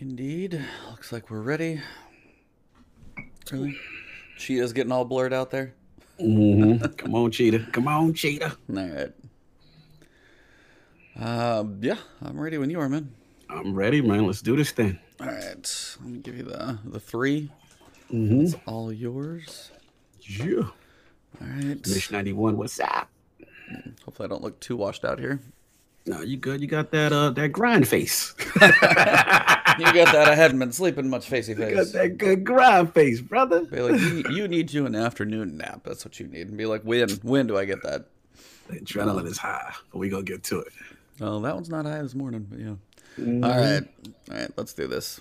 Indeed. Looks like we're ready. Really? Cheetah's getting all blurred out there. Mm-hmm. Come on, Cheetah. Come on, Cheetah. All right. Uh, yeah, I'm ready when you are, man. I'm ready, man. Let's do this thing. All right. Let me give you the the 3 Mm-hmm. It's all yours. Yeah. All right. Mish 91, what's up? Hopefully, I don't look too washed out here. No, you good. You got that uh that grind face. You got that. I hadn't been sleeping much, facey you got face. that good grind face, brother. Be like, you, you need you an afternoon nap. That's what you need. And be like, when? When do I get that? The adrenaline is high, but we gonna get to it. Oh, that one's not high this morning, but yeah. Mhm. All right. All right. Let's do this.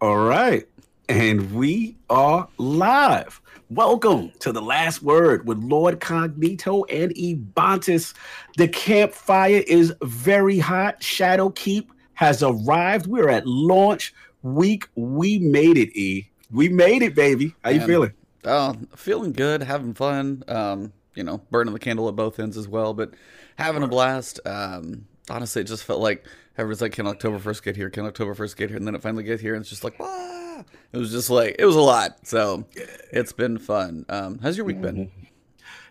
All right. And we are live. Welcome to the last word with Lord Cognito and Ebontis. The campfire is very hot. Shadowkeep has arrived. We're at launch week. We made it, E. We made it, baby. How you Man. feeling? Oh, feeling good, having fun. Um, you know, burning the candle at both ends as well, but having a blast. Um, honestly, it just felt like everyone's like, "Can October first get here? Can October first get here?" And then it finally get here, and it's just like, "Wow!" It was just like it was a lot. So it's been fun. Um, how's your week been?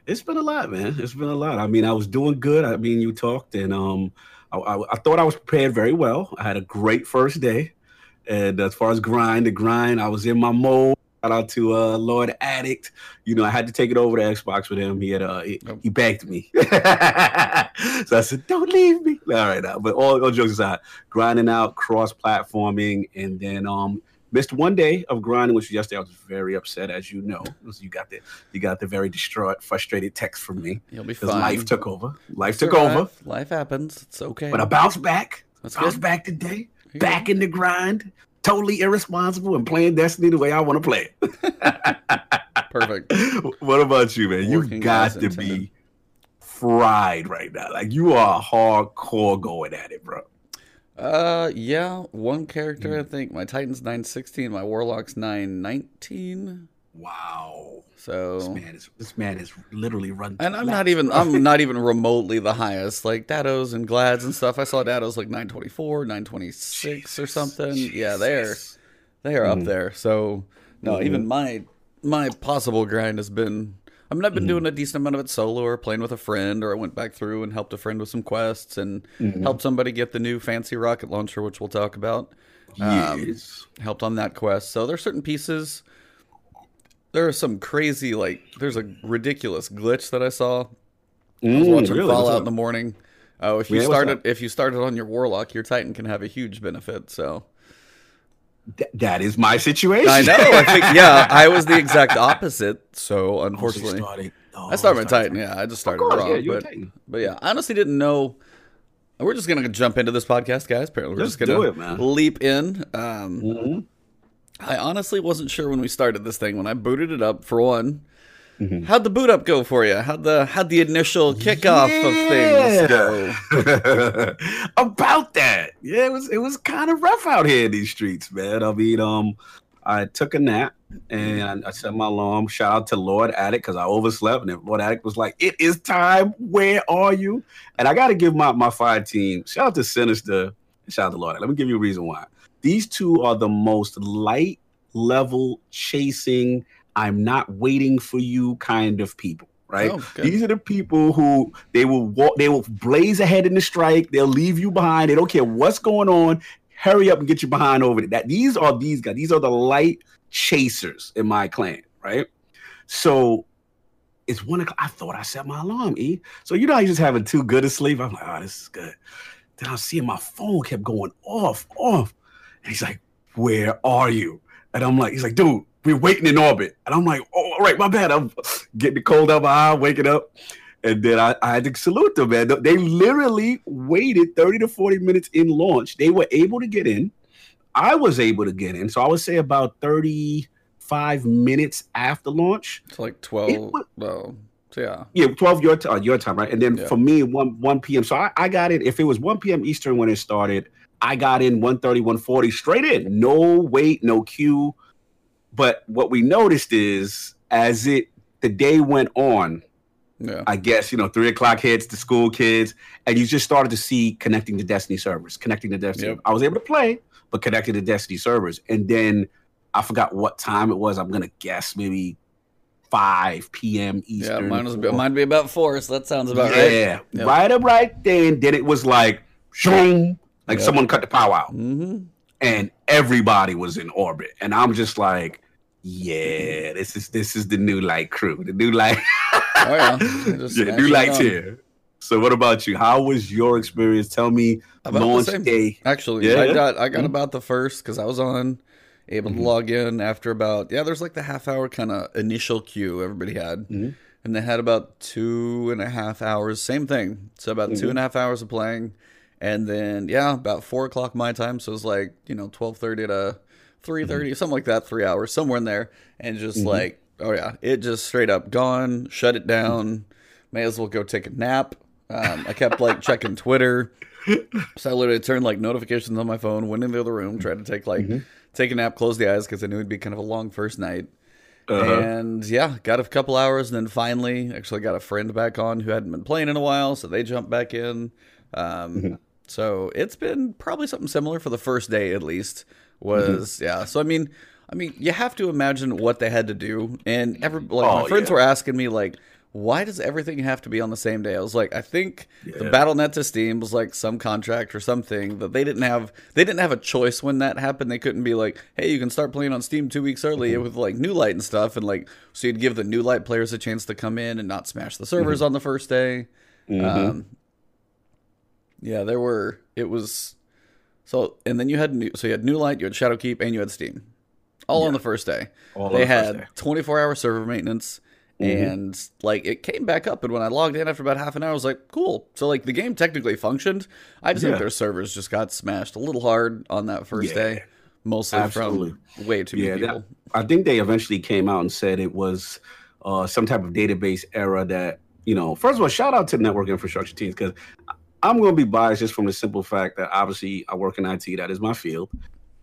It's been a lot, man. It's been a lot. I mean, I was doing good. I mean, you talked, and um, I, I, I thought I was prepared very well. I had a great first day, and as far as grind, the grind, I was in my mode. Shout out to uh, Lord Addict. You know, I had to take it over to Xbox with him. He had uh, he, he begged me, so I said, "Don't leave me." All right, now, but all, all jokes aside, grinding out, cross platforming, and then um, missed one day of grinding, which was yesterday. I was very upset, as you know. You got the you got the very distraught, frustrated text from me You'll be because fine. life took over. Life took Survive. over, Life happens. It's okay. but I bounced back. That's Bounced good. back today. you Back in the grind. Totally irresponsible and playing Destiny the way I want to play it. Perfect. what about you, man? You Working got to intended. be fried right now. Like you are hardcore going at it, bro. Uh, yeah. One character, Mm. I think. My Titan's nine sixteen. My Warlock's nine nineteen. Wow. So This man is this man is literally run. and I'm not even. I'm not even remotely the highest. Like Dattos and Gladds and stuff. I saw Datto's like nine twenty four, nine twenty six or Jesus, something. Yeah, they're they are up Mhm. there. So no, Mhm. even my my possible grind has been. I mean, I've been Mhm. doing a decent amount of it solo or playing with a friend, or I went back through and helped a friend with some quests and Mhm. helped somebody get the new fancy rocket launcher, which we'll talk about. Um, Yes. helped on that quest. So there's certain pieces. There are some crazy, like, there's a ridiculous glitch that I saw. I was Mm, watching really? Fallout in the morning. Oh, if you Yeah, started, if you started on your Warlock, your Titan can have a huge benefit. So Th- that is my situation. I know. I think yeah, I was the exact opposite. So Oh, unfortunately, oh, I started my Titan. Yeah, I just started course, wrong. yeah, but, but yeah, I honestly didn't know. We're just gonna jump into this podcast, guys. Apparently, we're Let's just gonna it, leap in. Um, Mhm. I honestly wasn't sure when we started this thing. When I booted it up, for one, Mhm. how'd the boot up go for you? How'd the how'd the initial kickoff of things go? about that. Yeah, it was it was kind of rough out here in these streets, man. I mean, um, I took a nap and I set my alarm. Shout out to Lord Addict because I overslept, and Lord Addict was like, "It is time. Where are you?" And I got to give my my fire team shout out to Sinister. Shout out to Lord. Addict. Let me give you a reason why. These two are the most light level chasing. I'm not waiting for you kind of people, right? Oh. These are the people who they will walk, they will blaze ahead in the strike. They'll leave you behind. They don't care what's going on. Hurry up and get you behind over that. These are these guys. These are the light chasers in my clan, right? So it's one o'clock. I thought I set my alarm, E. So you know, I just having too good a sleep. I'm like, oh, this is good. Then I'm seeing my phone kept going off, off. And he's like, Where are you? And I'm like, he's like, dude, we're waiting in orbit. And I'm like, oh, all right, my bad. I'm getting the cold out my eye, waking up. And then I, I had to salute them, man. They literally waited 30 to 40 minutes in launch. They were able to get in. I was able to get in. So I would say about 35 minutes after launch. It's like twelve. wa- Well, yeah. Yeah, 12 your, t- uh, your time, right? And then Yeah. for me, 1, 1 p.m. So I, I got in. If it was 1 p.m. Eastern when it started, I got in 130, 140 straight in. No wait, no queue. But what we noticed is as it the day went on, Yeah. I guess you know three o'clock hits the school kids, and you just started to see connecting to Destiny servers, connecting to Destiny. Yep. I was able to play, but connected to Destiny servers, and then I forgot what time it was. I'm gonna guess maybe five p.m. Eastern. Yeah, mine was four. mine be about four, so that sounds about right. yeah, Yep. right up right then. Then it was like, shoom, like Yep. someone cut the power out, Mm-hmm. and everybody was in orbit, and I'm just like, yeah, this is this is the new light crew, the new light. Oh yeah, yeah, new lights on. here. So, what about you? How was your experience? Tell me, About the launch same. day. Actually, Yeah, I got I got Mhm. about the first because I was on able to Mhm. log in after about yeah. There's like the half hour kind of initial queue everybody had, Mhm. and they had about two and a half hours. Same thing. So about two Mhm. and a half hours of playing, and then yeah, about four o'clock my time. So it was like you know twelve thirty to three something like that. Three hours somewhere in there, and just Mhm. like oh yeah, it just straight up gone. Shut it down. May as well go take a nap. Um, I kept like checking Twitter. So I literally turned like notifications on my phone, went into the other room, tried to take like Mhm. take a nap, close the eyes because I knew it'd be kind of a long first night. Uh-huh. And yeah, got a couple hours, and then finally, actually got a friend back on who hadn't been playing in a while, so they jumped back in. Um, Mhm. So it's been probably something similar for the first day at least. Was Mm-hmm. yeah. So I mean, I mean, you have to imagine what they had to do, and every like Oh, my friends yeah. were asking me like. Why does everything have to be on the same day? I was like, I think the Yeah. BattleNet to Steam was like some contract or something that they didn't have. They didn't have a choice when that happened. They couldn't be like, "Hey, you can start playing on Steam two weeks early Mm-hmm. with like New Light and stuff," and like so you'd give the New Light players a chance to come in and not smash the servers Mm-hmm. on the first day. Mhm. Um, yeah, there were. It was so, and then you had new. So you had New Light, you had Shadowkeep, and you had Steam, all on the first day. All on they the had 24 hour server maintenance. Mhm. And like it came back up, and when I logged in after about half an hour, I was like, "Cool." So like the game technically functioned. I just Yeah. think their servers just got smashed a little hard on that first Yeah. day, mostly Absolutely. from way too many Yeah, people. that, I think they eventually came out and said it was uh, some type of database error that you know. First of all, shout out to the network infrastructure teams because I'm going to be biased just from the simple fact that obviously I work in IT, that is my field,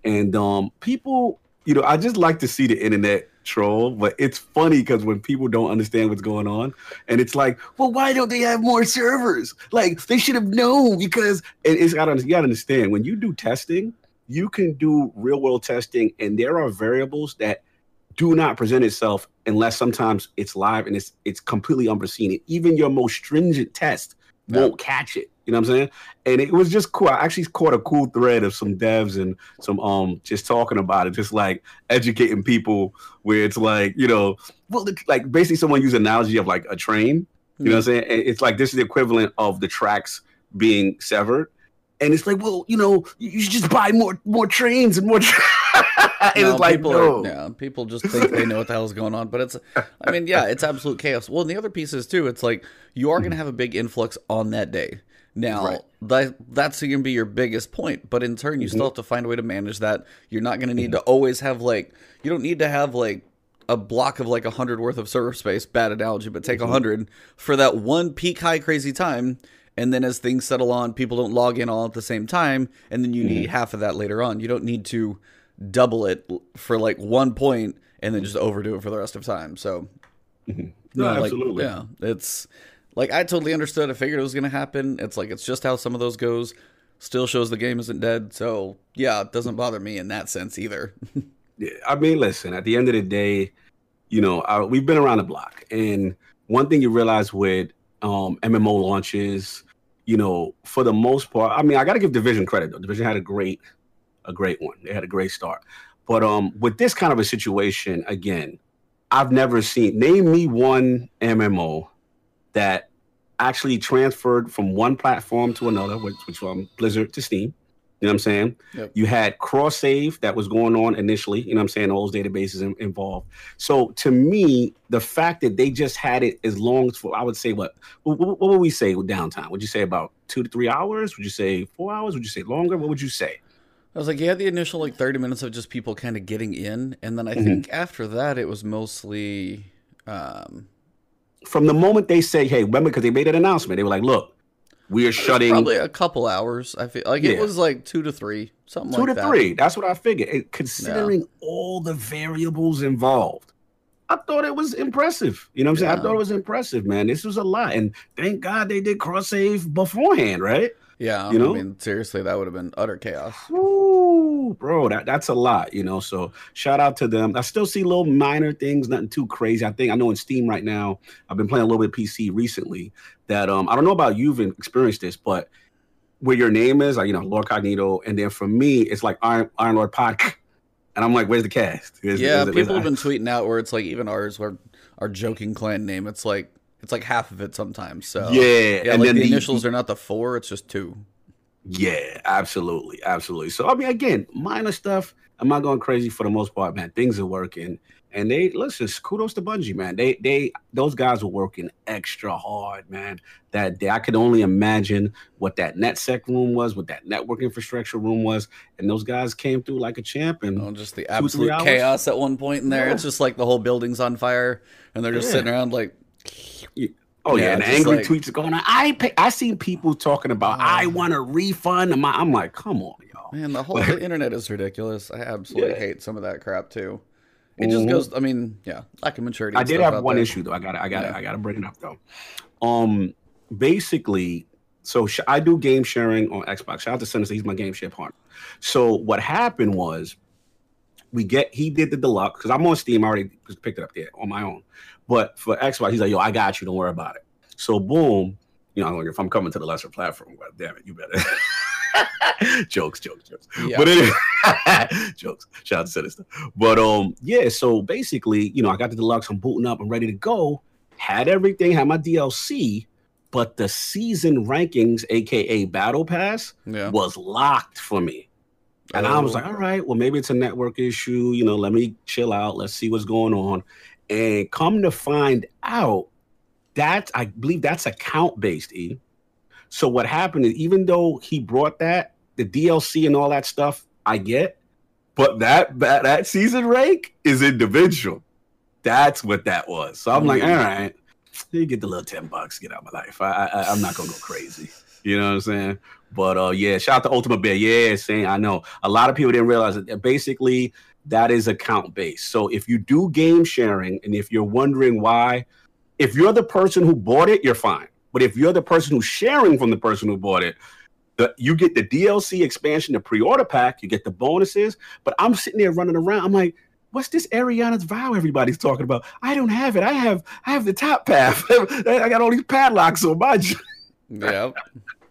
and um, people, you know, I just like to see the internet troll, but it's funny because when people don't understand what's going on, and it's like, well, why don't they have more servers? Like they should have known because it, it's got to you got to understand when you do testing you can do real world testing and there are variables that do not present itself unless sometimes it's live and it's it's completely unforeseen. And even your most stringent test won't catch it. You know what I'm saying? And it was just cool. I actually caught a cool thread of some devs and some um just talking about it, just like educating people where it's like, you know, well like basically someone used analogy of like a train. You know what I'm saying? And it's like this is the equivalent of the tracks being severed. And it's like, well, you know, you should just buy more more trains and more. Tra- and No, it's like, people no. are, yeah, people just think they know what the hell's going on, but it's, I mean, yeah, it's absolute chaos. Well, and the other piece is too, it's like you are going to have a big influx on that day. Now, Right. that that's going to be your biggest point, but in turn, you Mhm. still have to find a way to manage that. You're not going to need to always have like, you don't need to have like a block of like a hundred worth of server space. Bad analogy, but take a Mhm. hundred for that one peak high crazy time. And then as things settle on, people don't log in all at the same time, and then you need half of that later on. You don't need to double it for like one point and then just overdo it for the rest of time. So, Mhm. you No, like, absolutely. yeah, it's like I totally understood. I figured it was gonna happen. It's like it's just how some of those goes. Still shows the game isn't dead. So yeah, it doesn't bother me in that sense either. I mean, listen. At the end of the day, you know, I, we've been around the block, and one thing you realize with um, MMO launches, you know, for the most part, I mean, I got to give Division credit though. Division had a great, a great one. They had a great start, but um, with this kind of a situation, again, I've never seen. Name me one MMO that actually transferred from one platform to another, which, which from Blizzard to Steam. You know what I'm saying? Yep. You had cross save that was going on initially. You know what I'm saying? All those databases in, involved. So to me, the fact that they just had it as long as for, I would say, what, what, what would we say with downtime? Would you say about two to three hours? Would you say four hours? Would you say longer? What would you say? I was like, you had the initial like 30 minutes of just people kind of getting in, and then I Mhm. think after that it was mostly um From the moment they say, hey, remember, because they made an announcement, they were like, look, we are shutting probably a couple hours. I feel like it was like two to three, something two like to that. three. That's what I figured. And considering all the variables involved, I thought it was impressive. You know what I'm saying? Yeah. I thought it was impressive, man. This was a lot. And thank God they did cross save beforehand, right? Yeah, You know? I mean, seriously, that would have been utter chaos. Ooh, bro, that, that's a lot, you know. So shout out to them. I still see little minor things, nothing too crazy. I think I know in Steam right now, I've been playing a little bit of PC recently. That um, I don't know about you've experienced this, but where your name is, like you know, Lord Cognito, and then for me, it's like Iron, Iron Lord Pod, and I'm like, where's the cast? Where's- Yeah, where's- people where's- have been tweeting out where it's like even ours, where our joking clan name, it's like it's like half of it sometimes. So yeah, yeah, and like then the initials are not the four; it's just two. Yeah, absolutely, absolutely. So I mean, again, minor stuff. I'm not going crazy for the most part, man. Things are working, and they listen. Kudos to Bungie, man. They they those guys were working extra hard, man. That day, I could only imagine what that NetSec room was, what that network infrastructure room was, and those guys came through like a champion. Oh, just the absolute chaos at one point in there. Yeah. It's just like the whole building's on fire, and they're just Yeah. sitting around like, oh yeah, Yeah, and angry like- tweets are going on. I pay, I seen people talking about Oh. I want a refund. I'm, I'm like, come on, y'all. man, the whole the internet is ridiculous. I absolutely Yeah. hate some of that crap too. It just Mhm. goes. I mean, yeah, lack of maturity. I did have one there. issue though. I got I got Yeah. I got to bring it up though. Um, basically, so sh- I do game sharing on Xbox. Shout out to Sinister, he's my game share partner. So what happened was, we get he did the deluxe because I'm on Steam. I already just picked it up there on my own. But for Xbox, he's like, "Yo, I got you. Don't worry about it." So boom, you know, if I'm coming to the lesser platform, well, damn it, you better. jokes, jokes, jokes. Yeah. But anyway, jokes. Shout out to Sinister. But um, yeah. So basically, you know, I got the deluxe. I'm booting up. I'm ready to go. Had everything. Had my DLC. But the season rankings, aka Battle Pass, Yeah. was locked for me. And I was Oh. like, all right, well, maybe it's a network issue. You know, let me chill out. Let's see what's going on. And come to find out, that I believe that's account based, E. So what happened is, even though he brought that, the DLC and all that stuff, I get, but that that, that season rank is individual. That's what that was. So I'm like, Mm. all right, you get the little ten bucks, get out of my life. I, I I'm not gonna go crazy. You know what I'm saying? But uh, yeah, shout out to Ultimate Bear. Yeah, saying I know a lot of people didn't realize that basically that is account based. So if you do game sharing, and if you're wondering why, if you're the person who bought it, you're fine. But if you're the person who's sharing from the person who bought it, the, you get the DLC expansion, the pre-order pack, you get the bonuses. But I'm sitting there running around. I'm like, what's this Eriana's vow everybody's talking about? I don't have it. I have I have the top path. I got all these padlocks on my Yeah.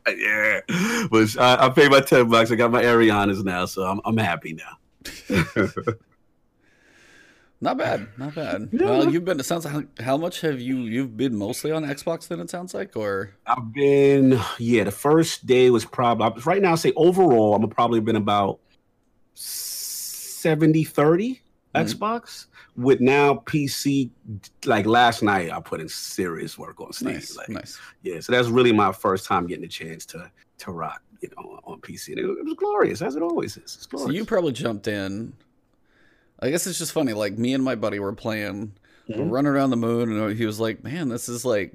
yeah. But I, I paid my 10 bucks. I got my Erianas now, so I'm I'm happy now. Not bad, not bad. Yeah. Well, you've been. It sounds like how much have you? You've been mostly on Xbox. Then it sounds like, or I've been yeah, the first day was probably right now I say overall I'm probably been about 70 30 Mhm. Xbox with now PC like last night I put in serious work on Steam. nice, like, nice. Yeah, so that's really my first time getting a chance to to rock, you know, on PC. And it, it was glorious as it always is. It's So you probably jumped in. I guess it's just funny. Like me and my buddy were playing, Mhm. running around the moon, and he was like, "Man, this is like,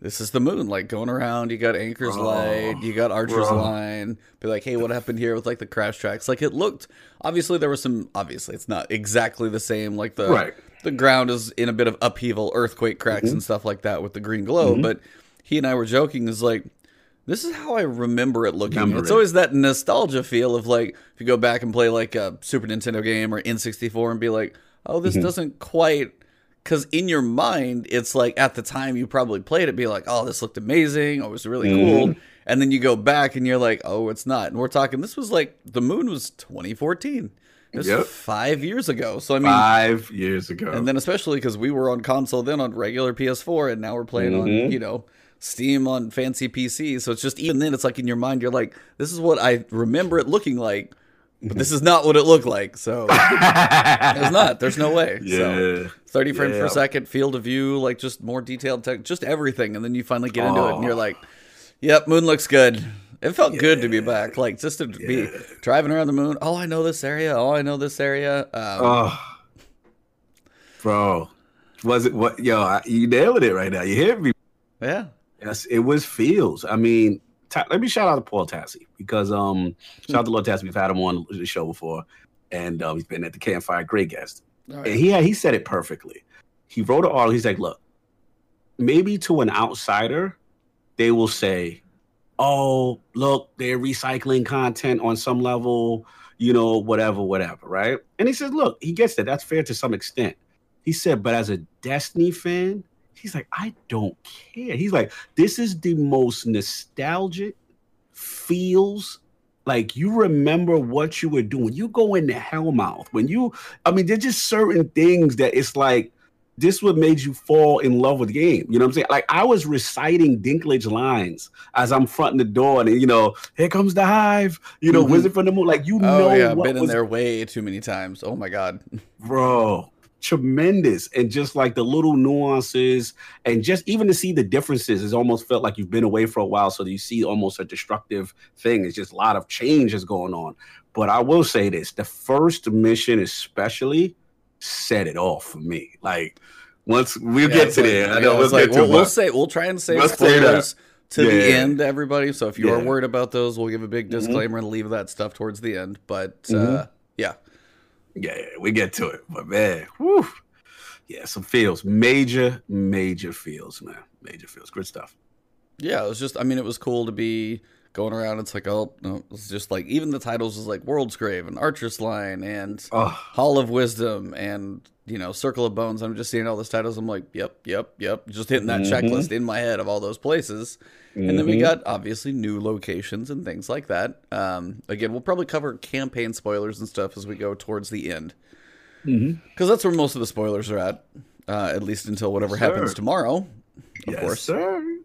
this is the moon. Like going around. You got Anchor's Bro. Light, you got Archer's Bro. Line. Be like, hey, what happened here with like the crash tracks? Like it looked. Obviously, there was some. Obviously, it's not exactly the same. Like the right. the ground is in a bit of upheaval, earthquake cracks Mhm. and stuff like that with the green glow. Mhm. But he and I were joking, is like, this is how I remember it looking. It's it. always that nostalgia feel of like, if you go back and play like a Super Nintendo game or N64 and be like, oh, this Mhm. doesn't quite. Because in your mind, it's like at the time you probably played it, be like, oh, this looked amazing. Oh, it was really cool. Mhm. And then you go back and you're like, oh, it's not. And we're talking, this was like, the moon was 2014. It was Yep. five years ago. So, I mean, Five years ago. and then especially because we were on console then on regular PS4, and now we're playing Mhm. on you know Steam on fancy PC. So it's just even then, it's like in your mind, you're like, this is what I remember it looking like, but this is not what it looked like. So it's not. There's no way. So yeah. 30 frames per second, field of view, like just more detailed tech, just everything, and then you finally get into it, and Oh. you're like, yep, moon looks good. It felt good to be back, like just to be driving around the moon. Oh, I know this area. Oh, I know this area. Um, Oh, bro, was it what? Yo, you nailed it right now. You hit me. yeah. Yes, it was feels. I mean, let me shout out to Paul Tassi because um, shout out to Lord Tassi. We've had him on the show before, and um, he's been at the campfire. Great guest. All And he had, he said it perfectly. he wrote an article. He's like, look, maybe to an outsider, they will say, oh, look, they're recycling content on some level, you know, whatever, whatever, right? And he says, look, he gets that. That's fair to some extent. He said, but as a Destiny fan, he's like, I don't care. He's like, this is the most nostalgic feels like you remember what you were doing. You go into Hellmouth when you, I mean, there's just certain things that it's like this what made you fall in love with the game. You know what I'm saying? Like I was reciting Dinklage lines as I'm fronting the door, and you know, here comes the hive. You know, mm-hmm. Wizard from the Moon. Like you oh, know, yeah, been in there way too many times. Oh my god, bro, tremendous. And just like the little nuances, and just even to see the differences, it's almost felt like you've been away for a while, so you see almost a destructive thing. It's just a lot of change is going on. But I will say this: the first mission, especially set it off for me. Like once we'll yeah, get to like, there. I know we'll, like, we'll, we'll, say we'll try and say we'll spoilers to yeah. the end, everybody. So if you are worried about those, we'll give a big mm-hmm. disclaimer mm-hmm. and leave that stuff towards the end. But mm-hmm. uh, yeah, yeah, we get to it. But man, whew. yeah, some feels, major, major feels, man, major feels, good stuff. Yeah, it was just. I mean, it was cool to be going around. It's like, oh, no, it's just like even the titles was like World's Grave and Archer's Line and oh. Hall of Wisdom and you know Circle of Bones. I'm just seeing all those titles. I'm like, yep, yep, yep. Just hitting that mm-hmm. checklist in my head of all those places. Mm-hmm. And then we mm-hmm. got obviously new locations and things like that. Um, again, we'll probably cover campaign spoilers and stuff as we go towards the end, because mm-hmm. that's where most of the spoilers are at. Uh, at least until whatever yes, happens tomorrow, of yes, course. Sir.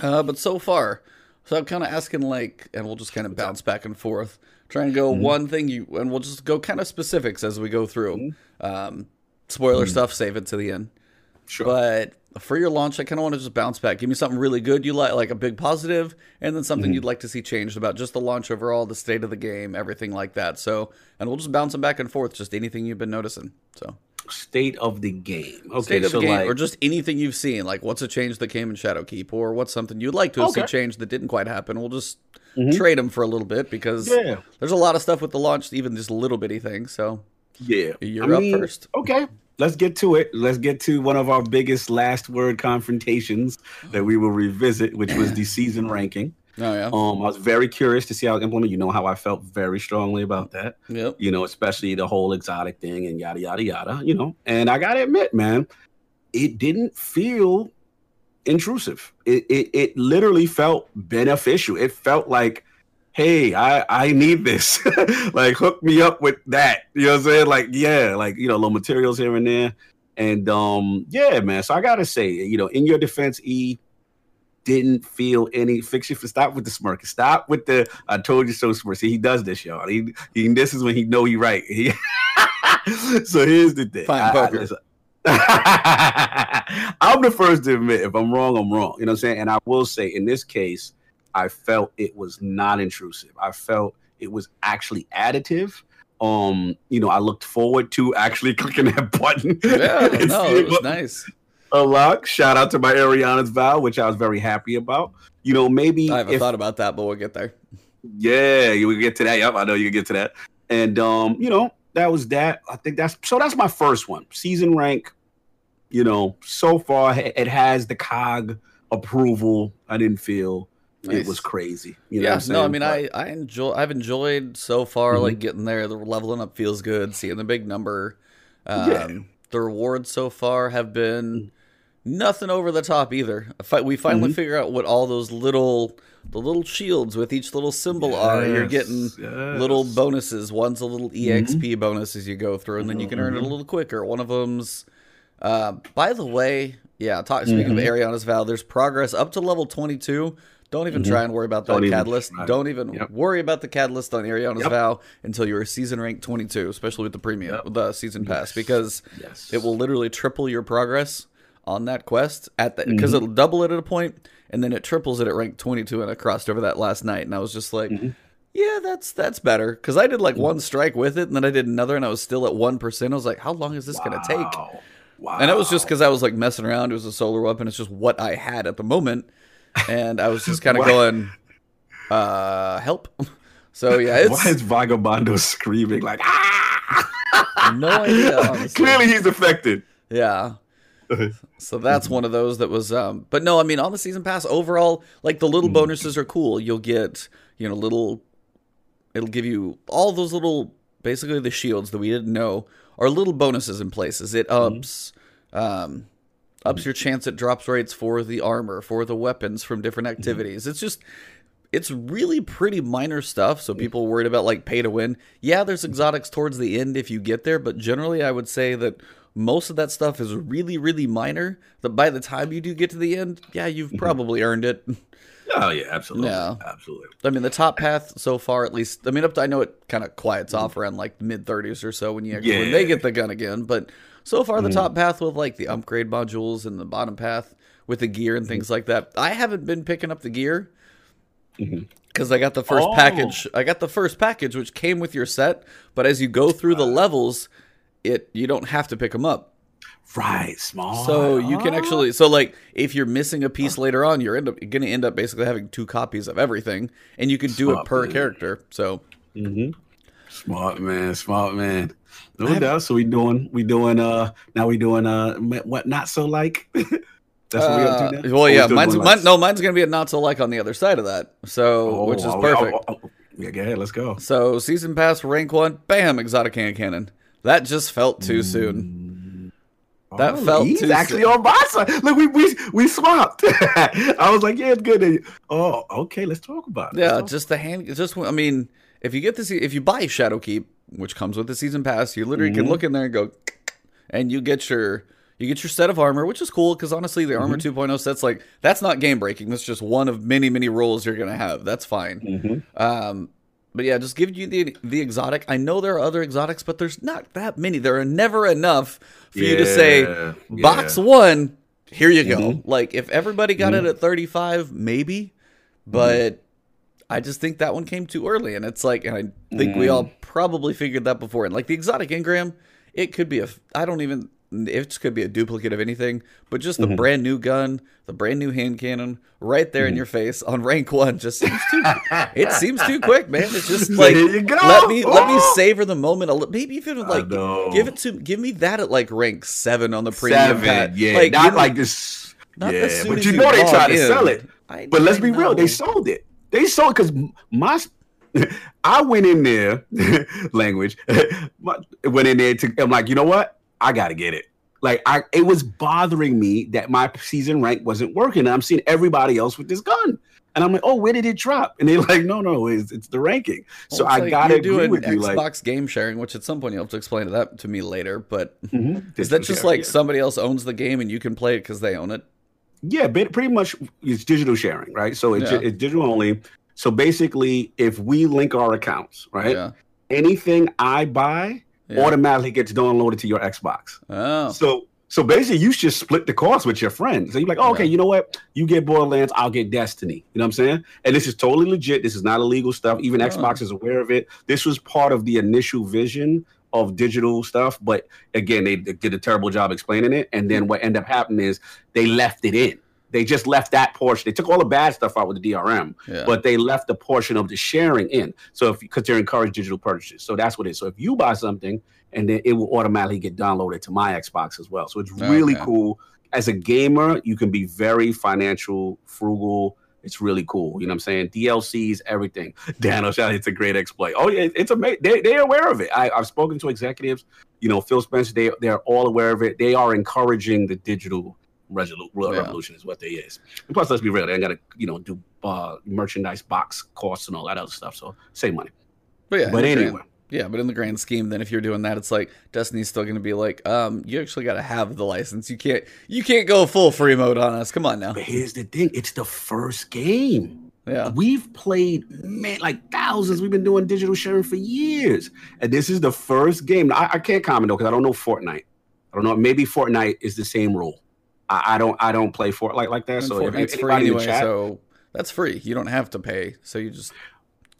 Uh, but so far, so I'm kind of asking like, and we'll just kind of bounce back and forth, try and go mm-hmm. one thing you, and we'll just go kind of specifics as we go through. Mm-hmm. Um, spoiler mm-hmm. stuff, save it to the end. Sure. But for your launch, I kind of want to just bounce back. Give me something really good you like, like a big positive, and then something mm-hmm. you'd like to see changed about just the launch overall, the state of the game, everything like that. So, and we'll just bounce them back and forth, just anything you've been noticing. So state of the game. Okay, state of so the game, like, or just anything you've seen. Like, what's a change that came in Shadowkeep, or what's something you'd like to okay. see changed that didn't quite happen. We'll just mm-hmm. trade them for a little bit because yeah. there's a lot of stuff with the launch, even just little bitty things. So yeah, you're I up mean, first. Okay, let's get to it. Let's get to one of our biggest last word confrontations that we will revisit, which was the season ranking. Oh yeah. Um, I was very curious to see how it implement. You know how I felt very strongly about that. Yep. You know, especially the whole exotic thing and yada yada yada. You know, and I gotta admit, man, it didn't feel intrusive. It it, it literally felt beneficial. It felt like, hey, I I need this. like hook me up with that. You know what I'm saying? Like yeah, like you know, little materials here and there. And um, yeah, man. So I gotta say, you know, in your defense, E didn't feel any fix you for stop with the smirk. Stop with the I told you so smirk. See, he does this, y'all. He, he this is when he know he right. He, so here's the thing. Fine, I, I, I'm the first to admit if I'm wrong, I'm wrong. You know what I'm saying? And I will say in this case, I felt it was not intrusive. I felt it was actually additive. Um, you know, I looked forward to actually clicking that button. Yeah, no, it was nice a lot. Shout out to my Eriana's vow, which I was very happy about. You know, maybe I haven't if, thought about that, but we'll get there. Yeah, you will get to that. Yep, I know you get to that. And um, you know, that was that. I think that's so. That's my first one. Season rank. You know, so far it has the cog approval. I didn't feel nice. it was crazy. You know yeah, no, I mean, but, I I enjoy. I've enjoyed so far. Mm-hmm. Like getting there, the leveling up feels good. Seeing the big number. Um, yeah. The rewards so far have been nothing over the top either. We finally mm-hmm. figure out what all those little the little shields with each little symbol yes, are. You're getting yes. little bonuses. One's a little EXP mm-hmm. bonus as you go through, and then you can earn it a mm-hmm. little quicker. One of them's, uh, by the way, yeah. Talk, speaking mm-hmm. of Eriana's vow, there's progress up to level 22. Don't even mm-hmm. try and worry about that Don't catalyst. Even Don't even yep. worry about the catalyst on Eriana's yep. vow until you're season rank 22, especially with the premium, yep. the season pass, yes. because yes. it will literally triple your progress on that quest at that because mm-hmm. it'll double it at a point and then it triples it at rank 22 and I crossed over that last night and I was just like mm-hmm. yeah that's that's better because I did like mm-hmm. one strike with it and then I did another and I was still at 1% I was like how long is this wow. gonna take wow. and it was just because I was like messing around it was a solar weapon it's just what I had at the moment and I was just kind of going uh help so yeah it's why is Vagabondo screaming like ah no idea honestly. clearly he's affected yeah so that's one of those that was um but no, I mean on the season pass overall, like the little Mm. bonuses are cool. You'll get, you know, little it'll give you all those little basically the shields that we didn't know are little bonuses in places. It Mm-hmm. ups um ups your chance at drops rates for the armor, for the weapons from different Mm-hmm. activities. It's just it's really pretty minor stuff. So people worried about like pay to win. Yeah, there's mm-hmm. exotics towards the end if you get there, but generally I would say that most of that stuff is really, really minor. That by the time you do get to the end, yeah, you've mm-hmm. probably earned it. Oh yeah, absolutely, Yeah. absolutely. I mean, the top path so far, at least. I mean, up to I know it kind of quiets mm-hmm. off around like mid thirties or so when you actually, when they get the gun again. But so far, the mm. top path with like the upgrade modules and the bottom path with the gear and things like that. I haven't been picking up the gear mm-hmm. because I got the first Oh. package. I got the first package, which came with your set. But as you go through the uh. levels, it you don't have to pick them up. Right, small. So you can actually so like if you're missing a piece later on, you're end up going to end up basically having two copies of everything, and you can do it per man. character. So Mhm. Smart man, smart man. No doubt. So we doing, we doing. Uh, now we doing. Uh, what not so like. That's what we up to Uh, now. well, yeah, mine's mine, no, mine's gonna be a not so like on the other side of that. So Oh, which is are we- perfect. oh, oh, oh. Yeah, go ahead. Let's go. So season pass rank one, bam, exotic hand cannon. That just felt too soon. That Oh, felt he's too actually soon. on my side. Look, we we we swapped. I was like, yeah, it's good. Oh, okay. Let's talk about it. Yeah, just the hand. Just I mean, if you get this, if you buy Shadow Shadowkeep, which comes with the season pass, you literally can Mhm. look in there and go, and you get your you get your set of armor, which is cool because honestly, the armor Mm-hmm. 2.0 set's like that's not game breaking. That's just one of many many rolls you're gonna have. That's fine. Mhm. Um, but yeah, just give you the the exotic. I know there are other exotics, but there's not that many. There are never enough for you to say box yeah. one. Here you go. Mhm. Like if everybody got it at 35, maybe, Mm-hmm. but I just think that one came too early, and it's like, and I think we Mm. all probably figured that before. And like the exotic engram, it could be a. I don't even. It could be a duplicate of anything, but just the Mm-hmm. brand new gun, the brand new hand cannon, right there in your face on rank one, just seems too. it seems too quick, man. It's just like you let me let me savor the moment a little. Maybe even like give it to give me that at like rank seven on the premium Seven, yeah, like, not like this. not yeah, but you you know they log tried to in. sell it. I- But let's I be real, they sold it. They sold because my I went in there, language. went in there to. I'm like, you know what? I got to get it. Like I, it was bothering me that my season rank wasn't working. And I'm seeing everybody else with this gun, and I'm like, oh, where did it drop? And they're like, no, no, it's, it's the ranking. so Well, it's I like gotta agree with you. Xbox Like, game sharing, which at some point you'll have to explain to that to me later. But mhm, is that just like yeah. somebody else owns the game and you can play it because they own it? Yeah, pretty much it's digital sharing, right? So it's, Yeah. it's digital only. So basically, if we link our accounts, right, Yeah. anything I buy Yeah. automatically gets downloaded to your Xbox. Oh. So so basically, you just split the cost with your friends. So you're like, oh, okay, Yeah. you know what? You get Borderlands, I'll get Destiny. You know what I'm saying? And this is totally legit. This is not illegal stuff. Even Oh. Xbox is aware of it. This was part of the initial vision of digital stuff, but again, they did a terrible job explaining it. And then hmm. what ended up happening is they left it in. They just left that portion. They took all the bad stuff out with the DRM, Yeah. but they left the portion of the sharing in. So if because they're encouraged digital purchases, so that's what it is. So if you buy something, and then it will automatically get downloaded to my Xbox as well. So it's really Okay. cool. As a gamer, you can be very financial frugal. It's really cool. You know what I'm saying? DLCs, everything. Daniel, shout it's a great exploit. Oh yeah, it's amazing. They they're aware of it. I, I've spoken to executives. You know, Phil Spencer. They they're all aware of it. They are encouraging the digital resolu- Yeah. revolution is what they is. And plus, let's be real, they ain't got to you know do uh, merchandise box costs and all that other stuff. So save money. but yeah, but anyway, grand- yeah, but in the grand scheme, then if you're doing that, it's like Destiny's still going to be like, um, you actually got to have the license. You can't, you can't go full free mode on us. Come on now. but here's the thing: it's the first game. Yeah. We've played man like thousands. We've been doing digital sharing for years, and this is the first game. I, I can't comment though because I don't know Fortnite. I don't know. Maybe Fortnite is the same rule. I, I don't. I don't play Fortnite like like that. And So if Fortnite's free anybody in the anyway, chat, so that's free. You don't have to pay. So you just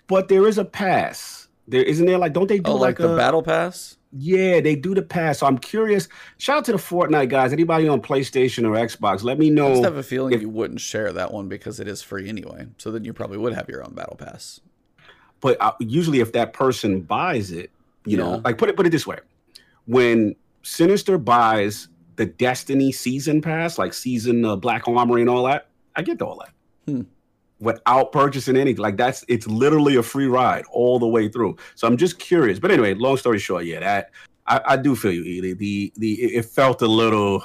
but there is a pass. There isn't there like don't they do oh, like, like, the a, battle pass. Yeah, they do the pass. So I'm curious. Shout out to the Fortnite guys. Anybody on PlayStation or Xbox? Let me know. I just have a feeling if- you wouldn't share that one because it is free anyway. So then you probably would have your own battle pass. But uh, usually, if that person buys it, you Yeah. know, like put it put it this way: when Sinister buys the Destiny season pass, like season uh, Black Armory and all that, I get all that. Hmm. Without purchasing anything, like that's it's literally a free ride all the way through. So I'm just curious. But anyway, long story short, yeah, that I, I do feel you, Ely. The the it felt a little,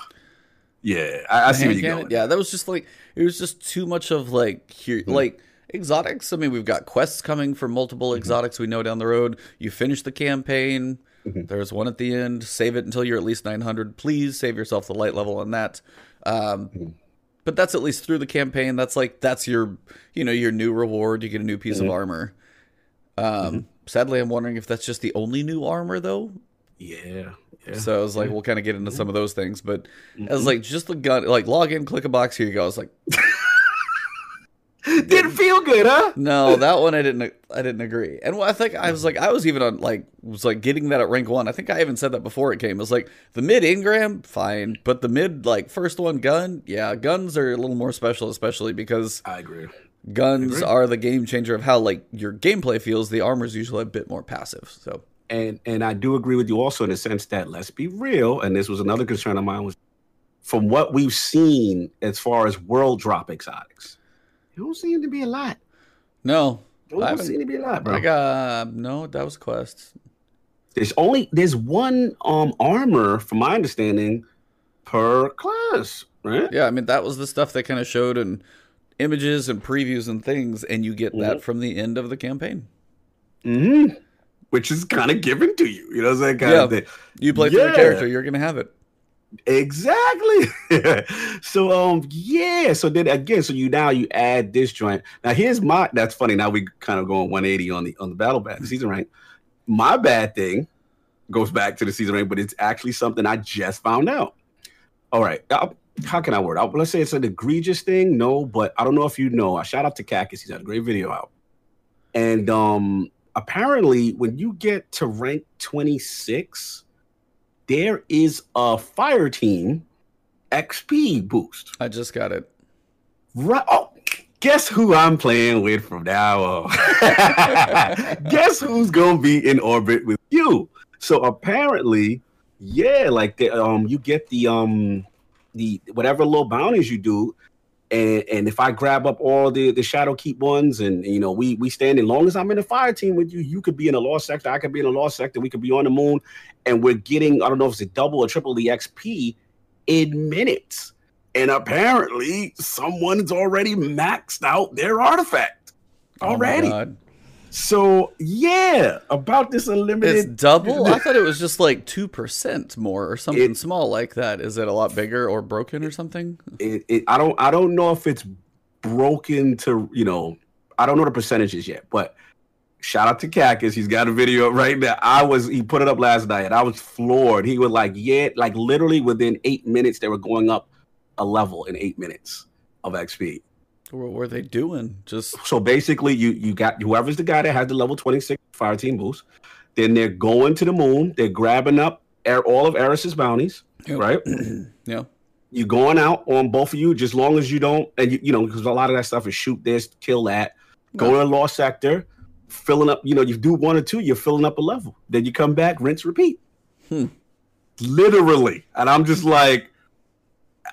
yeah. I, I see where you're going. Yeah, that was just like it was just too much of like here, Hmm. like exotics. I mean, we've got quests coming for multiple Mm-hmm. exotics we know down the road. You finish the campaign. Mhm. There's one at the end. Save it until you're at least 900. Please save yourself the light level on that. Um, Mhm. But that's at least through the campaign. That's like that's your you know your new reward. You get a new piece Mhm. of armor. Um, Mm-hmm. Sadly, I'm wondering if that's just the only new armor though. Yeah. yeah. So I was like, we'll kind of get into some of those things, but I was like, just the gun, like log in, click a box, here you go. I was like, didn't feel good, huh? no, that one I didn't, I didn't agree. And I think I was like, I was even on like, was like getting that at rank one. I think I even said that before it came. It was like the mid engram, fine, but the mid like first one gun, yeah, guns are a little more special, especially because I agree. guns Agree. are the game changer of how like your gameplay feels. The armor's usually a bit more passive. So and and I do agree with you also in the sense that let's be real, and this was another concern of mine was from what we've seen as far as world drop exotics, it don't seem to be a lot. no, It don't seem to be a lot, bro. I got no. That was quest. there's only there's one um armor, from my understanding, per class, right? Yeah, I mean that was the stuff they kind of showed in images and previews and things, and you get that from the end of the campaign. hmm Which is kind of given to you, you know saying? Kind Yeah. of thing. You play through the Yeah. character, you're gonna have it. Exactly. so um yeah, so then again, so you now you add this joint. Now here's my that's funny. Now we kind of going 180 on the on the battle bad season rank. My bad thing goes back to the season rank, but it's actually something I just found out. All right. uh, how can I word? it? Let's say it's an egregious thing. No, but I don't know if you know. I shout out to Cactus. He's had a great video out. And um apparently when you get to rank 26, there is a fire team XP boost. I just got it. Right. Oh, guess who I'm playing with from now on? guess who's gonna be in orbit with you? So apparently, yeah, like the um, you get the um, the whatever little bounties you do, and and if I grab up all the the shadow keep ones, and you know we we stand as long as I'm in the fire team with you, you could be in a lost sector, I could be in a lost sector, we could be on the moon, and we're getting I don't know if it's a double or triple the XP in minutes. And apparently, someone's already maxed out their artifact Oh already. God. So yeah, about this unlimited. It's double. I thought it was just like two percent more or something It- small like that. Is it a lot bigger or broken or something? it, it, I don't I don't know if it's broken to you know I don't know the percentages yet, but shout out to Cactus. He's got a video right now. I was he put it up last night and I was floored. He was like, yeah, like literally within eight minutes they were going up a level in eight minutes of XP. What were they doing? Just So basically, you you got whoever's the guy that has the level twenty six fire team boost. Then they're going to the moon. They're grabbing up all of Eris's bounties. Yep. Right. yeah. You're going out on both of you, just long as you don't, and you, you know, because a lot of that stuff is shoot this, kill that, go to a lost sector, filling up. You know, you do one or two, you're filling up a level. Then you come back, rinse, repeat. Hmm. Literally, and I'm just like,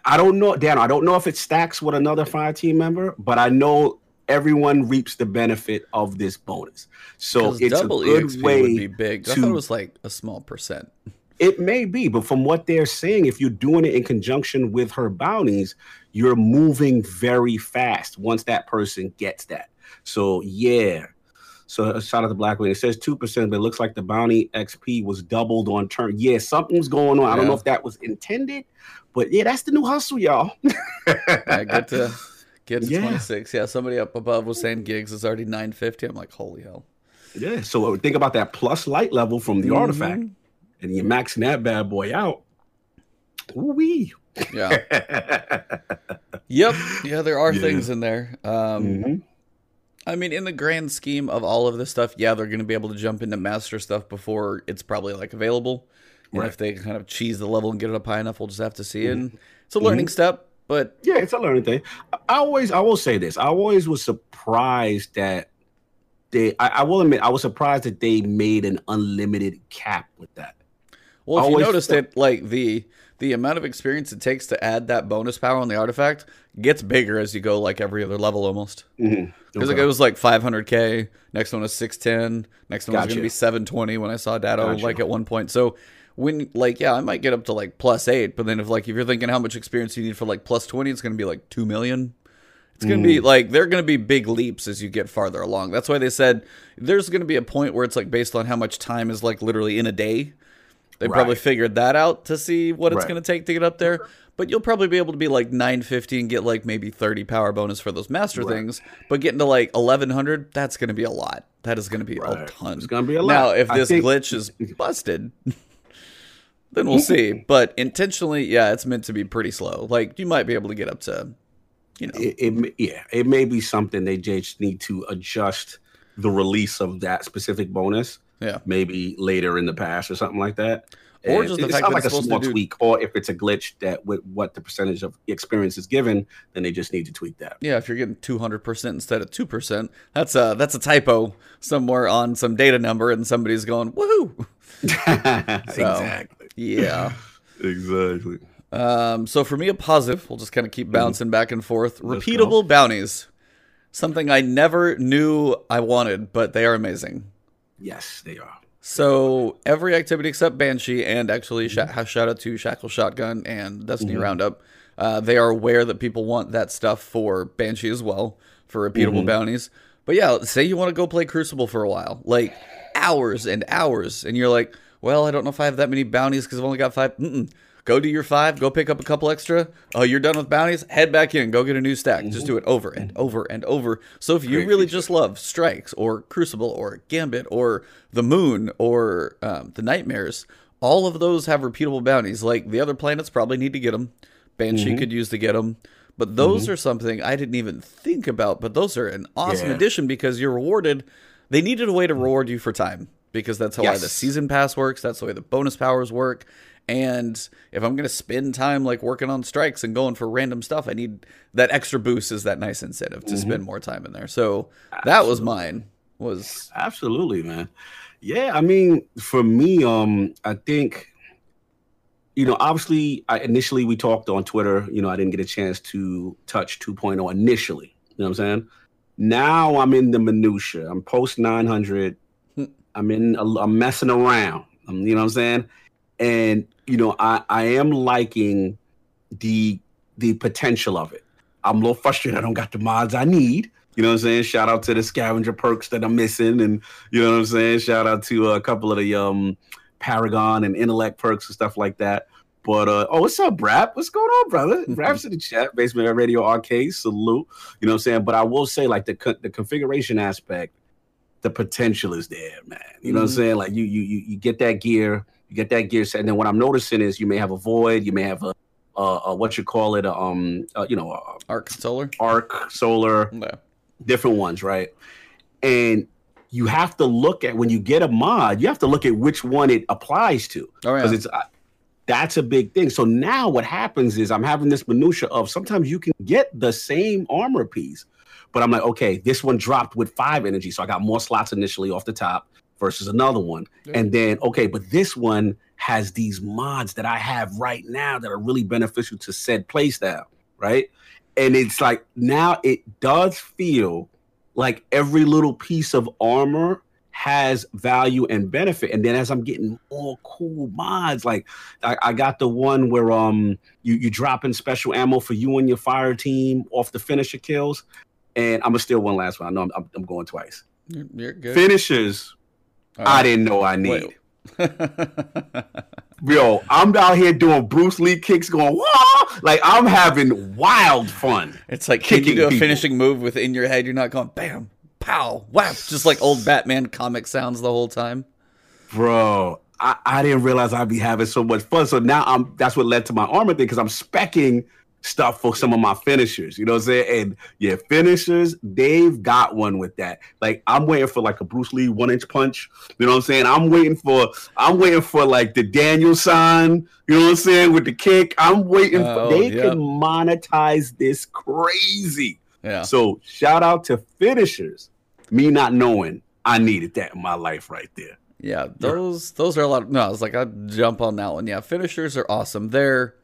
I don't know, Dan. I don't know if it stacks with another fire team member, but I know everyone reaps the benefit of this bonus. So it's a good EXP way. would be big. I thought it was like a small percent. It may be, but from what they're saying, if you're doing it in conjunction with her bounties, you're moving very fast once that person gets that. So yeah. So uh, shout out to Black Widow. It says two percent, but it looks like the bounty XP was doubled on turn. Yeah, something's going on. I don't know if that was intended, but yeah, that's the new hustle, y'all. I get to get to Yeah. 26. Yeah, somebody up above was saying gigs is already 950. I'm like, holy hell. yeah. So uh, think about that plus light level from the Mhm. artifact, and you're maxing that bad boy out. Ooh wee. Yeah. Yep. Yeah, there are Yeah. things in there. Um, Mhm. I mean, in the grand scheme of all of this stuff, yeah, they're going to be able to jump into master stuff before it's probably like available. And if they kind of cheese the level and get it up high enough, we'll just have to see. Mm-hmm. And it's a learning step, but Yeah, it's a learning thing. I- always, I will say this. I always was surprised that they. I, I will admit, I was surprised that they made an unlimited cap with that. well, if you noticed it, like the the amount of experience it takes to add that bonus power on the artifact gets bigger as you go like every other level almost. Mhm. Because Okay. it was like 500k. Next one was 610. Next one was going to be 720 when I saw data Gotcha. like at one point. So when like yeah, I might get up to like plus eight, but then if like if you're thinking how much experience you need for like plus 20, it's going to be like two million. It's going to be Mm. like they're going to be big leaps as you get farther along. That's why they said there's going to be a point where it's like based on how much time is like literally in a day. They probably figured that out to see what it's Right. going to take to get up there. But you'll probably be able to be like 950 and get like maybe 30 power bonus for those master Right. things. But getting to like 1100, that's going to be a lot. That is going to be a ton. It's gonna be a lot. Now, if this think- glitch is busted, then we'll see. But intentionally, yeah, it's meant to be pretty slow. Like you might be able to get up to, you know, it, it yeah, it may be something they just need to adjust the release of that specific bonus, yeah. maybe later in the past or something like that. Or just the fact that like it's a small do- tweak, or if it's a glitch that with what the percentage of experience is given, then they just need to tweak that. Yeah, if you're getting 200% instead of 2%, that's a that's a typo somewhere on some data number and somebody's going, "Woohoo." exactly. Yeah. Exactly. Um, so for me, a positive. We'll just kind of keep bouncing back and forth. Let's Repeatable bounties, something I never knew I wanted, but they are amazing. Yes, they are. So every activity except Banshee, and actually sh- mm-hmm. shout out to Shackle Shotgun and Destiny mm-hmm. Roundup, uh, they are aware that people want that stuff for Banshee as well for repeatable mm-hmm. bounties. But yeah, say you want to go play Crucible for a while, like hours and hours, and you're like, well, I don't know if I have that many bounties because I've only got five. Mm-mm. Go do your five. Go pick up a couple extra. Oh, you're done with bounties. Head back in. Go get a new stack. Just do it over and over and over. So if you really just love Strikes or Crucible or Gambit or the Moon or um, the Nightmares, all of those have repeatable bounties. Like the other planets probably need to get them. Banshee Mm-hmm. could use to get them. But those are something I didn't even think about. But those are an awesome Yeah. addition because you're rewarded. They needed a way to reward you for time because that's how why the season pass works. That's the way the bonus powers work. And if I'm going to spend time like working on strikes and going for random stuff, I need that extra boost is that nice incentive to spend more time in there. So that was mine. Was Absolutely, man. Yeah, I mean, for me, um, I think, you know, obviously, I, initially we talked on Twitter. You know, I didn't get a chance to touch 2.0 initially. You know what I'm saying? Now I'm in the minutia. I'm post 900. Hmm. I'm in. a- I'm messing around. Um, you know what I'm saying? And you know, I I am liking the the potential of it. I'm a little frustrated. I don't got the mods I need. You know what I'm saying? Shout out to the scavenger perks that I'm missing, and you know what I'm saying. Shout out to a couple of the um Paragon and intellect perks and stuff like that. But uh, oh, what's up, Brap? What's going on, brother? Brap's in the chat. Basement Radio Arcade, salute. You know what I'm saying? But I will say, like the co- the configuration aspect, the potential is there, man. You know what I'm Mhm. saying? Like you you you you get that gear, you get that gear set, and then what I'm noticing is you may have a void, you may have a uh, uh what you call it, a, um, uh, you know, a Arc Solar? arc, solar, different ones, right? And you have to look at when you get a mod, you have to look at which one it applies to Oh, because yeah. it's uh, that's a big thing. So now what happens is I'm having this minutia of sometimes you can get the same armor piece, but I'm like, okay, this one dropped with five energy, so I got more slots initially off the top versus another one, Yeah. and then okay, but this one has these mods that I have right now that are really beneficial to said playstyle, right? And it's like now it does feel like every little piece of armor has value and benefit. And then as I'm getting more cool mods, like I, I got the one where um you you drop in special ammo for you and your fire team off the finisher kills. And I'm gonna steal one last one. I know I'm, I'm, I'm going twice. You're, you're good. Finishers, All I didn't know I need. Yo, I'm out here doing Bruce Lee kicks, going whoa, like I'm having wild fun. It's like can you kicking do a people. finishing move within your head? You're not going bam, pow, whap, just like old Batman comic sounds the whole time. bro I, I didn't realize i'd be having so much fun so now i'm that's what led to my armor thing because i'm specking stuff for some of my finishers you know what i'm saying and yeah finishers they've got one with that like i'm waiting for like a bruce lee one inch punch you know what i'm saying i'm waiting for i'm waiting for like the daniel sign you know what i'm saying with the kick i'm waiting uh, Oh, for they yep. can monetize this crazy Yeah. so shout out to finishers me not knowing i needed that in my life right there Yeah, those those are a lot. Of, no, I was like, I'd jump on that one. Yeah, finishers are awesome. They're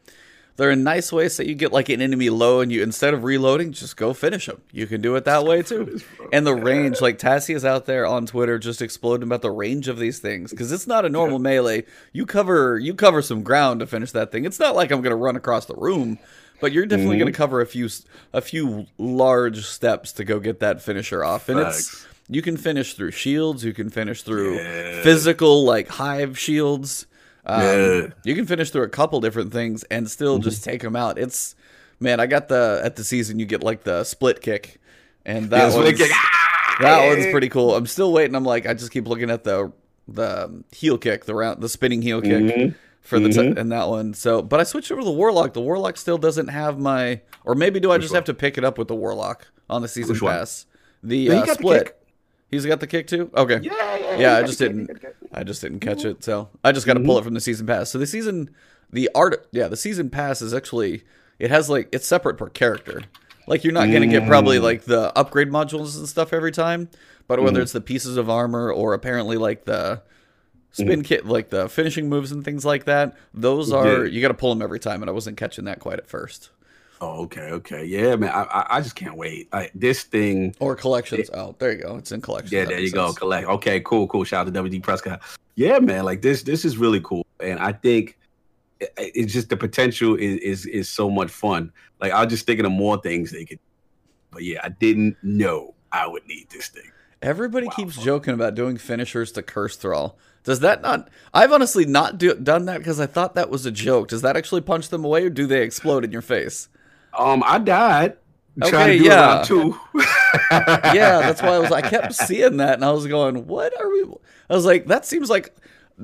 they're a nice ways that you get like an enemy low and you instead of reloading, just go finish them. You can do it that way too. And the range, like Tassie is out there on Twitter just exploding about the range of these things because it's not a normal melee. You cover you cover some ground to finish that thing. It's not like I'm gonna run across the room, but you're definitely Mhm. gonna cover a few a few large steps to go get that finisher off. And it's you can finish through shields, you can finish through Yeah. physical like hive shields. Um, Yeah. You can finish through a couple different things and still just take them out. It's man, I got the at the season you get like the split kick, and that Yeah, one's, kick. Ah, that one's pretty cool. I'm still waiting. I'm like I just keep looking at the the heel kick, the round, the spinning heel kick Mhm. for the t- Mhm. and that one. So, but I switched over to the warlock. The warlock still doesn't have my, or maybe do I Which just one? have to pick it up with the warlock on the season Which one? pass? The uh, split. He's got the kick too. Okay. Yeah, yeah, Yeah, yeah, I just didn't. get it, get it. I just didn't catch it, so I just got to pull it from the season pass. So the season, the art, yeah, the season pass is actually it has like it's separate per character. Like you're not gonna get probably Mm. like the upgrade modules and stuff every time, but whether it's the pieces of armor or apparently like the spin kit, like the finishing moves and things like that, those are Yeah. you got to pull them every time, and I wasn't catching that quite at first. Oh, okay, okay, yeah, man. I, I, just can't wait. I, this thing, Or collections. Oh, there you go. It's in collections. yeah, That there you makes go. Collect. Okay, cool, cool. Shout out to WD Prescott. Yeah, man. Like this, this is really cool, and I think it- it's just the potential is is is so much fun. Like I was just thinking of more things they could, but yeah, I didn't know I would need this thing. Everybody Wow. keeps joking about doing finishers to curse thrall. Does that not? I've honestly not do, done that because I thought that was a joke. Does that actually punch them away, or do they explode in your face? Um, I died. Okay, trying to do yeah. two. Yeah, that's why I was. I kept seeing that, and I was going, "What are we?" I was like, "That seems like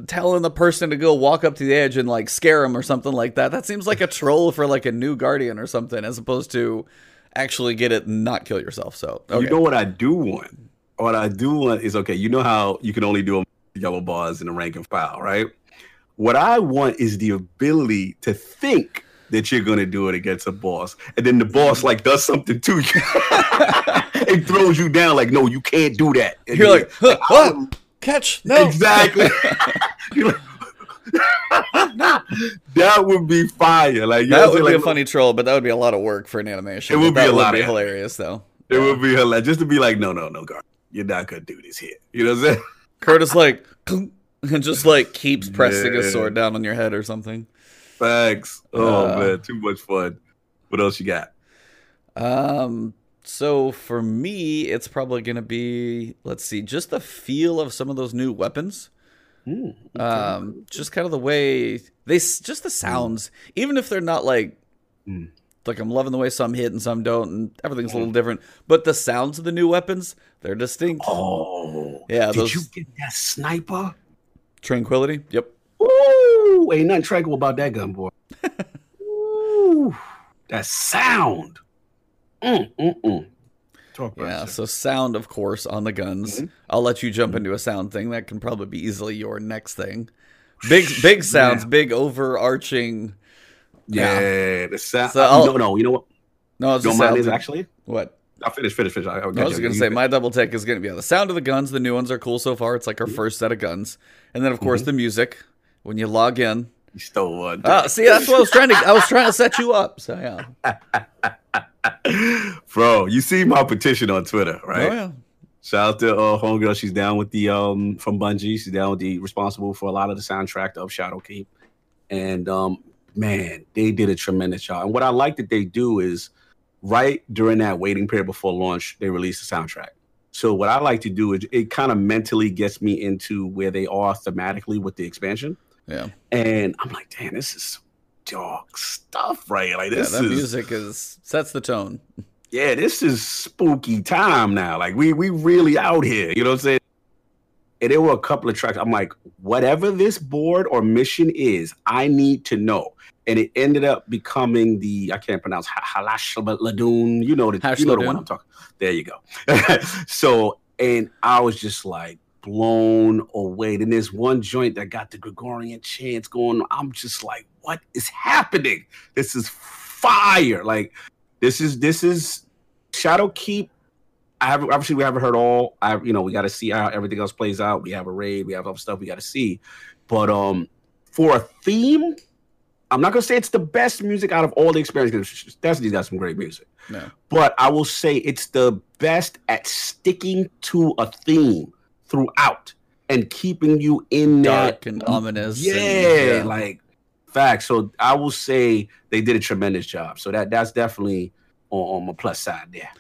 telling the person to go walk up to the edge and like scare him or something like that. That seems like a troll for like a new guardian or something, as opposed to actually get it and not kill yourself." So okay. You know what I do want? What I do want is okay. You know how you can only do a yellow bars in the rank and file, right? What I want is the ability to think that you're gonna do it against a boss, and then the boss like does something to you and throws you down. Like, no, you can't do that. And You're like, huh, what? would- um, Catch? No. exactly. Like- that would be fire. Like That would be saying? a funny troll, but that would be a lot of work for an animation. It would be a lot be of- hilarious though. It would be hilarious just to be like, no, no, no, guard. You're not gonna do this here. You know what I'm saying? Curtis like and just like keeps pressing his Yeah. sword down on your head or something. Thanks. Oh Uh, man, too much fun. What else you got? Um. So for me, it's probably gonna be let's see, just the feel of some of those new weapons. Um, just kind of the way they, just the sounds, even if they're not like, Mm. like I'm loving the way some hit and some don't, and everything's a little different. But the sounds of the new weapons, they're distinct. Oh, Yeah, Did those- you get that sniper? Tranquility. Yep. Ooh, ain't nothing tranquil about that gun, boy. Ooh, that sound. Mm, mm, mm. Talk about Yeah, it. so sound, of course, on the guns. Mhm. I'll let you jump into a sound thing. That can probably be easily your next thing. Big, big sounds, Yeah. big overarching. yeah, the sound. So I'll- no, no, you know what? No, I just know mine is actually. what? I'll finish, finish, finish. I, I was gonna say my double take is gonna be yeah, the sound of the guns. The new ones are cool so far. It's like our first set of guns, and then of course Mhm. the music when you log in. You stole one. Oh, see, that's what I was trying to. I was trying to set you up. So yeah. Bro, you see my petition on Twitter, right? Oh yeah. Shout out to uh, homegirl. She's down with the um from Bungie. She's down with the responsible for a lot of the soundtrack of Shadowkeep. And um, man, they did a tremendous job. And what I like that they do is right during that waiting period before launch, they release the soundtrack. So what I like to do is it kind of mentally gets me into where they are thematically with the expansion. Yeah. And I'm like, damn, this is dark stuff, right? Like Yeah. this That is music is sets the tone. yeah, this is spooky time now. Like we we really out here. You know what I'm saying? And there were a couple of tracks. I'm like, whatever this board or mission is, I need to know. And it ended up becoming the I can't pronounce Ha- Halash Ladoon. You know the you know the one I'm talking. There you go. so and I was just like blown away. Then there's one joint that got the Gregorian chants going. I'm just like, what is happening? This is fire. Like this is this is Shadowkeep. I haven't obviously we haven't heard all. I you know we got to see how everything else plays out. We have a raid, we have other stuff we got to see, but um, for a theme, I'm not gonna say it's the best music out of all the experiences. Destiny's got some great music, No. but I will say it's the best at sticking to a theme throughout and keeping you in that and ominous. yeah, and- like facts. So I will say they did a tremendous job. So that that's definitely on, on my plus side there.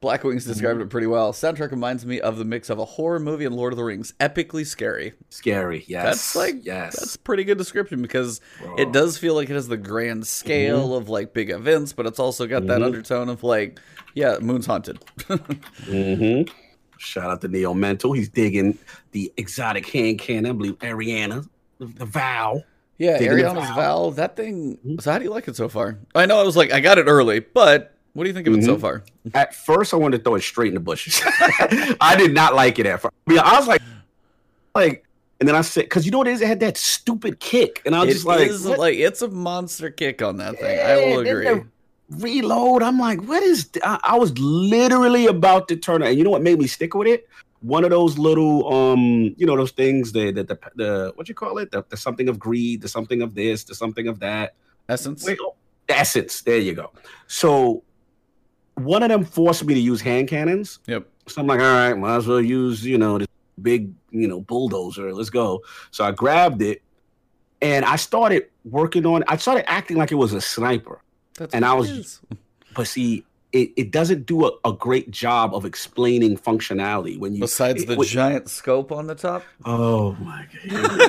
Black Wings Mm-hmm. described it pretty well. Soundtrack reminds me of the mix of a horror movie and Lord of the Rings. Epically scary. Scary, yes. That's like yes. that's a pretty good description because Bro. it does feel like it has the grand scale of like big events, but it's also got that Mhm. undertone of like, yeah, Moon's haunted. hmm Shout out to Neo Mental. He's digging the exotic hand cannon. I believe Eriana, the, the vow. yeah, Digging Eriana's Vow. Vow. That thing. Mhm. So how do you like it so far? I know I was like, I got it early, but what do you think of it so Mhm. far? At first, I wanted to throw it straight in the bushes. I did not like it at first. I, mean, I was like, like, and then I said, because you know what it is? It had that stupid kick, and I was It just like, is like it's a monster kick on that thing. I will agree. Reload. I'm like, what is? th- I, I was literally about to turn it. And you know what made me stick with it? One of those little, um, you know, those things that the, the the what you call it? The, the something of greed, the something of this, the something of that. Essence. Wait, oh, essence. There you go. So one of them forced me to use hand cannons. Yep. So I'm like, all right, might as well use, you know, this big, you know, bulldozer. Let's go. So I grabbed it and I started working on I started acting like it was a sniper. That's and what I was- is. But see, it, it doesn't do a, a great job of explaining functionality when you Besides it- the wait- giant scope on the top. Oh my god.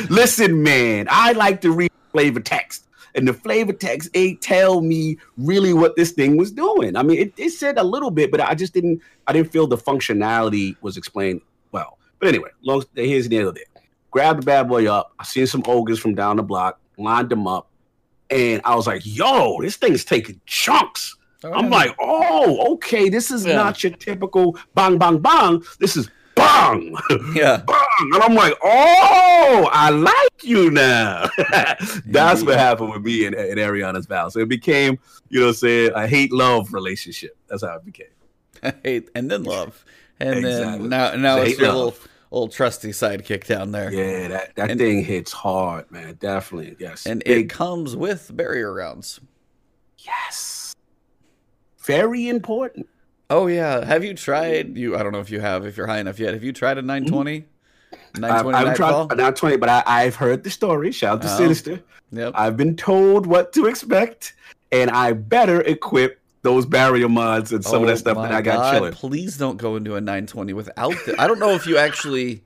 Listen, man, I like to read flavor text. And the flavor text ain't tell me really what this thing was doing. I mean, it, it said a little bit, but I just didn't I didn't feel the functionality was explained well. But anyway, long here's the end of it. grab the bad boy up. I seen some ogres from down the block, lined them up, and I was like, yo, this thing's taking chunks. I'm like, oh, okay, this is Yeah. not your typical bang, bang, bang. This is bang, yeah. bang. And I'm like, oh, I like you now. That's what happened with me and, and Eriana's vow. So it became, you know, what I'm saying a hate love relationship. That's how it became. hate and then love, and Exactly. then now now It's it's hate your love. Little old trusty sidekick down there, Yeah, that, that And- thing hits hard, man. Definitely. Yes. and it comes with barrier rounds. yes. Very important. Oh yeah, have you tried? You I don't know if you have, if you're high enough yet. Have you tried a mm-hmm. 920? I've, 920 I've tried not 20, but I, I've heard the story. Shout out to Oh. Sinister. Yep. I've been told what to expect, and I better equip those barrier mods and some of Oh that stuff that I got God, chilling. Please don't go into a 920 without. The, I don't know if you actually.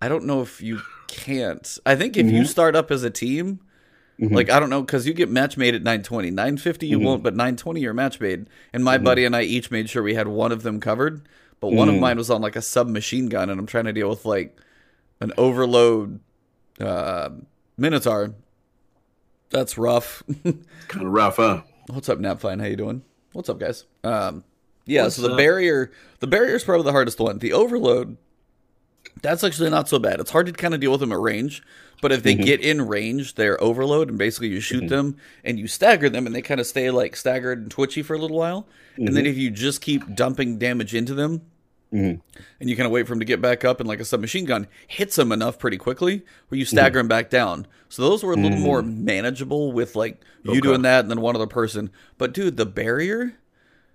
I don't know if you can't. I think if you Mhm. start up as a team, Mhm. like I don't know, because you get match made at 920, 950 you Mhm. won't, but 920 you're match made. And my buddy and I each made sure we had one of them covered, but one of Mhm. mine was on like a submachine gun, and I'm trying to deal with like an overload uh, minotaur. That's rough. kind of rough, huh? What's up, Napfine? How you doing? What's up, guys? Um, yeah. What's so the up? barrier, the barrier is probably the hardest one. The overload, that's actually not so bad. It's hard to kind of deal with them at range, but if they Mhm. get in range, they're overload, and basically you shoot Mhm. them and you stagger them, and they kind of stay like staggered and twitchy for a little while. And then if you just keep dumping damage into them, Mhm. and you kind of wait for them to get back up, and like a submachine gun hits them enough pretty quickly where you stagger them back down. So those were a little more manageable with like you Okay. doing that and then one other person. But dude, the barrier.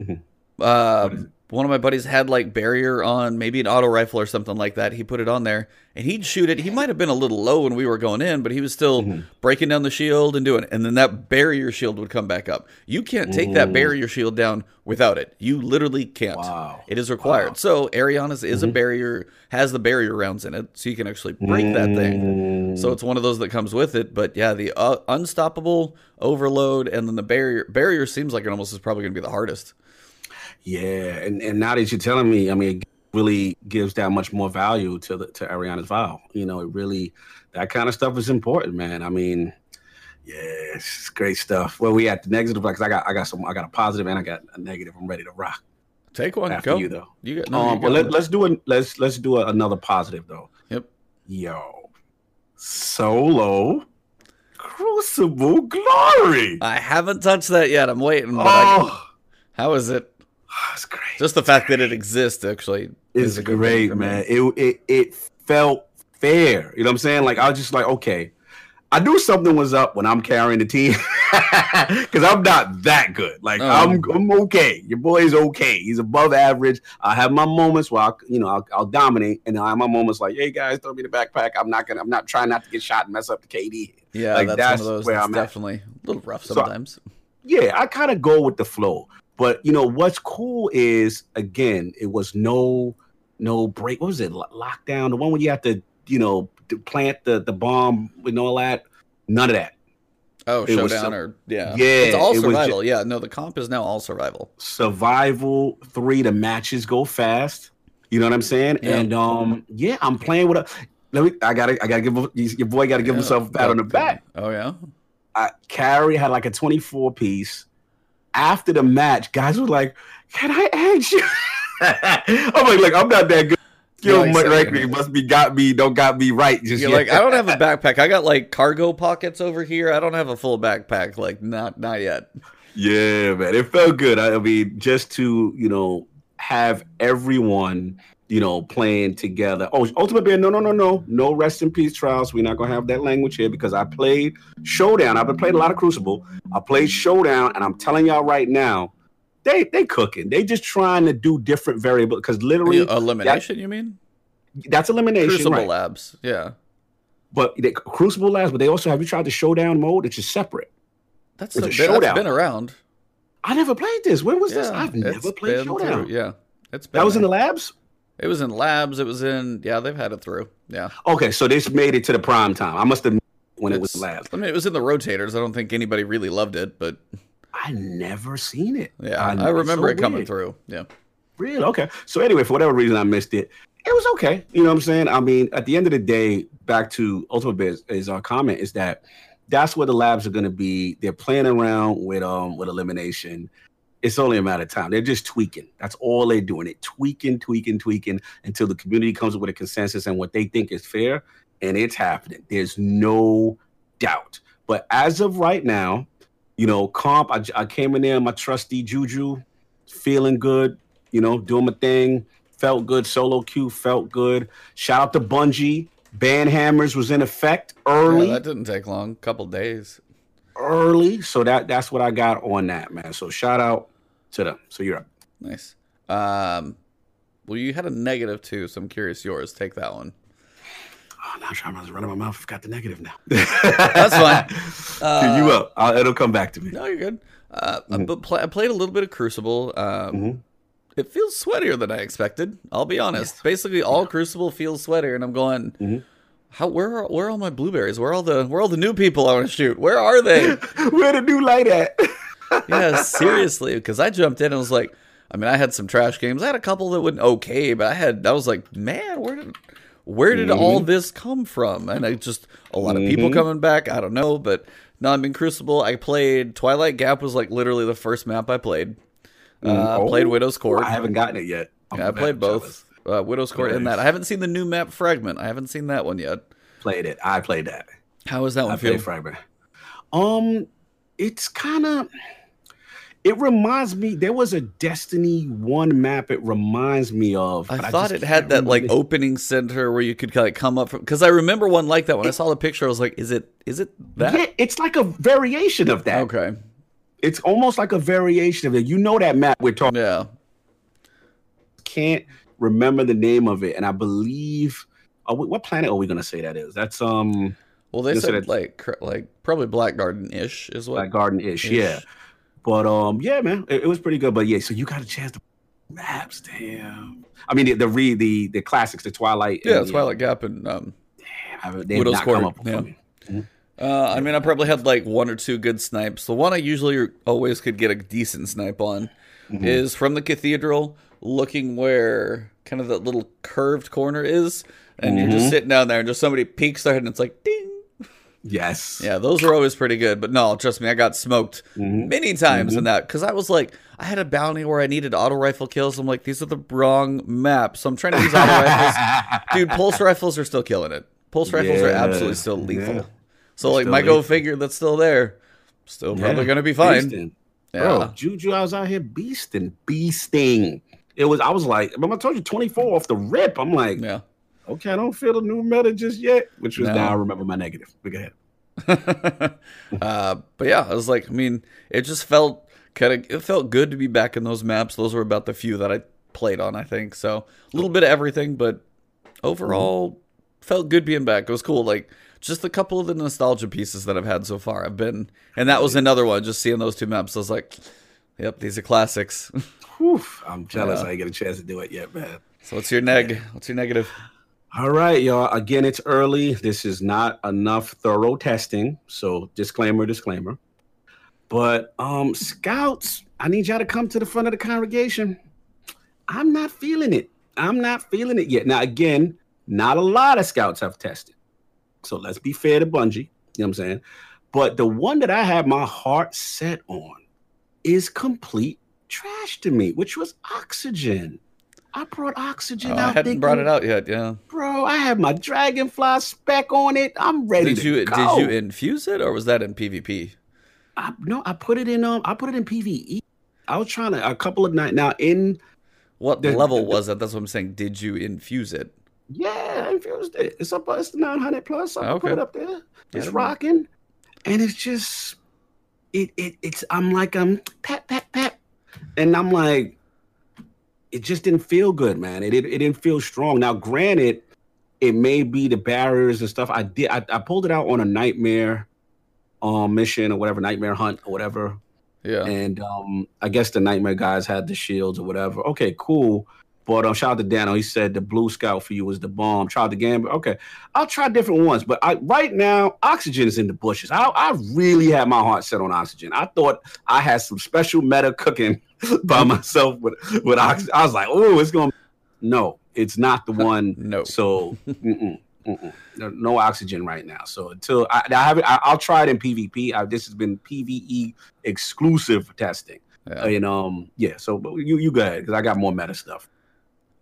Mhm. Um, one of my buddies had like barrier on maybe an auto rifle or something like that. He put it on there and he'd shoot it. He might have been a little low when we were going in, but he was still Mhm. breaking down the shield and doing it. And then that barrier shield would come back up. You can't take that barrier shield down without it. You literally can't. Wow. It is required. Wow. So Eriana's is a Mhm. barrier, has the barrier rounds in it, so you can actually break that thing. Mm. So it's one of those that comes with it. But yeah, the uh, unstoppable overload and then the barrier barrier seems like it almost is probably going to be the hardest. Yeah, and, and now that you're telling me, I mean, it really gives that much more value to the to Eriana's vow. You know, it really that kind of stuff is important, man. I mean, yeah, it's great stuff. Well, we at the negative because I got I got some I got a positive and I got a negative. I'm ready to rock Take one, after go. you though. You got no, Um, you but let, let's do it. Let's let's do a, another positive though. Yep. Yo, solo, Crucible Glory. I haven't touched that yet. I'm waiting, but I, Oh, How is it? Ah, it's great. Just the fact that it exists actually It's is a good thing great, for man. It, it it felt fair. You know what I'm saying? Like I was just like, okay, I knew something was up when I'm carrying the team because I'm not that good. Like Oh. I'm I'm okay. Your boy's okay. He's above average. I have my moments where I, you know I'll, I'll dominate, and I have my moments like, hey guys, throw me the backpack. I'm not gonna. I'm not trying not to get shot and mess up the KD. Yeah, Like, that's, that's one of those where that's I'm at. definitely a little rough So- sometimes. yeah, I kind of go with the flow. But you know what's cool is again, it was no no break. What was it? Lockdown, the one where you have to you know plant the the bomb and all that. None of that. oh, it showdown or yeah, Yeah, it's all it survival. yeah, no, the comp is now all survival. Survival three. The matches go fast. You know what I'm saying? Yeah. And um, yeah, I'm playing with a. Let me. I gotta. I gotta give your boy. Got to give Yeah, himself a pat on the back. Oh yeah, I, Carrie had like a 24 piece. After the match, guys were like, "Can I add you?" I'm like, "Look, I'm not that good." Skill like saying- must be got me, don't got me right. Just like I don't have a backpack. I got like cargo pockets over here. I don't have a full backpack. Like not not yet. yeah, man, it felt good. I, I mean, just to you know have everyone you know playing together. Oh, Ultimate Bear, no, no, no, no, no. Rest in peace, trials. We're not gonna have that language here because I played Showdown. I've been playing a lot of Crucible. I played Showdown, and I'm telling y'all right now, they they cooking. They just trying to do different variables because literally Elimination, you mean? that's elimination, Crucible right? Labs. Yeah, But they, Crucible Labs, but they also have you tried the Showdown mode, It's just separate. that's, a a showdown. that's been around. I never played this. When was this? I've never played Showdown. through- Yeah, it's been That was in the labs. It was in labs. It was in yeah. They've had it through. Yeah, Okay, so this made it to the prime time. I must have when it was labs. I mean, it was in the rotators. I don't think anybody really loved it, but I never seen it. yeah, I, it's remember so it coming weird. through. Yeah, Really? Okay. So anyway, for whatever reason I missed it. It was okay. You know what I'm saying? I mean, at the end of the day, back to Ultimate Biz is our comment is that that's where the labs are going to be. They're playing around with um with elimination. It's only a matter of time. They're just tweaking. That's all they're doing. It tweaking, tweaking, tweaking until the community comes up with a consensus and what they think is fair, and it's happening. There's no doubt. But as of right now, you know, comp. I, I came in there, my trusty Juju, feeling good. You know, doing my thing. Felt good. Solo queue felt good. Shout out to Bungie. Ban hammers was in effect early, Yeah, that didn't take long. couple days. early. So that that's what I got on that man. So shout out to up. So you're up. Nice. Um, well, you had a negative too, so I'm curious yours. Take that one. Oh, now I'm trying to run my mouth. I've got the negative now. That's fine. Dude, you Uh, up? I'll, it'll come back to me. No, you're good. Uh, Mhm. But pla I played a little bit of Crucible. Um, Mhm. It feels sweatier than I expected. I'll be honest. Yes. Basically, all Crucible feels sweatier, and I'm going, Mhm. how? Where are where are all my blueberries? Where are all the where are all the new people I want to shoot? Where are they? Where the new light at? Yeah, seriously. Because I jumped in and was like, I mean, I had some trash games. I had a couple that went okay, but I had I was like, man, where did where did all this come from? And I just a lot of people Mhm. coming back. I don't know, but no, I'm in Crucible. I played Twilight Gap was like literally the first map I played. Uh, Oh, played Widow's Court. I haven't gotten it yet. Yeah, I played both. Uh, Widow's Court and that. I haven't seen the new map Fragment. I haven't seen that one yet. Played it. I played that. How was that I one feel? played Fragment. Um, it's kind of. It reminds me. There was a Destiny one map. It reminds me of. I thought just it had that like remember. opening center where you could like come up from. Because I remember one like that. When I saw the picture, I was like, "Is it? Is it that?" Yeah, it's like a variation of that. Okay. It's almost like a variation of it. You know that map we're talking. Yeah. Can't remember the name of it, and I believe. Oh, wh- what planet are we gonna say that is? That's um, Well, they said like like probably Black Garden ish is what. like Garden ish. Yeah, but um, yeah, man, it, it was pretty good. But yeah, so you got a chance to maps. Damn. I mean, the the re the the classics, the Twilight. Yeah, and, Twilight Gap and um. Damn, I- they Widow's not come up yeah. me. Uh, I mean, I probably had like one or two good snipes. The one I usually always could get a decent snipe on Mhm. is from the cathedral, looking where kind of that little curved corner is, and you're just Mhm. sitting down there, and just somebody peeks their head, and it's like ding. Yes. Yeah, those were always pretty good. But no, trust me, I got smoked Mhm. many times in that because I was like, I had a bounty where I needed auto rifle kills. I'm like, these are the wrong maps, so I'm trying to use auto rifles. Dude, pulse rifles are still killing it. Pulse rifles are absolutely still lethal. yeah. So like my go figure that's still there, still Yeah, probably gonna be fine. Beastin'. Bro, Juju, I was out here beasting, beasting. It was, I was like, remember I told you 24 off the rip. I'm like, Yeah. Okay, I don't feel the new meta just yet, which was No. now I remember my negative. But go ahead. uh, but yeah, I was like, I mean, it just felt kind of, it felt good to be back in those maps. Those were about the few that I played on, I think. So a little bit of everything, but overall, felt good being back. It was cool. Like just a couple of the nostalgia pieces that I've had so far. I've been, and that was another one. Just seeing those two maps, I was like, yep, these are classics. Whew, I'm jealous Yeah. I didn't get a chance to do it yet, man. so what's your neg? What's your negative? All right, y'all. Again, it's early. This is not enough thorough testing. So disclaimer, disclaimer. But um, scouts, I need y'all to come to the front of the congregation. I'm not feeling it. I'm not feeling it yet. Now, again, not a lot of scouts have tested. So let's be fair to Bungie. You know what I'm saying? But the one that I had my heart set on is complete trash to me, which was oxygen. I brought oxygen Oh, out. I hadn't brought it out yet. Yeah. Bro, I have my dragonfly spec on it. I'm ready Did to you go. did you infuse it or was that in PvP? I, no, I put it in. Um, I put it in PVE. I was trying to a couple of nights now in. What The- level the- was that? That's what I'm saying. Did you infuse it? Yeah, I infused it. It's up. It's the 900 plus. I Okay. put it up there. It's rocking, and it's just it. It. It's. I'm like I'm pat pat pat, and I'm like, it just didn't feel good, man. It. It, it didn't feel strong. Now, granted, it may be the barriers and stuff. I did. I, I pulled it out on a nightmare, um, mission or whatever, nightmare hunt or whatever. Yeah. And um, I guess the Nightmare guys had the shields or whatever. Okay, cool. But um, shout out to Dano. He said the blue scout for you was the bomb. Out to Gambit. Okay, I'll try different ones. But I right now, oxygen is in the bushes. I, I really had my heart set on oxygen. I thought I had some special meta cooking by myself with with oxygen. I was like, oh, it's going. to No, it's not the one. No. So mm-mm, mm-mm. No, no oxygen right now. So until I, I have it, I, I'll try it in PvP. I, this has been PVE exclusive testing. Yeah. And um, yeah. So but you you go ahead because I got more meta stuff.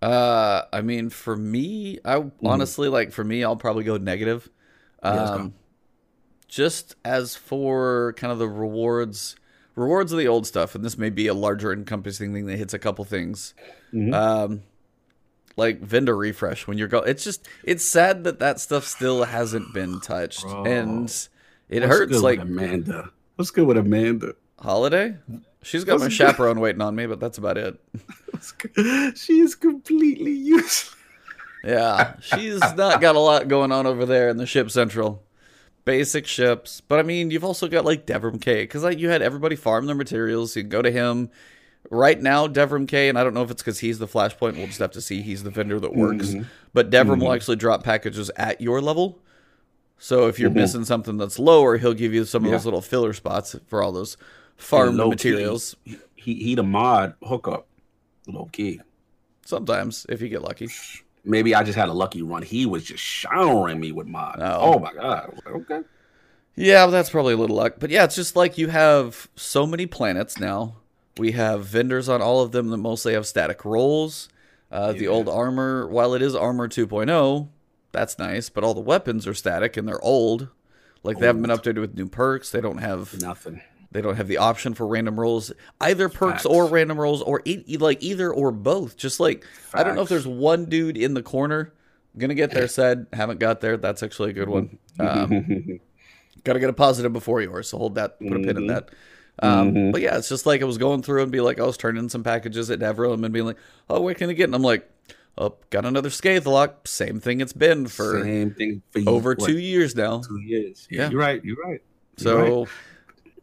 Uh, I mean, for me, I honestly like for me, I'll probably go negative. Yeah. Um, just as for kind of the rewards, rewards of the old stuff, and this may be a larger encompassing thing that hits a couple things. Mhm. Um, like vendor refresh when you're go. It's just it's sad that that stuff still hasn't been touched, Bro. and it What's hurts. good Like with Amanda. What's good with Amanda? Holiday, she's got my good? chaperone waiting on me, but that's about it. She is completely useless. Yeah, she's not got a lot going on over there in the ship central. Basic ships, but I mean, you've also got like Devrim Kay because like you had everybody farm their materials. You go to him. Right now, Devrim Kay, and I don't know if it's because he's the flashpoint. We'll just have to see. He's the vendor that works. Mhm. But Devrim will Mhm. actually drop packages at your level. So if you're Mhm. missing something that's lower, he'll give you some of Yeah. those little filler spots for all those farmed materials. He he the mod hookup, low key. Sometimes, if you get lucky. Maybe I just had a lucky run. He was just showering me with mods. Oh. Oh, my god. Okay. Yeah, well, that's probably a little luck. But yeah, it's just like you have so many planets now. We have vendors on all of them that mostly have static rolls. Uh, The old armor, while it is armor 2.0, that's nice, but all the weapons are static and they're old. Like they haven't been updated with new perks. They don't have Nothing. They don't have the option for random rolls, either perks Facts. or random rolls, or e- like either or both. Just like I don't know if there's one dude in the corner. gonna get there. Said haven't got there. That's actually a good one. Um, Got to get a positive before yours, so hold that. Put a pin in Mhm. that. Um, Mhm. But yeah, it's just like I was going through and be like, I was turning some packages at Devrim and being like, oh, where can I get? And I'm like, oh, got another Scathelocke. Same thing it's been for Same thing for over What, two years now. two years. Yeah. Yeah, you're right. You're right. You're So, right.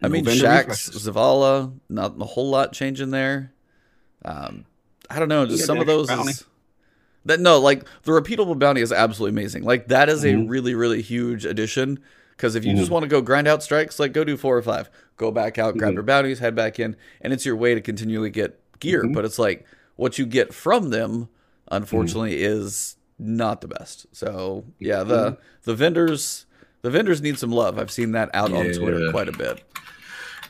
I No mean, Shaxx. Zavala, not a whole lot changing there. Um, I don't know, just some of those is that no, like the repeatable bounty is absolutely amazing. Like that is a Mhm. really really huge addition because if you Mm-hmm. just want to go grind out strikes, like go do four or five, go back out, grab Mhm. your bounties, head back in, and it's your way to continually get gear. Mhm. But it's like what you get from them, unfortunately, Mm-hmm. is not the best. So yeah, the the vendors. The vendors need some love. I've seen that out on Twitter Yeah. quite a bit.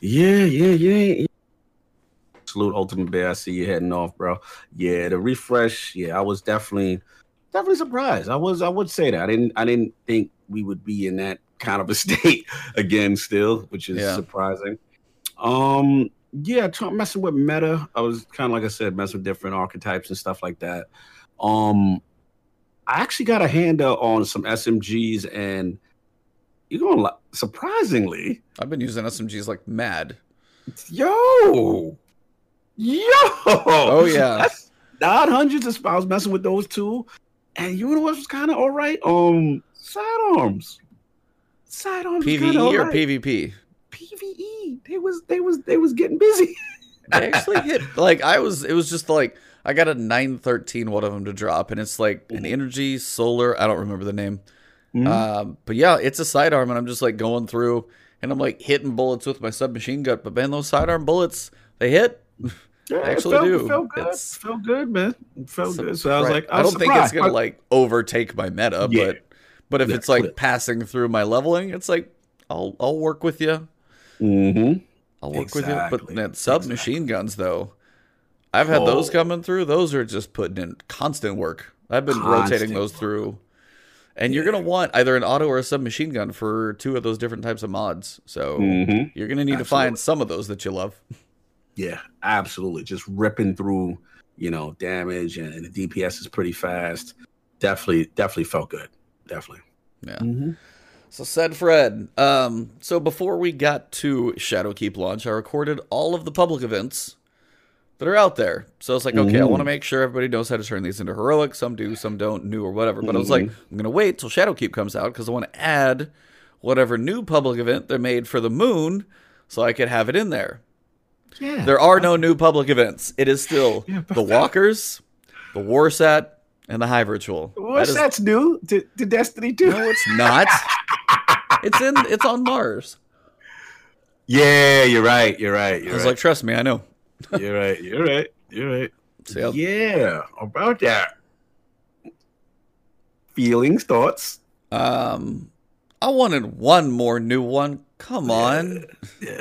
Yeah, yeah, yeah. yeah. Salute Ultimate Bear. I see you heading off, bro. Yeah, the refresh. Yeah, I was definitely definitely surprised. I was I would say that. I didn't I didn't think we would be in that kind of a state again still, which is Yeah. surprising. Um yeah, messing with meta. I was kind of like I said, messing with different archetypes and stuff like that. Um, I actually got a hand on some SMGs, and you're going to surprisingly. I've been using SMGs like mad. Yo, yo. Oh yeah. That's nine hundreds. I was messing with those two, and you know what was kind of all right? Um, sidearms. Sidearms. PVE or right. PvP? PVE. They was they was they was getting busy. they actually hit like I was. It was just like I got a nine thirteen one of them to drop, and it's like an energy solar. I don't remember the name. Mm-hmm. Um, but yeah, it's a sidearm, and I'm just like going through, and I'm like hitting bullets with my submachine gun. But man, those sidearm bullets they hit. Yeah, they actually it felt, do. It felt good. It's, felt good, man. It felt good. So I was like, I, I don't surprised. think it's gonna like overtake my meta, yeah. but but if yeah, it's like passing through my leveling, it's like I'll I'll work with you. Mm-hmm. I'll work exactly. with you. But that submachine exactly. guns, though, I've had oh. those coming through. Those are just putting in constant work. I've been constant rotating those through. And yeah. you're gonna want either an auto or a submachine gun for two of those different types of mods. So mm-hmm. you're gonna need absolutely. to find some of those that you love. Yeah, absolutely. Just ripping through, you know, damage and, and the DPS is pretty fast. Definitely, definitely felt good. Definitely. Yeah. Mm-hmm. So said Fred. Um, so before we got to Shadowkeep launch, I recorded all of the public events that are out there. So it's like, okay, mm-hmm. I want to make sure everybody knows how to turn these into heroic. Some do, some don't, new or whatever. But mm-hmm. I was like, mm-hmm. I'm gonna wait till Shadowkeep comes out because I want to add whatever new public event they made for the moon, so I could have it in there. Yeah. There are no new public events. It is still yeah, the Walkers, the Warsat, and the Hive Ritual. Warsat's is... new to, to Destiny 2. No, it's not. it's in. It's on Mars. Yeah, you're right. You're right. You're I was right. like, trust me, I know. You're right. You're right. You're right. So, yeah, about that. Feelings, thoughts. Um, I wanted one more new one. Come on. Yeah.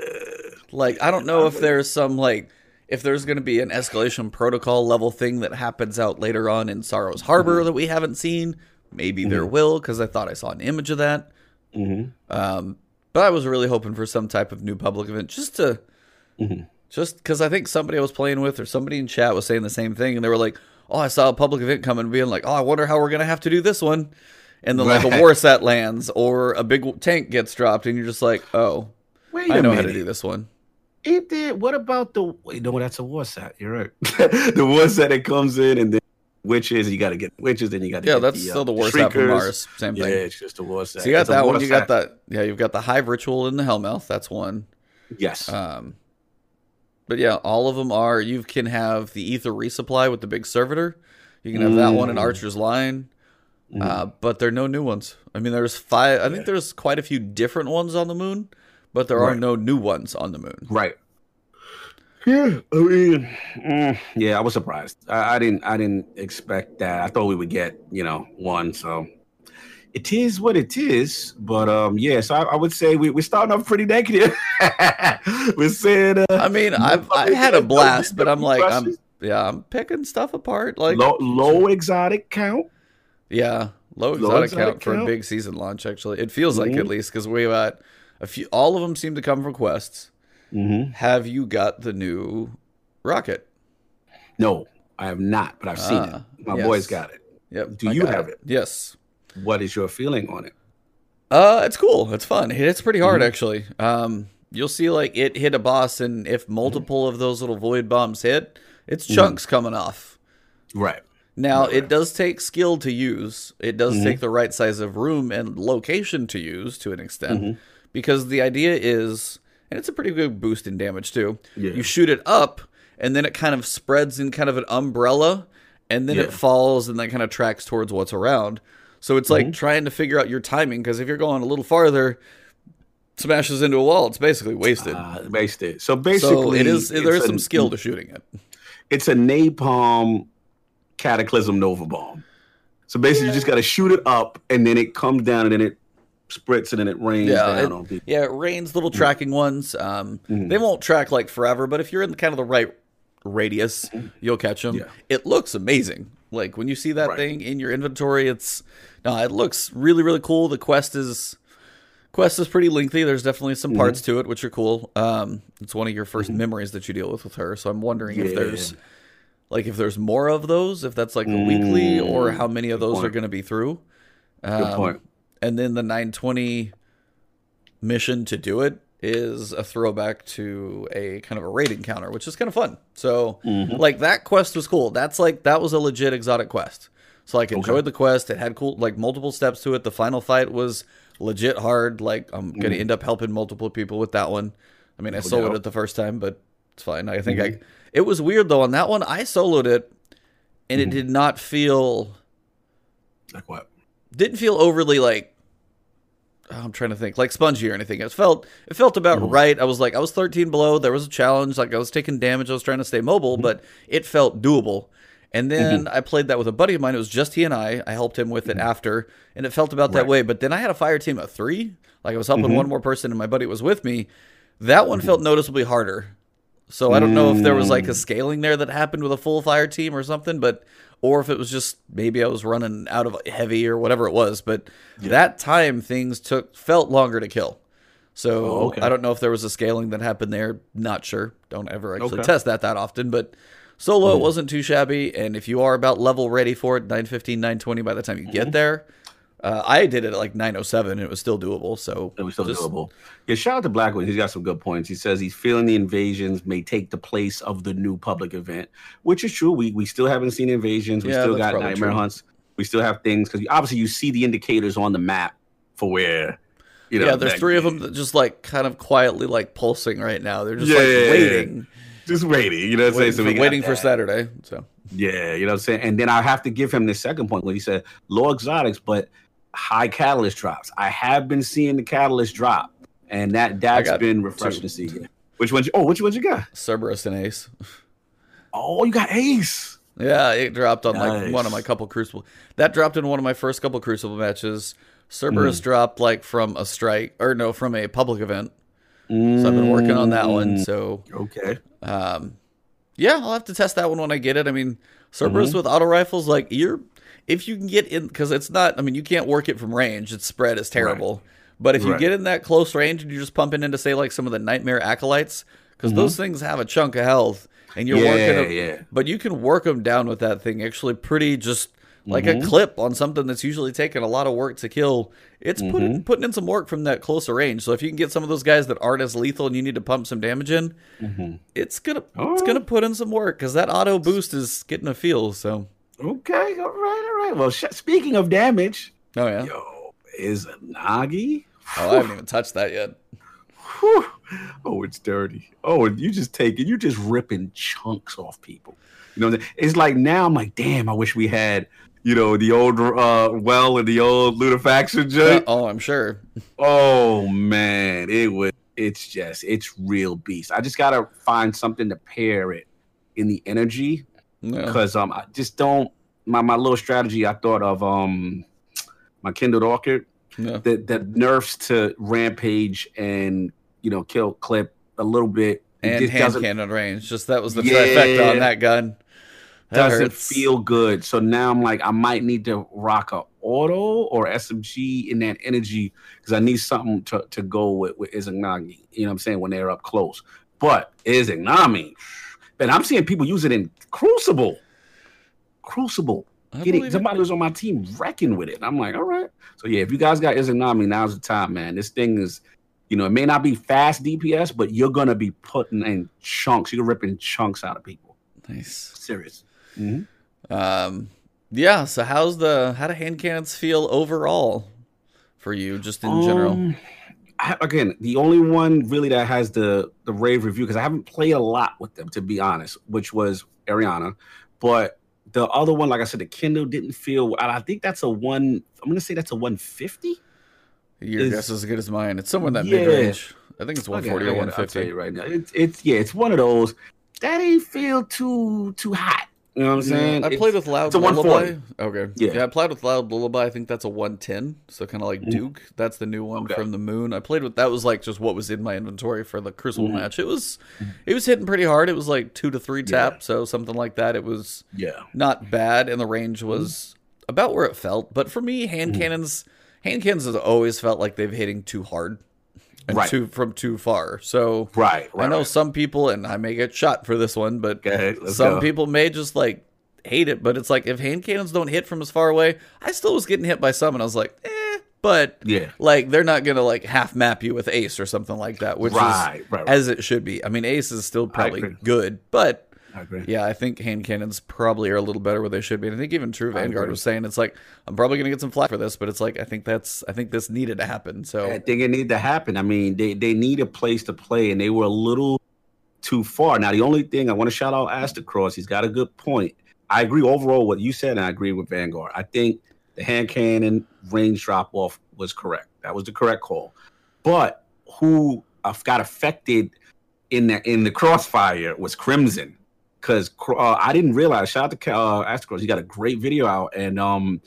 Like, I don't know if there's some like if there's going to be an escalation protocol level thing that happens out later on in Sorrow's Harbor mm-hmm. that we haven't seen. Maybe mm-hmm. there will because I thought I saw an image of that. Mm-hmm. Um, but I was really hoping for some type of new public event just to, mm-hmm. Just because I think somebody I was playing with or somebody in chat was saying the same thing, and they were like, "Oh, I saw a public event coming," being like, "Oh, I wonder how we're gonna have to do this one." And then right. like a Warsat lands or a big tank gets dropped, and you're just like, "Oh, Wait I know minute. how to do this one." It did. What about the? Wait, no, that's a Warsat. You're right. the Warsat that comes in and then witches. You got to get witches, then you got to yeah. that's the, still uh, the Warsat from Mars. Same thing. Yeah, it's just a Warsat. So you got it's that one. You got that. Yeah, you've got the hive ritual in the Hellmouth. That's one. Yes. Um. But yeah, all of them are. You can have the ether resupply with the big servitor. You can have mm. that one in mm. Archer's Line. Mm. Uh, but there are no new ones. I mean, there's five. I think there's quite a few different ones on the moon, but there right. are no new ones on the moon. Right. Yeah, I mean, mm, yeah, I was surprised. I, I, didn't, I didn't expect that. I thought we would get, you know, one. So it is what it is. But um, yeah, so I, I would say we, we're starting off pretty negative. we're saying, uh, I mean, I've I had a blast, but I'm like, I'm yeah, I'm picking stuff apart. Like low, low exotic count. Yeah, low exotic, low exotic count, count, for a big season launch. Actually, it feels mm-hmm. like at least because we've got a few. All of them seem to come from quests. Mm-hmm. Have you got the new rocket? No, I have not, but I've seen it. Ah, My yes. boys got it. Yep. Do I you have it. it? Yes. What is your feeling on it? Uh, it's cool. It's fun. It's pretty hard mm-hmm. actually. Um, you'll see like it hit a boss, and if multiple mm-hmm. of those little void bombs hit, it's mm-hmm. chunks coming off. Right. Now it does take skill to use. It does mm-hmm. take the right size of room and location to use to an extent, mm-hmm. because the idea is and it's a pretty good boost in damage too. Yeah. You shoot it up, and then it kind of spreads in kind of an umbrella, and then yeah. it falls and then kind of tracks towards what's around. So it's like mm-hmm. trying to figure out your timing because if you're going a little farther, smashes into a wall, it's basically wasted. Uh, wasted. So basically, so it is. There is a, some skill to shooting it. It's a napalm cataclysm nova bomb. So basically, yeah. you just got to shoot it up, and then it comes down, and then it spritz and then it rains yeah, down it, on people. Yeah, it rains little mm. tracking ones. Um, mm. They won't track like forever, but if you're in kind of the right radius, mm. you'll catch them. Yeah. It looks amazing. Like when you see that right. thing in your inventory, it's no, it looks really really cool. The quest is Quest is pretty lengthy. There's definitely some parts to it, which are cool. Um, it's one of your 1st memories that you deal with with her, so I'm wondering if there's like if there's more of those, if that's like a weekly, or how many of those are going to be through. Good Um, point. And then the 920 mission to do it is a throwback to a kind of a raid encounter, which is kind of fun. So, Mm-hmm. like that quest was cool. That's like that was a legit exotic quest. So like enjoyed the quest. It had cool like multiple steps to it. The final fight was legit hard. Like I'm gonna end up helping multiple people with that one. I mean, I soloed doubt. it the first time, but it's fine. I think Mm-hmm. I. It was weird though on that one. I soloed it, and Mm-hmm. it did not feel Like what? didn't feel overly like I'm trying to think like spongy or anything. It felt it felt about Mm-hmm. right. I was like I was 13 below. There was a challenge. Like I was taking damage. I was trying to stay Mm-hmm. mobile, but it felt doable. And then I played that with a buddy of mine. It was just he and I. I helped him with it after, and it felt about that Mm-hmm. Way. But then I had a fire team of three. Like I was helping Mm-hmm. one more person, and my buddy was with me. That one felt noticeably harder. So I don't know if there was like a Mm. scaling there that happened with a full fire team or something, but or if it was just maybe I was running out of heavy or whatever it was. But that time things took felt longer to kill. So Oh, okay. I don't know if there was a scaling that happened there. Not sure. Don't ever actually Okay. Test that that often. But solo it wasn't too shabby. And if you are about level ready for it, 915, 920 by the time you Mm-hmm. get there. Uh, I did it at like 907 and it was still doable. So It was still just- doable. Yeah, shout out to Blackwood. He's got some good points. He says he's feeling the invasions may take the place of the new public event, which is true. We we still haven't seen invasions. We Yeah, still got nightmare true. hunts. We still have things because obviously you see the indicators on the map for where you know. yeah, there's that- three of them that just like kind of quietly like pulsing right now. They're just Yeah, like yeah, yeah, waiting, Just waiting. You know what I'm saying? So we waiting for. Saturday. So Yeah, you know what I'm saying? And then I have to give him the second point where he said low exotics, but high catalyst drops. I have been seeing the catalyst drop, and that that's been refreshing two. to see. Yeah. Which one? Oh, which one you got? Cerberus and Ace. Oh, you got Ace. Yeah, it dropped on like one of my couple crucible. That dropped in one of my first couple crucible matches. Cerberus dropped like from a strike or no, from a public event. So I've been working on that one. Mm, So Okay. um, yeah, I'll have to test that one when I get it. I mean, Cerberus Mm-hmm. with auto rifles, like you're if you can get in because it's not. I mean, you can't work it from range. Its spread is terrible. But if you get in that close range and you're just pumping into say like some of the nightmare acolytes, because those things have a chunk of health, and you're Mm-hmm. Yeah, working. them- yeah. But you can work them down with that thing actually pretty just like Mm-hmm. a clip on something that's usually taking a lot of work to kill. It's Mm-hmm. putting putting in some work from that closer range. So if you can get some of those guys that aren't as lethal and you need to pump some damage in, it's gonna it's gonna put in some work because that auto boost is getting a feel. So Okay. All right. All right. Well, sh- speaking of damage, oh yeah, yo, Izanagi? oh I haven't even touched that yet. Whew. Oh, it's dirty. Oh, and you just taking, you just ripping chunks off people. You know, what I'm saying? it's like now I'm like, damn, I wish we had, you know, the old uh well and the old lutefaction joint. oh, I'm sure. Oh man, it would. It's just, it's real beast. I just gotta find something to pair it in the energy Yeah. because um, I just don't. My my little strategy I thought of um, my kindled orchid Yeah. the the nerfs to rampage and you know kill clip a little bit And just hand cannon range. Just that was the Yeah. trifecta on that gun. That doesn't hurts. feel good. So now I'm like I might need to rock a auto or SMG in that energy because I need something to, to go with with Izanagi. You know what I'm saying when they're up close. But Izanami, and I'm seeing people use it in Crucible. Crucible. I Getting it. somebody was on my team wrecking with it. I'm like, all right. So yeah, if you guys got Izanami, now's the time, man. This thing is, you know, it may not be fast DPS, but you're gonna be putting in chunks. You're ripping chunks out of people. Nice. Serious. Mm-hmm. Mm-hmm. Um, yeah. So how's the how do hand cannons feel overall for you, just in general? Um, I, again, the only one really that has the the rave review because I haven't played a lot with them to be honest, which was Eriana, but the other one, like I said, the Kindle didn't feel. and I think that's a one. I'm gonna say that's a 150. Your is- guess is as good as mine. It's somewhere in that Yeah. mid range. I think it's Okay, 140 I or gotta- I'll tell 150. you right now, it's it's yeah, it's one of those that ain't feel too too hot. You know what I'm saying? I It's- played with Loud it's a Lullaby. 140. Okay. Yeah. Yeah. I played with Loud Lullaby. I think that's a 110. So kind of like Mhm. Duke. That's the new one Okay. from the Moon. I played with that was like just what was in my inventory for the Crucible Mhm. match. It was it was hitting pretty hard. It was like two to three Yeah. tap. So something like that. It was Yeah. not bad, and the range was about where it felt. But for me, hand cannons, hand cannons has always felt like they've hitting too hard and Right. too from too far. So Right, right. I know right. some people, and I may get shot for this one, but Okay, some go. people may just like hate it. But it's like if hand cannons don't hit from as far away, I still was getting hit by some, and I was like, eh. But Yeah. like they're not gonna like half map you with Ace or something like that, which Right, is as it should be. I mean, Ace is still probably good, but I agree. yeah, I think hand cannons probably are a little better where they should be. And I think even True Vanguard was saying it's like I'm probably gonna get some flack for this, but it's like I think that's I think this needed to happen. So I think it needed to happen. I mean, they they need a place to play, and they were a little too far. Now, the only thing I want to shout out Astacross, he's got a good point. I agree overall what you said, and I agree with Vanguard. I think the hand cannon range drop off was correct. That was the correct call. But who uh, got affected in the in the crossfire was Crimson, because uh, I didn't realize. Shout out to uh, Astacross, he got a great video out, and um,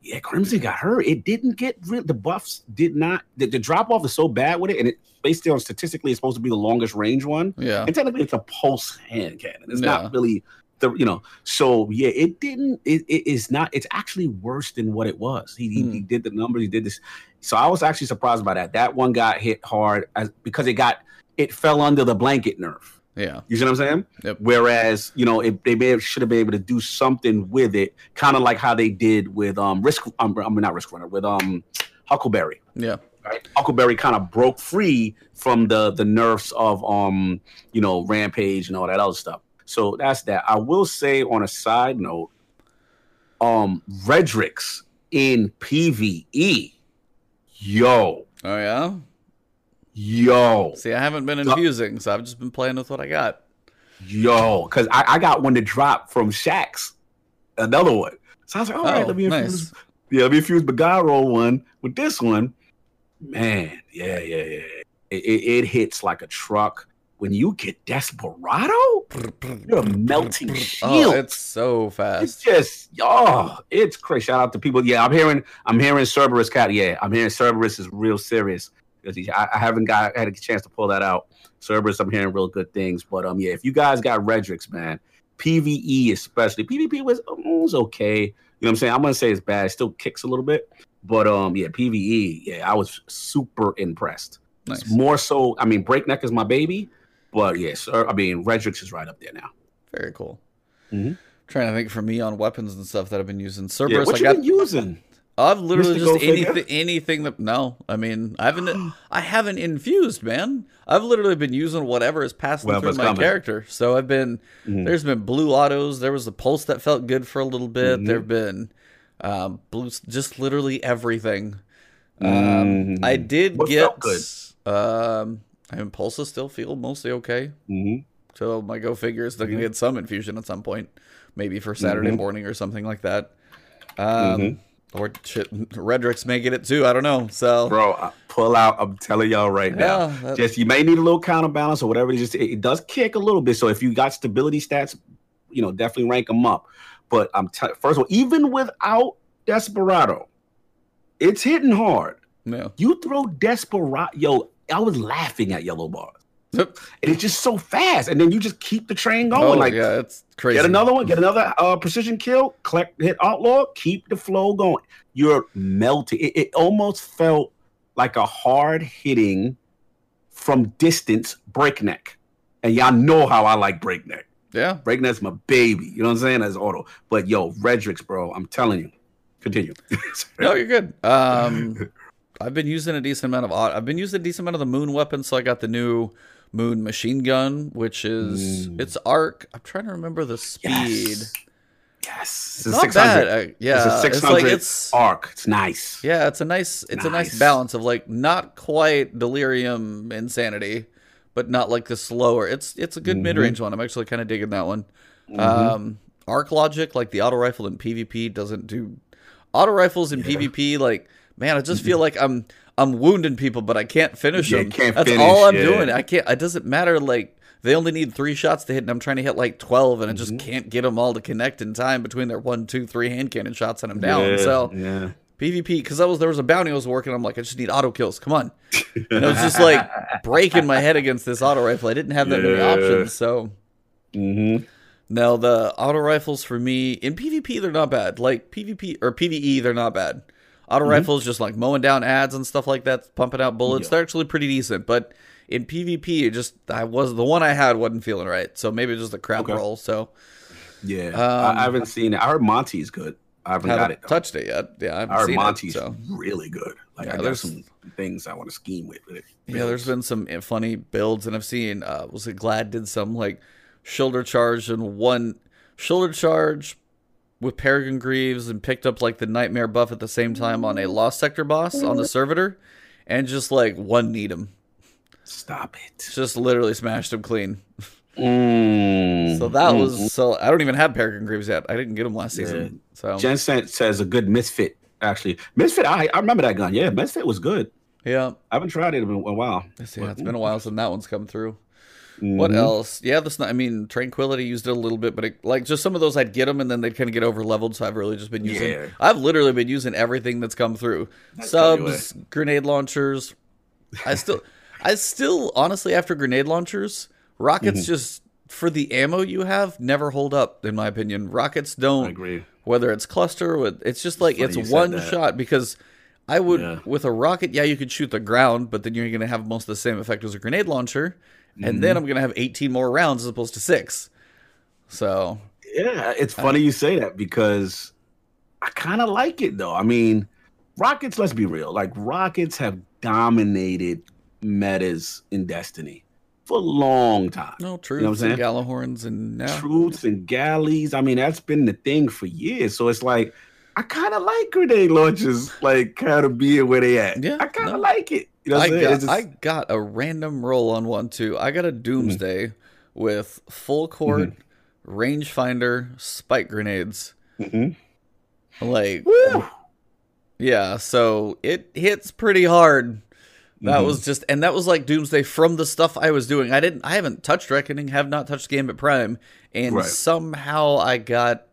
yeah, Crimson got hurt. It didn't get rid. The buffs did not. The, the drop off is so bad with it, and it based on statistically, it's supposed to be the longest range one. yeah, And technically, it's a pulse hand cannon. It's Yeah. not really the you know. So yeah, it didn't. It, it is not. It's actually worse than what it was. He, he, Hmm. he did the numbers. He did this. So I was actually surprised by that. That one got hit hard as because it got it fell under the blanket nerf. Yeah, You see what I'm saying? Yep. Whereas, you know, it, they may have, should have been able to do something with it, kind of like how they did with um Risk. Um, I mean, not Risk Runner with um Huckleberry. yeah, Right? Huckleberry kind of broke free from the the nerfs of um you know Rampage and all that other stuff. So that's that. I will say on a side note, um Redrix in PVE, yo, oh yeah. Yo. See, I haven't been infusing, so I've just been playing with what I got. Yo, because I, I got one to drop from Shaxx, another one. So I was like, all right, Oh, let me nice. infuse. Yeah, let me infuse Bagaro one with this one. Man, yeah, yeah, yeah. It, it, it hits like a truck. When you get Desperado, you're a melting shield. Oh, it's so fast. It's just oh, it's crazy. Shout out to people. Yeah, I'm hearing I'm hearing Cerberus cat. Yeah, I'm hearing Cerberus is real serious because I, I haven't got had a chance to pull that out. Cerberus, I'm hearing real good things. But um, yeah, if you guys got Redrix, man, PVE especially PvP was, um, was okay. You know what I'm saying? I'm gonna say it's bad. It still kicks a little bit, but um, yeah, PVE. Yeah, I was super impressed. Nice. More so, I mean, Breakneck is my baby, but yes, yeah, I mean, Redrix is right up there now. Very cool. Mhm. Trying to think for me on weapons and stuff that I've been using. Yeah, Cerberus, what I you got. been using? I've literally Mystical just figure? anything, anything that. No, I mean, I haven't. I haven't infused, man. I've literally been using whatever is passing Whatever's through my coming. character. So I've been. Mhm. There's been blue autos. There was a pulse that felt good for a little bit. Mhm. There've been um, blue, just literally everything. Um, Mhm. I did What get. good? Um, I mean, pulses still feel mostly okay. Mhm. So my go figure is still gonna get some infusion at some point, maybe for Saturday Mhm. morning or something like that. Um. Or shit, Redrix may get it too. I don't know. So Bro, pull out. I'm telling y'all right now. yeah, that- Just you may need a little counterbalance or whatever. It just it, it does kick a little bit. So if you got stability stats, you know, definitely rank them up. But I'm t- first of all, even without Desperado, it's hitting hard. yeah. You throw Desperado, yo, I was laughing at yellow bars. Yep. And it's just so fast, and then you just keep the train going. Oh, like yeah, it's crazy. Get another one. Get another uh, precision kill. Collect hit outlaw. Keep the flow going. You're melting. It, it almost felt like a hard hitting from distance breakneck. And y'all know how I like breakneck. Yeah. Breakneck's my baby. You know what I'm saying? As auto. But yo, Redrix, bro, I'm telling you. Continue. No, you're good. Um, I've been using a decent amount of. I've been using a decent amount of the moon weapon. So I got the new moon machine gun, which is Mm. it's arc. I'm trying to remember the speed. Yes. Yes. It's not bad. I- yeah, It's a it's like it's arc. It's nice. Yeah, it's a nice it's a nice Nice. balance of like not quite delirium insanity, but not like the slower. It's it's a good Mhm. mid range one. I'm actually kind of digging that one. Mhm. Um, arc logic like the auto rifle in PvP doesn't do auto rifles in Yeah. Mm-hmm. PvP. Like man, I just feel like I'm I'm wounding people, but I can't finish Yeah, them. can't That's finish, all I'm yeah. doing. I can't. It doesn't matter. Like they only need three shots to hit, and I'm trying to hit like twelve, and I just Mhm. can't get them all to connect in time between their one, two, three hand cannon shots, and I'm down. Yeah, So yeah. PvP because I was there was a bounty I was working. I'm like, I just need auto kills. Come on, and I was just like breaking my head against this auto rifle. I didn't have that many options. So Mhm. now the auto rifles for me in PvP they're not bad. Like PvP or PvE they're not bad. Auto rifles, just like mowing down ads and stuff like that, pumping out bullets. Yeah. They're actually pretty decent, but in PvP, it just I was the one I had wasn't feeling right, so maybe it just a crap Okay. roll. So Yeah, Um, I, haven't seen it. I heard Monty's good. I haven't haven't it. touched it yet. Yeah, I haven't I heard seen Monty's it. So really good. Like Yeah, I got some things I want to scheme with. with it. yeah, there's been some eh, funny builds, and I've seen uh, was it Gladd did some like shoulder charge and one shoulder charge with Peregrine Greaves and picked up like the Nightmare buff at the same time on a Lost Sector boss on the servitor, and just like one need him, Stop it. just literally smashed him clean. Mm, So that mm, was so I don't even have Peregrine Greaves yet. I didn't get him last season. So Jensen says a good misfit. Actually, misfit. I I remember that gun. Yeah, misfit was good. yeah, I haven't tried it in a while. yeah, it's been a while since that one's come through. What Mhm. else? Yeah, this. I mean, Tranquility used it a little bit, but it, like just some of those, I'd get them and then they'd kind of get over leveled. So I've really just been using. Yeah. I've literally been using everything that's come through. That's Subs, grenade launchers. I still, I still, honestly, after grenade launchers, rockets Mm-hmm. just for the ammo you have never hold up, in my opinion. Rockets don't. agree. Whether it's cluster, with it's just like funny it's one shot because. I would Yeah. with a rocket, yeah, you could shoot the ground, but then you're gonna have most of the same effect as a grenade launcher, and Mm-hmm. then I'm gonna have 18 more rounds as opposed to six. So Yeah, it's funny you say that because I kind of like it though. I mean, rockets. Let's be real. Like rockets have dominated metas in Destiny for a long time. no know truths what I'm and saying? And yeah. Truths and galleys. I mean, that's been the thing for years. So it's like I kind of like grenade launches, like kind of being where they at. Yeah, I kind of no. like it. You know I got just- I got a random roll on one too. I got a Doomsday with full court, rangefinder, spike grenades. Mhm. Like Woo! yeah, so it hits pretty hard. That Mhm. was just and that was like Doomsday from the stuff I was doing. I didn't I haven't touched Reckoning, have not touched Gambit Prime, and Right. somehow I got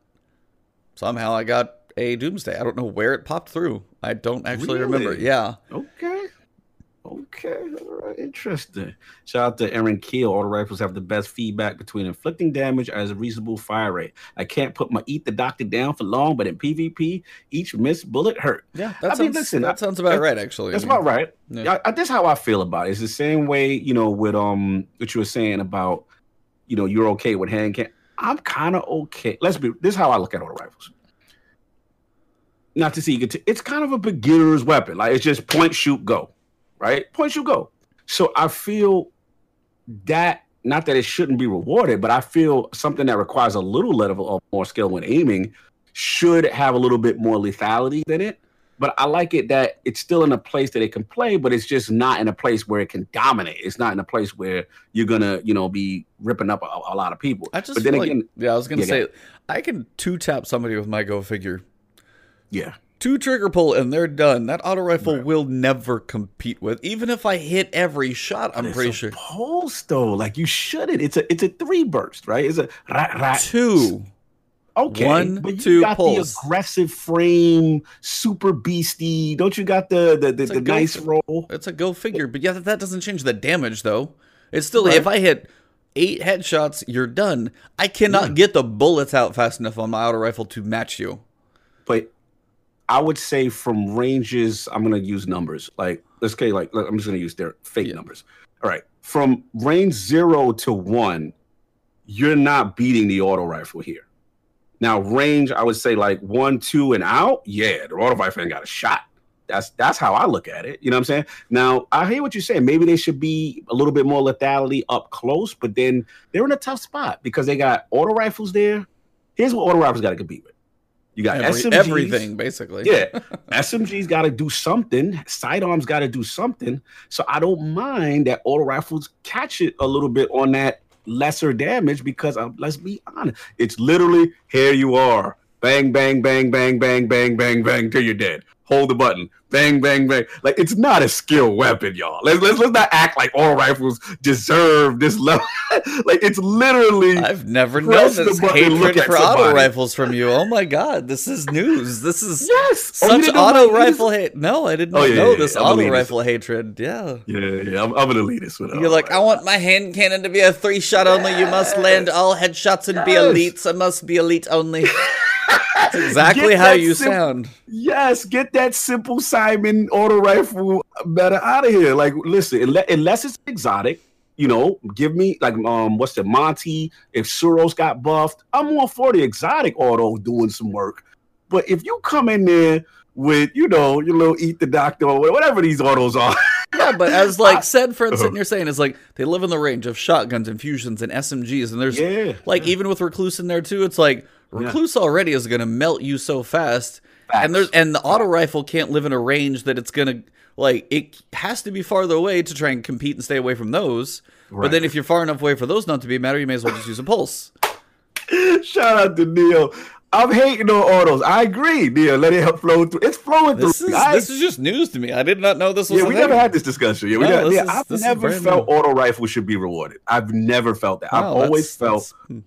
somehow I got a Doomsday. I don't know where it popped through. I don't actually remember. Yeah. Okay. Okay. All right. Interesting. Shout out to Aaron Keel. All the rifles have the best feedback between inflicting damage as a reasonable fire rate. I can't put my eat the doctor down for long, but in PvP, each missed bullet hurt. Yeah, that I sounds mean, listen, that I- sounds about that's- right actually. That's about right. Yeah. I, I, that's how I feel about it. It's the same way, you know, with um what you were saying about, you know, you're okay with hand can. I'm kind of okay. Let's be. This is how I look at all the rifles. Not to see you get to, it's kind of a beginner's weapon. Like it's just point, shoot, go, right? Point, you go. So I feel that not that it shouldn't be rewarded, but I feel something that requires a little level of more skill when aiming should have a little bit more lethality than it. But I like it that it's still in a place that it can play, but it's just not in a place where it can dominate. It's not in a place where you're gonna, you know, be ripping up a, a lot of people. I just but then feel like- yeah, I was gonna Yeah, say I can two tap somebody with my go figure. yeah, Two trigger pull and they're done. That auto rifle Right. will never compete with. Even if I hit every shot, I'm It's pretty a sure. Pulse though, like you shouldn't. It's a it's a three burst, right? It's a rat, rat, Two. Okay, One, but you two got pulls. the aggressive frame, super beastie. Don't you got the the, the, the nice for- roll? It's a go figure, but yeah, that doesn't change the damage though. It's still Right. if I hit eight headshots, you're done. I cannot Yeah. get the bullets out fast enough on my auto rifle to match you. But I would say from ranges, I'm gonna use numbers. Like let's say like I'm just gonna use their fake Yeah. numbers. All right, from range zero to one, you're not beating the auto rifle here. Now range, I would say like one, two, and out. Yeah, the auto rifle ain't got a shot. That's that's how I look at it. You know what I'm saying? Now I hear what you're saying. Maybe they should be a little bit more lethality up close, but then they're in a tough spot because they got auto rifles there. Here's what auto rifles got to compete with. You got Every, SMGs. everything basically. Yeah, SMG's got to do something. Sidearms got to do something. So I don't mind that auto rifles catch it a little bit on that lesser damage because uh, let's be honest, it's literally here you are, bang, bang, bang, bang, bang, bang, bang, bang till you're dead. Hold the button, bang, bang, bang. Like it's not a skill weapon, y'all. Let's let's, let's not act like auto rifles deserve this level. like it's literally. I've never known the this hatred for auto rifles from you. Oh my god, this is news. This is Yes, Oh, such didn't know auto rifle hate. No, I did not Oh, yeah, know yeah, this yeah, auto rifle hatred. Yeah. Yeah, yeah, I'm, I'm gonna lead this with. You're like, I want my hand cannon to be a three shot only. You must land all headshots and be Yes. elites. I must be elite only. That's exactly how that you sim- sound. Yes, get that simple Simon auto rifle better out of here. Like, listen, unless it's exotic, you know, give me like um, what's the Monty? If Suros got buffed, I'm all for the exotic auto doing some work. But if you come in there with, you know, your little eat the doctor or whatever these autos are, Yeah, but as like said friend sitting here saying is like they live in the range of shotguns, and fusions and SMGs, and there's yeah, like even with recluse in there too, it's like recluse already is gonna melt you so fast. And there's and the auto rifle can't live in a range that it's gonna like it has to be farther away to try and compete and stay away from those. But then if you're far enough away for those not to be a matter, you may as well just use a pulse. Shout out to Neil. I'm hating on autos. I agree, Neil. Let it flow through. It's flowing This through. is I- this is just news to me. I did not know this was yeah, we thing. never had this discussion. Yeah, we No, never, this yeah is- I've never felt new. auto rifles should be rewarded. I've never felt that. I've always felt that's- hmm.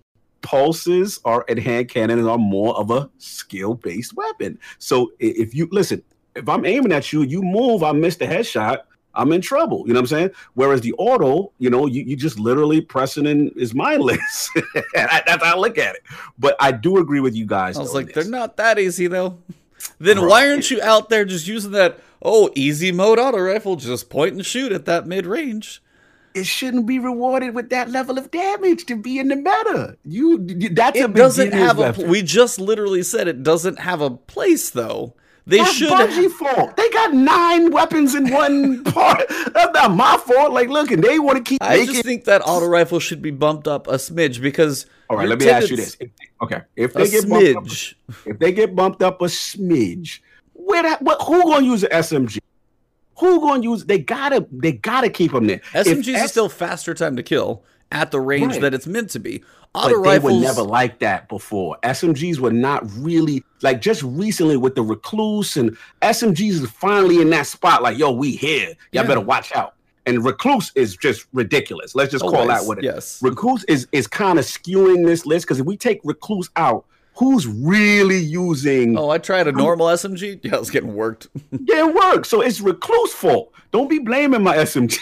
Pulses are at hand cannons are more of a skill based weapon. So if you listen, if I'm aiming at you, you move, I miss the headshot. I'm in trouble. You know what I'm saying? Whereas the auto, you know, you, you just literally pressing in is mindless. That's how I look at it. But I do agree with you guys. I was like, they're not that easy though. Then Right. why aren't you out there just using that oh easy mode auto rifle? Just point and shoot at that mid range. It shouldn't be rewarded with that level of damage to be in the meta. You that's a It doesn't have a. We just literally said it doesn't have a place though. They That's should. Bungie fault. They got nine weapons in one part. That's not my fault. Like, look, and they want to keep I making. just think that auto rifle should be bumped up a smidge because. All right, let me ask you this. If- okay, if A they get bumped up, smidge. if they get bumped up a smidge, where that? What? Who gonna use an SMG? Who gonna use? They gotta. They gotta keep them there. SMGs S- is still faster time to kill at the range Right. that it's meant to be. but Auto they rifles. were never like that before. SMGs were not really like just recently with the recluse and SMGs is finally in that spot. Like, yo, we here. Y'all Yeah. better watch out. And recluse is just ridiculous. Let's just call Always, that what it is. yes. Recluse is is kind of skewing this list because if we take recluse out, who's really using? Oh, I tried a normal SMG. Yeah, I was getting worked. Yeah, it works. So it's recluse fault. Don't be blaming my SMG.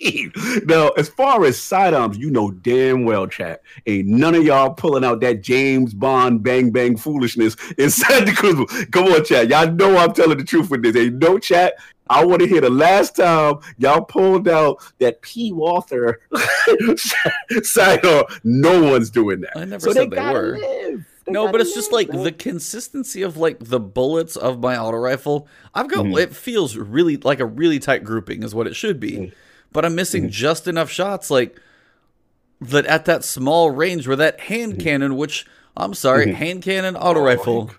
now, as far as sidearms, you know damn well, chat. Ain't none of y'all pulling out that James Bond bang bang foolishness inside the crucible. Come on, chat. Y'all know I'm telling the truth with this. Ain't no chat. I want to hear the last time y'all pulled out that P. Walther sidearm. No one's doing that. I never so said they, they were. live. They no, but it's just like the consistency of like the bullets of my auto rifle. I've got Mhm. it feels really like a really tight grouping is what it should be, Mhm. but I'm missing just enough shots like that at that small range where that hand cannon, which I'm sorry, Mhm. hand cannon auto Oh, rifle.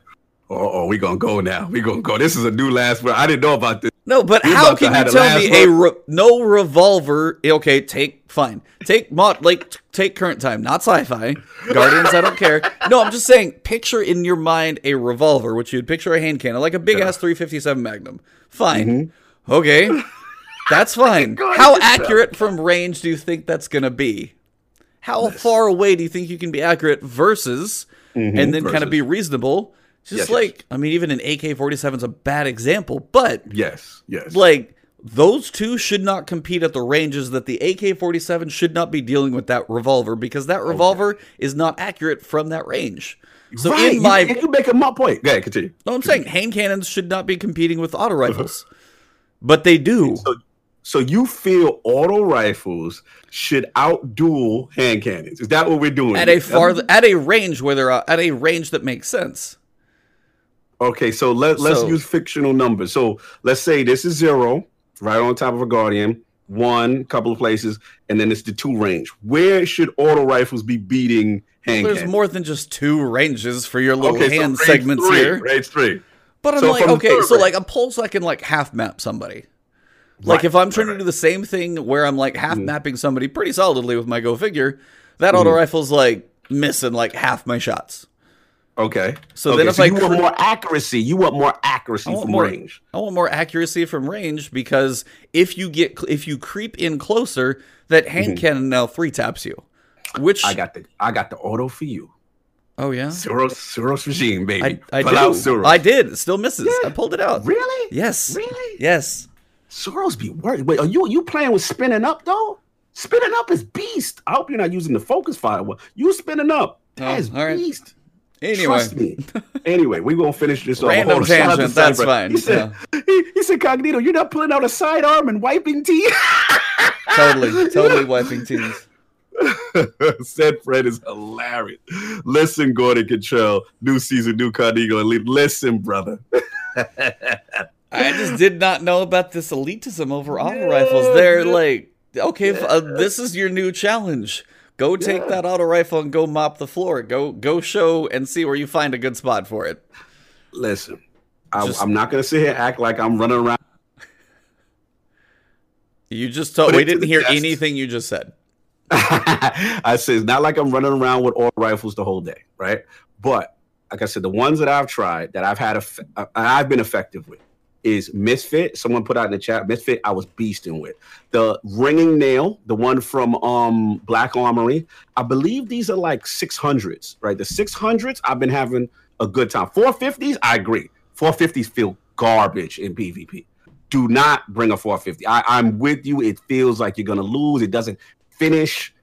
Oh, oh, we gonna go now. We gonna go. This is a new last word. I didn't know about this. No, but We how can you tell me a re- no revolver? Okay, take fine, take mod like t- take current time, not sci-fi. Guardians, I don't care. No, I'm just saying. Picture in your mind a revolver, which you'd picture a hand cannon, like a big ass 357 Magnum. Fine, okay, that's fine. How accurate from range do you think that's gonna be? How far away do you think you can be accurate versus, and then kind of be reasonable? Just Yes, yes. like, I mean, even an AK-47 is a bad example, but Yes, yes. like those two should not compete at the ranges that the AK-47 should not be dealing with that revolver because that revolver is not accurate from that range. So right. in my you, you make a my point. Go ahead, continue. no, I'm saying hand cannons should not be competing with auto uh-huh. rifles, but they do. So, so you feel auto rifles should outduel hand cannons? Is that what we're doing? At a far at a range where they're at a range that makes sense. Okay, so let let's So- use fictional numbers. So let's say this is zero, right on top of a guardian, one, couple of places, and then it's the two range. Where should auto rifles be beating hand There's cannons? more than just two ranges for your little Okay, hand range segments three, here. Range three. But I'm So like, okay, so range. like a pulse, I can like half map somebody. Like Right, if I'm trying right, to do the same thing where I'm like half Mhm. mapping somebody pretty solidly with my go figure, that Mm-hmm. auto rifle's like missing like half my shots. Okay. So okay, then if so I you want more accuracy, you want more accuracy want from more- range. I want more accuracy from range because if you get if you creep in closer, that hand cannon now three taps you. Which Mm-hmm. I got the I got the auto for you. oh yeah, Suros Suros regime, baby. I I Pull out. I did. Still misses. Yeah. I pulled it out. Really? Yes. Really? Yes. Suros be worried. Wait, are you you playing with spinning up though? Spinning up is beast. I hope you're not using the focus fire. Well, You spinning up. That Oh, is right. beast. Anyway. Trust me. Anyway, we're gonna finish this off. Random on, tangent, that's fine, He said, he, he said, Cognito, you're not pulling out a sidearm and wiping teeth. totally, totally wiping teams. Said Fred is hilarious. Listen, Gordon Contrell, new season, new Cardigo Elite. Listen, brother. I just did not know about this elitism over auto Yeah, rifles. They're man. like, okay, uh, this is your new challenge. Go take Yeah. that auto rifle and go mop the floor. Go go show and see where you find a good spot for it. Listen, I, Just- I'm not gonna sit here and act like I'm running around. You just told. We didn't hear test. anything you just said. I said it's not like I'm running around with all rifles the whole day, right? But like I said, the ones that I've tried that I've had, eff- uh, I've been effective with is Misfit. Someone put out in the chat, Misfit. I was beasting with the Ringing Nail, the one from um Black Armory. I believe these are like six hundreds, right? The six hundreds, I've been having a good time. Four fifties, I agree. Four fifties feel garbage in PvP. Do not bring a 450. I, I'm with you. It feels like you're gonna lose. It doesn't finish.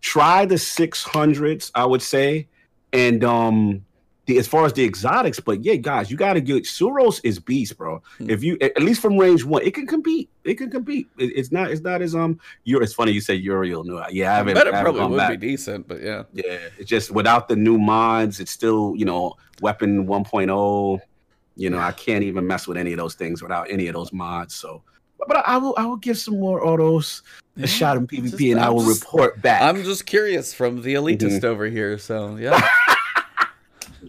Try the 600s, I would say, and um, the, as far as the exotics, but yeah, guys, you got to get Suros is beast, bro. Hmm. If you at least from range one, it can compete. It can compete. It, it's not. It's not as um. You're. It's funny you say Uriel. No, yeah, I haven't. bet it I haven't probably would back. be decent, but yeah. Yeah, it's just without the new mods, it's still, you know, weapon 1.0. You know, I can't even mess with any of those things without any of those mods. So, but I, will, I will give some more autos a shot in PvP, just- and I will just- report back. I'm just curious from the elitist over here, so yeah.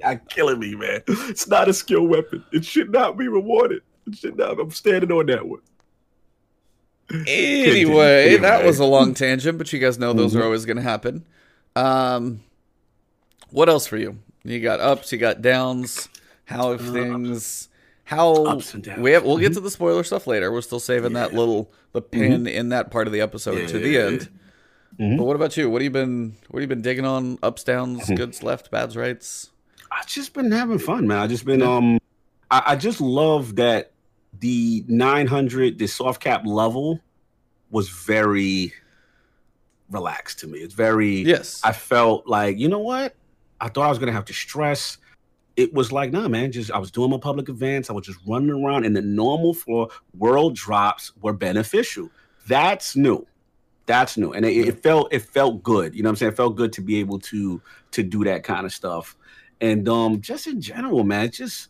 You're killing me, man. It's not a skill weapon. It should not be rewarded. It should not. I'm standing on that one. anyway, Anyway. that was a long tangent, but you guys know those are Mhm. always going to happen. Um, what else for you? You got ups, you got downs. How have Uh, things? How ups and downs. we have? We'll get to the spoiler stuff later. We're still saving that little the pin in that part of the episode to the Yeah. end. Mhm. But what about you? What have you been? What have you been digging on? Ups, downs, Mhm. goods, left, bads, rights. I've just been having fun, man. I just been um I, I just love that the 900, the soft cap level was very relaxed to me. It's very Yes. I felt like, you know what? I thought I was gonna have to stress. It was like, nah, man, just I was doing my public events, I was just running around and the normal floor world drops were beneficial. That's new. That's new. And it, it felt it felt good. You know what I'm saying? It felt good to be able to to do that kind of stuff. And um just in general, man, it's just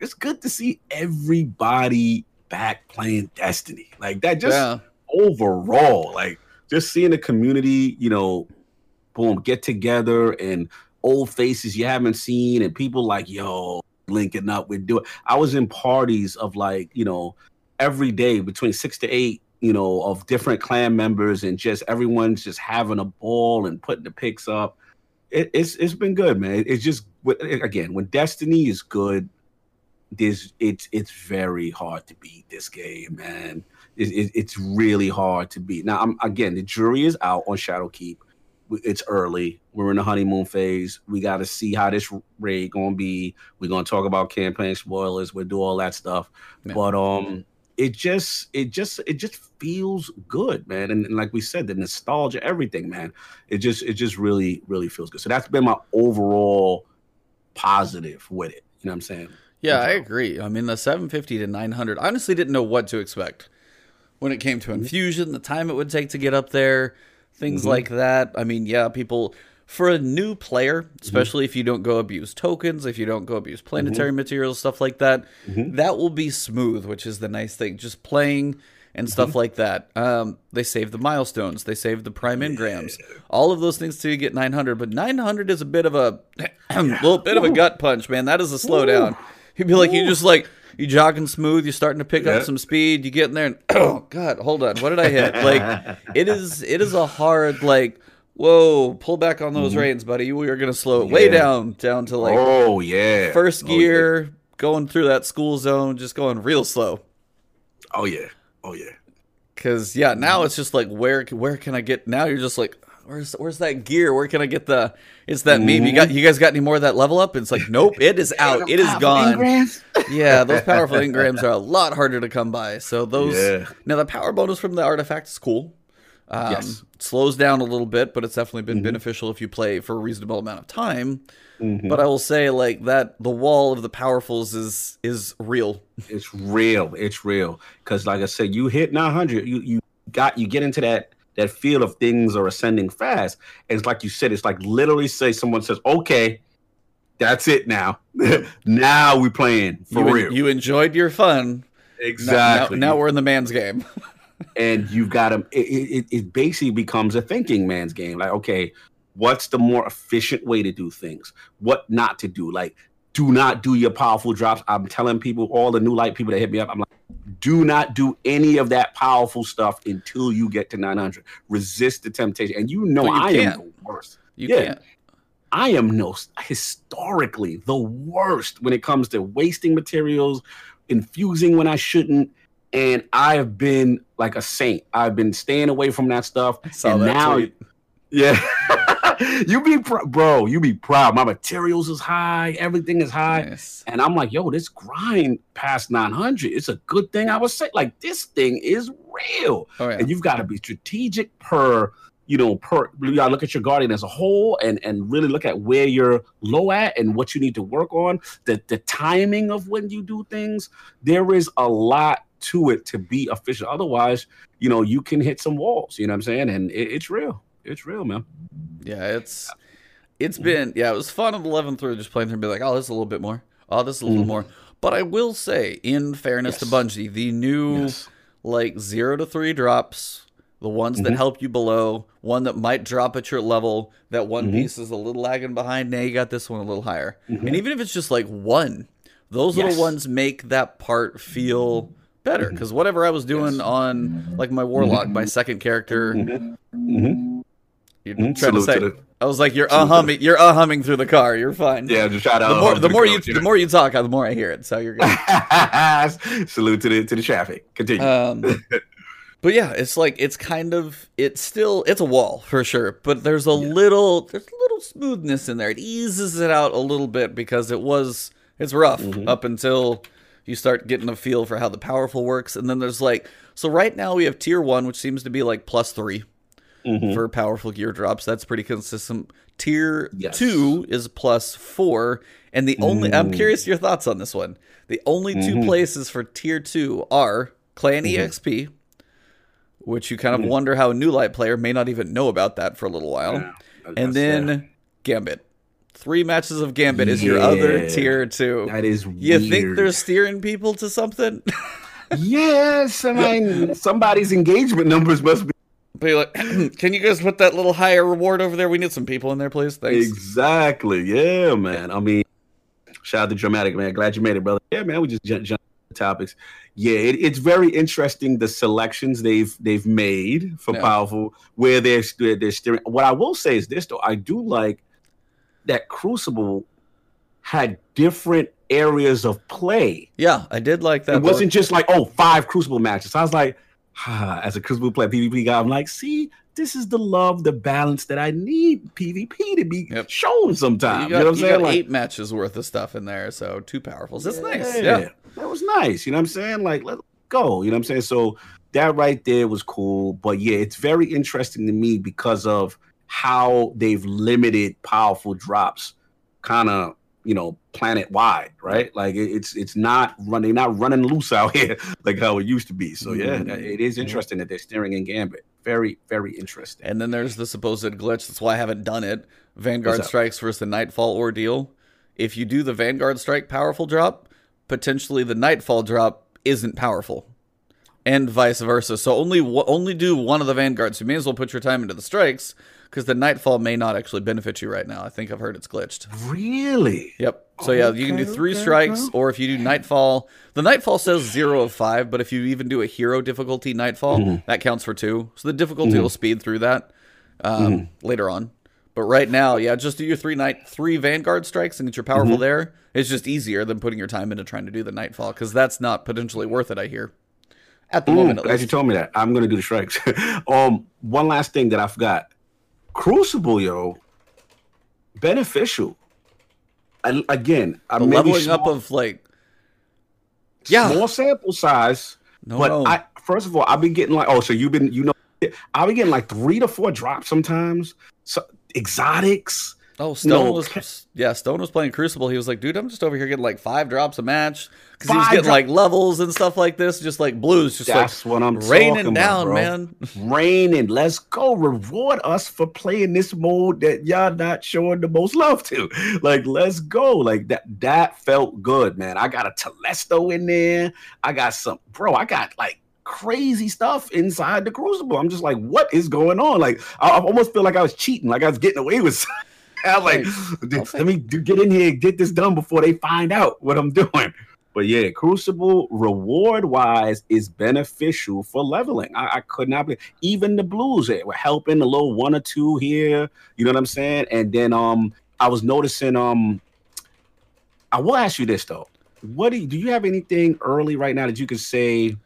it's good to see everybody back playing Destiny. Like that just yeah. overall, like just seeing the community, you know, boom, get together and old faces you haven't seen and people like, yo, linking up, we're doing. I was in parties of like, you know, every day between six to eight, you know, of different clan members and just everyone's just having a ball and putting the pics up. It, it's it's been good, man. It's just again when Destiny is good, there's it's it's very hard to beat this game, man it, it, it's really hard to beat. Now, I'm again, the jury is out on Shadowkeep. It's early. We're in the honeymoon phase. We got to see how this raid gonna be. We're gonna talk about campaign spoilers. We'll do all that stuff. But um, it just, it just, it just feels good, man. And, and like we said, the nostalgia, everything, man. It just, it just really, really feels good. So that's been my overall positive with it. You know what I'm saying? Yeah, I agree. I mean, the 750 to 900, I honestly didn't know what to expect when it came to Mm-hmm. infusion, the time it would take to get up there, things Mhm. like that. I mean, yeah, people, for a new player, Mm-hmm. especially if you don't go abuse tokens, if you don't go abuse planetary Mm-hmm. materials, stuff like that, Mhm. that will be smooth, which is the nice thing. Just playing and stuff Mm-hmm. like that. Um, they save the milestones, they save the prime engrams, all of those things till you get 900. But 900 is a bit of a little bit of a gut punch, man. That is a slowdown. You'd be like, you just like you jogging smooth, you're starting to pick Yeah. up some speed. You get in there and oh god, hold on, what did I hit? Like it is, it is a hard like. Whoa, pull back on those reins, buddy. We are gonna slow it way Mm-hmm. Down, down to like oh yeah, first Oh, yeah. gear, going through that school zone, just going real slow. Oh yeah, oh yeah. Cause yeah, now it's just like where where can I get? Now you're just like where's where's that gear? Where can I get the? It's that meme. You got you guys got any more of that level up? It's like nope, it is out. It is gone. Yeah, those powerful engrams are a lot harder to come by. So those Yeah. now the power bonus from the artifact is cool. Um, Yes. Slows down a little bit, but it's definitely been Mhm. beneficial if you play for a reasonable amount of time. Mhm. But I will say, like that, the wall of the powerfuls is is real. It's real. It's real. Because like I said, you hit 900, you you got you get into that that feel of things are ascending fast. And it's like you said, it's like literally say someone says, "Okay, that's it now. now we playing for you, en- real." you enjoyed your fun. Now- exactly. Now, now we're in the man's game. and you've got to. It, it, it basically becomes a thinking man's game. Like, okay, what's the more efficient way to do things? What not to do? Like, do not do your powerful drops. I'm telling people, all the new light people that hit me up, I'm like, do not do any of that powerful stuff until you get to 900. Resist the temptation. And you know, you I am can't. the worst. You Yeah. can't. I am no historically the worst when it comes to wasting materials, infusing when I shouldn't. And I have been like a saint. I've been staying away from that stuff. And that now, tweet. yeah, you be pr- bro. You be proud. My materials is high. Everything is high. Nice. And I'm like, yo, this grind past 900. It's a good thing. I was saying, like, this thing is real Oh yeah. and you've got to be strategic per you know per you got to look at your guardian as a whole and and really look at where you're low at and what you need to work on the the timing of when you do things there is a lot to it to be efficient otherwise you know you can hit some walls you know what i'm saying and it, it's real it's real man Yeah, it's it's been yeah, it was fun on the eleventh through just playing through and be like, oh, this is a little bit more. Oh, this is a little Mhm. more. But I will say, in fairness to Yes. Bungie, the new yes like zero to three drops, the ones that Mhm. help you below, one that might drop at your level, that one Mhm. piece is a little lagging behind. Now you got this one a little higher. Mhm. And even if it's just like one, those little ones make that part feel better. Because whatever I was doing Yes. on like my warlock, my second character, Mhm. Mhm. you're Mhm. trying to say. to the- I was like, you're uh humming, you're uh humming through the car. You're fine. yeah just shout out The more, the more you, coach, the more you talk, the more I hear it. So you're good. salute to the to the traffic continue Um, but yeah, it's like it's kind of it's still it's a wall for sure, but there's a little there's a little smoothness in there. It eases it out a little bit because it was it's rough Mhm. up until you start getting a feel for how the powerful works, and then there's like so right now we have tier one, which seems to be like plus three Mhm. for powerful gear drops. That's pretty consistent. Tier Yes. two is plus four, and the only I'm Mm. curious your thoughts on this one. The only two Mhm. places for tier two are Clan Mhm. EXP, which you kind of Mhm. wonder how a new light player may not even know about that for a little while, Yeah, and then Gambit. Three matches of Gambit is your other tier two. that is You think they're steering people to something? Yes, I mean somebody's engagement numbers must be Be like, can you guys put that little higher reward over there? We need some people in there, please. Thanks. exactly. Yeah, man. I mean, shout out to dramatic man. Glad you made it, brother. Yeah, man. We just jump, jump the topics. Yeah, it, it's very interesting the selections they've they've made for Yeah. powerful where they're they're they're steering. What I will say is this though, I do like that Crucible had different areas of play. Yeah, I did like that. it wasn't just like oh five crucible matches i was like ah, as a crucible player pvp guy i'm like see this is the love the balance that i need pvp to be Yep. shown sometimes you you, know what i'm saying got like eight matches worth of stuff in there, so two powerfuls. That's nice. Yeah. that was nice you know what i'm saying like let go you know what i'm saying so that right there was cool but yeah it's very interesting to me because of how they've limited powerful drops kind of you know planet wide right like it's it's not running not running loose out here like how it used to be so yeah Mhm. it is interesting that they're steering in gambit very very interesting And then there's the supposed glitch. That's why I haven't done it. Vanguard strikes versus the Nightfall ordeal. If you do the Vanguard strike powerful drop, potentially the Nightfall drop isn't powerful, and vice versa. So only only do one of the Vanguards. You may as well put your time into the strikes because the Nightfall may not actually benefit you right now. I think I've heard it's glitched. really Yep. So yeah, you can do three okay, strikes, okay. or if you do Nightfall, the Nightfall says zero of five, but if you even do a hero difficulty Nightfall, Mhm. that counts for two. So the difficulty Mhm. will speed through that um, Mhm. later on. But right now, yeah, just do your three night three Vanguard strikes and get your powerful Mhm. there. It's just easier than putting your time into trying to do the Nightfall because that's not potentially worth it. I hear at the moment. Mm, At as you told me that i'm gonna do the strikes um one last thing that i forgot crucible yo beneficial I, again i The maybe leveling up of like yeah. small sample size no, but no. I first of all, I've been getting like, oh, so you've been you know I'll be getting like three to four drops sometimes. So exotics. Oh, Stone No, was yeah. Stone was playing Crucible. He was like, dude, I'm just over here getting like five drops a match because he was getting dro- like levels and stuff like this, just like blues, just That's what I'm like raining talking down, about, bro. man. Raining. Let's go. Reward us for playing this mode that y'all not showing the most love to. Like, let's go. Like that. That felt good, man. I got a Telesto in there. I got some, bro. I got like crazy stuff inside the Crucible. I'm just like, what is going on? Like, I, I almost feel like I was cheating. Like I was getting away with. Like, Right. let me do, get in here and get this done before they find out what I'm doing. But yeah, Crucible reward wise is beneficial for leveling. I, I could not be even the blues eh, were helping a little one or two here. You know what I'm saying? And then um I was noticing um I will ask you this though. What do you, do you have anything early right now that you could say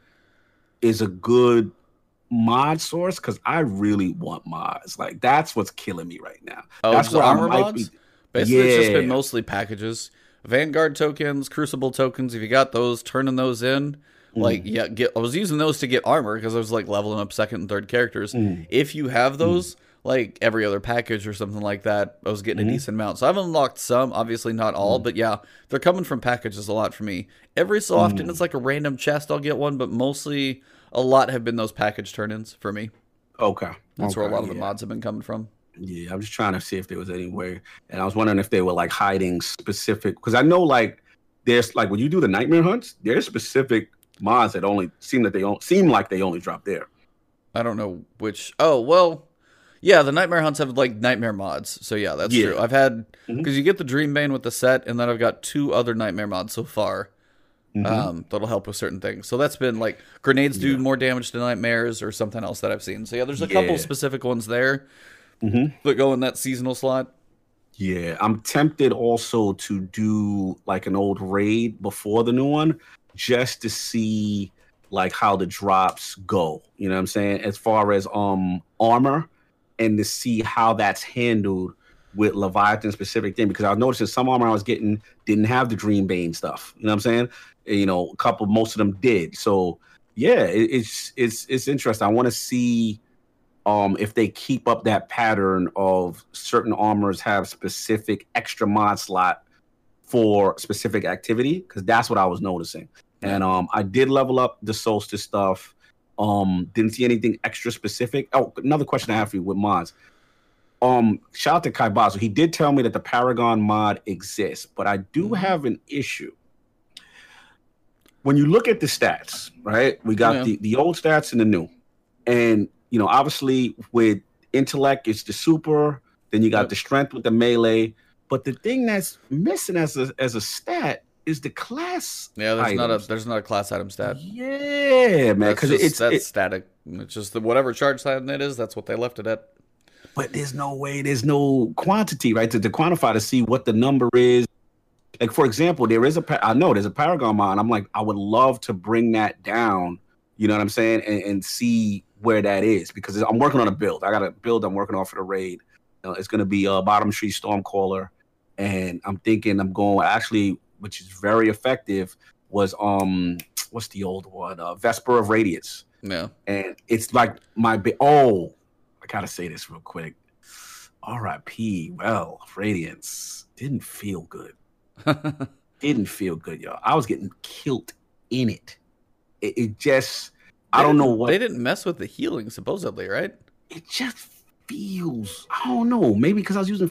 is a good mod source? Because I really want mods. Like that's what's killing me right now. Oh, that's I armor mods. be- Basically, it's just been mostly packages, Vanguard tokens, Crucible tokens. If you got those, turning those in. Mm. Like yeah, get. I was using those to get armor because I was like leveling up second and third characters. Mm. If you have those, like every other package or something like that, I was getting Mhm. a decent amount. So I've unlocked some, obviously not Mm. all, but yeah, they're coming from packages a lot for me. Every so often, Mm. it's like a random chest. I'll get one, but mostly a lot have been those package turn-ins for me. Okay. That's where a lot of the yeah. mods have been coming from. Yeah, I'm just trying to see if there was any way, and I was wondering if they were like hiding specific because I know like there's like when you do the nightmare hunts, there's specific mods that only seem that they don't seem like they only drop there. I don't know which. Oh well, yeah. The nightmare hunts have like nightmare mods. So yeah, that's Yeah. true. I've had mm-hmm. because you get the dream bane with the set, and then I've got two other nightmare mods so far. Mhm. Um, that'll help with certain things. So that's been like grenades do Yeah. more damage to nightmares or something else that I've seen. So yeah, there's a couple specific ones there Mhm. that go in that seasonal slot. Yeah, I'm tempted also to do like an old raid before the new one, just to see like how the drops go. You know what I'm saying? As far as um armor, and to see how that's handled with Leviathan specific thing. Because I was noticing some armor I was getting didn't have the Dream Bane stuff. You know what I'm saying? You know, a couple, most of them did. So yeah, it, it's it's it's interesting. I want to see um if they keep up that pattern of certain armors have specific extra mod slot for specific activity because that's what I was noticing. And um I did level up the solstice stuff. Um didn't see anything extra specific. Oh, another question I have for you with mods. Um shout out to Kai Basu. He did tell me that the Paragon mod exists, but I do Mhm. have an issue. When you look at the stats, right? We got Yeah. the, the old stats and the new. And you know, obviously with intellect, it's the super. Then you got Yep. the strength with the melee. But the thing that's missing as a as a stat is the class. Yeah, there's not a there's not a class item stat. Yeah, man. Because it's that's it, static. It's just the whatever charge item it is. That's what they left it at. but there's no way, there's no quantity, right? To, to quantify to see what the number is. Like for example, there is a I know there's a Paragon mod. I'm like, I would love to bring that down. You know what I'm saying, and, and see where that is because I'm working on a build. I got a build I'm working on for the raid. Uh, it's going to be a bottom tree stormcaller, and I'm thinking I'm going actually, which is very effective. Was um, what's the old one? Uh, Vesper of Radius Yeah. and it's like my bi- oh i gotta say this real quick rip well radiance didn't feel good didn't feel good y'all i was getting killed in it it, it just i don't know what they didn't mess with the healing supposedly, right? it just feels i don't know maybe because i was using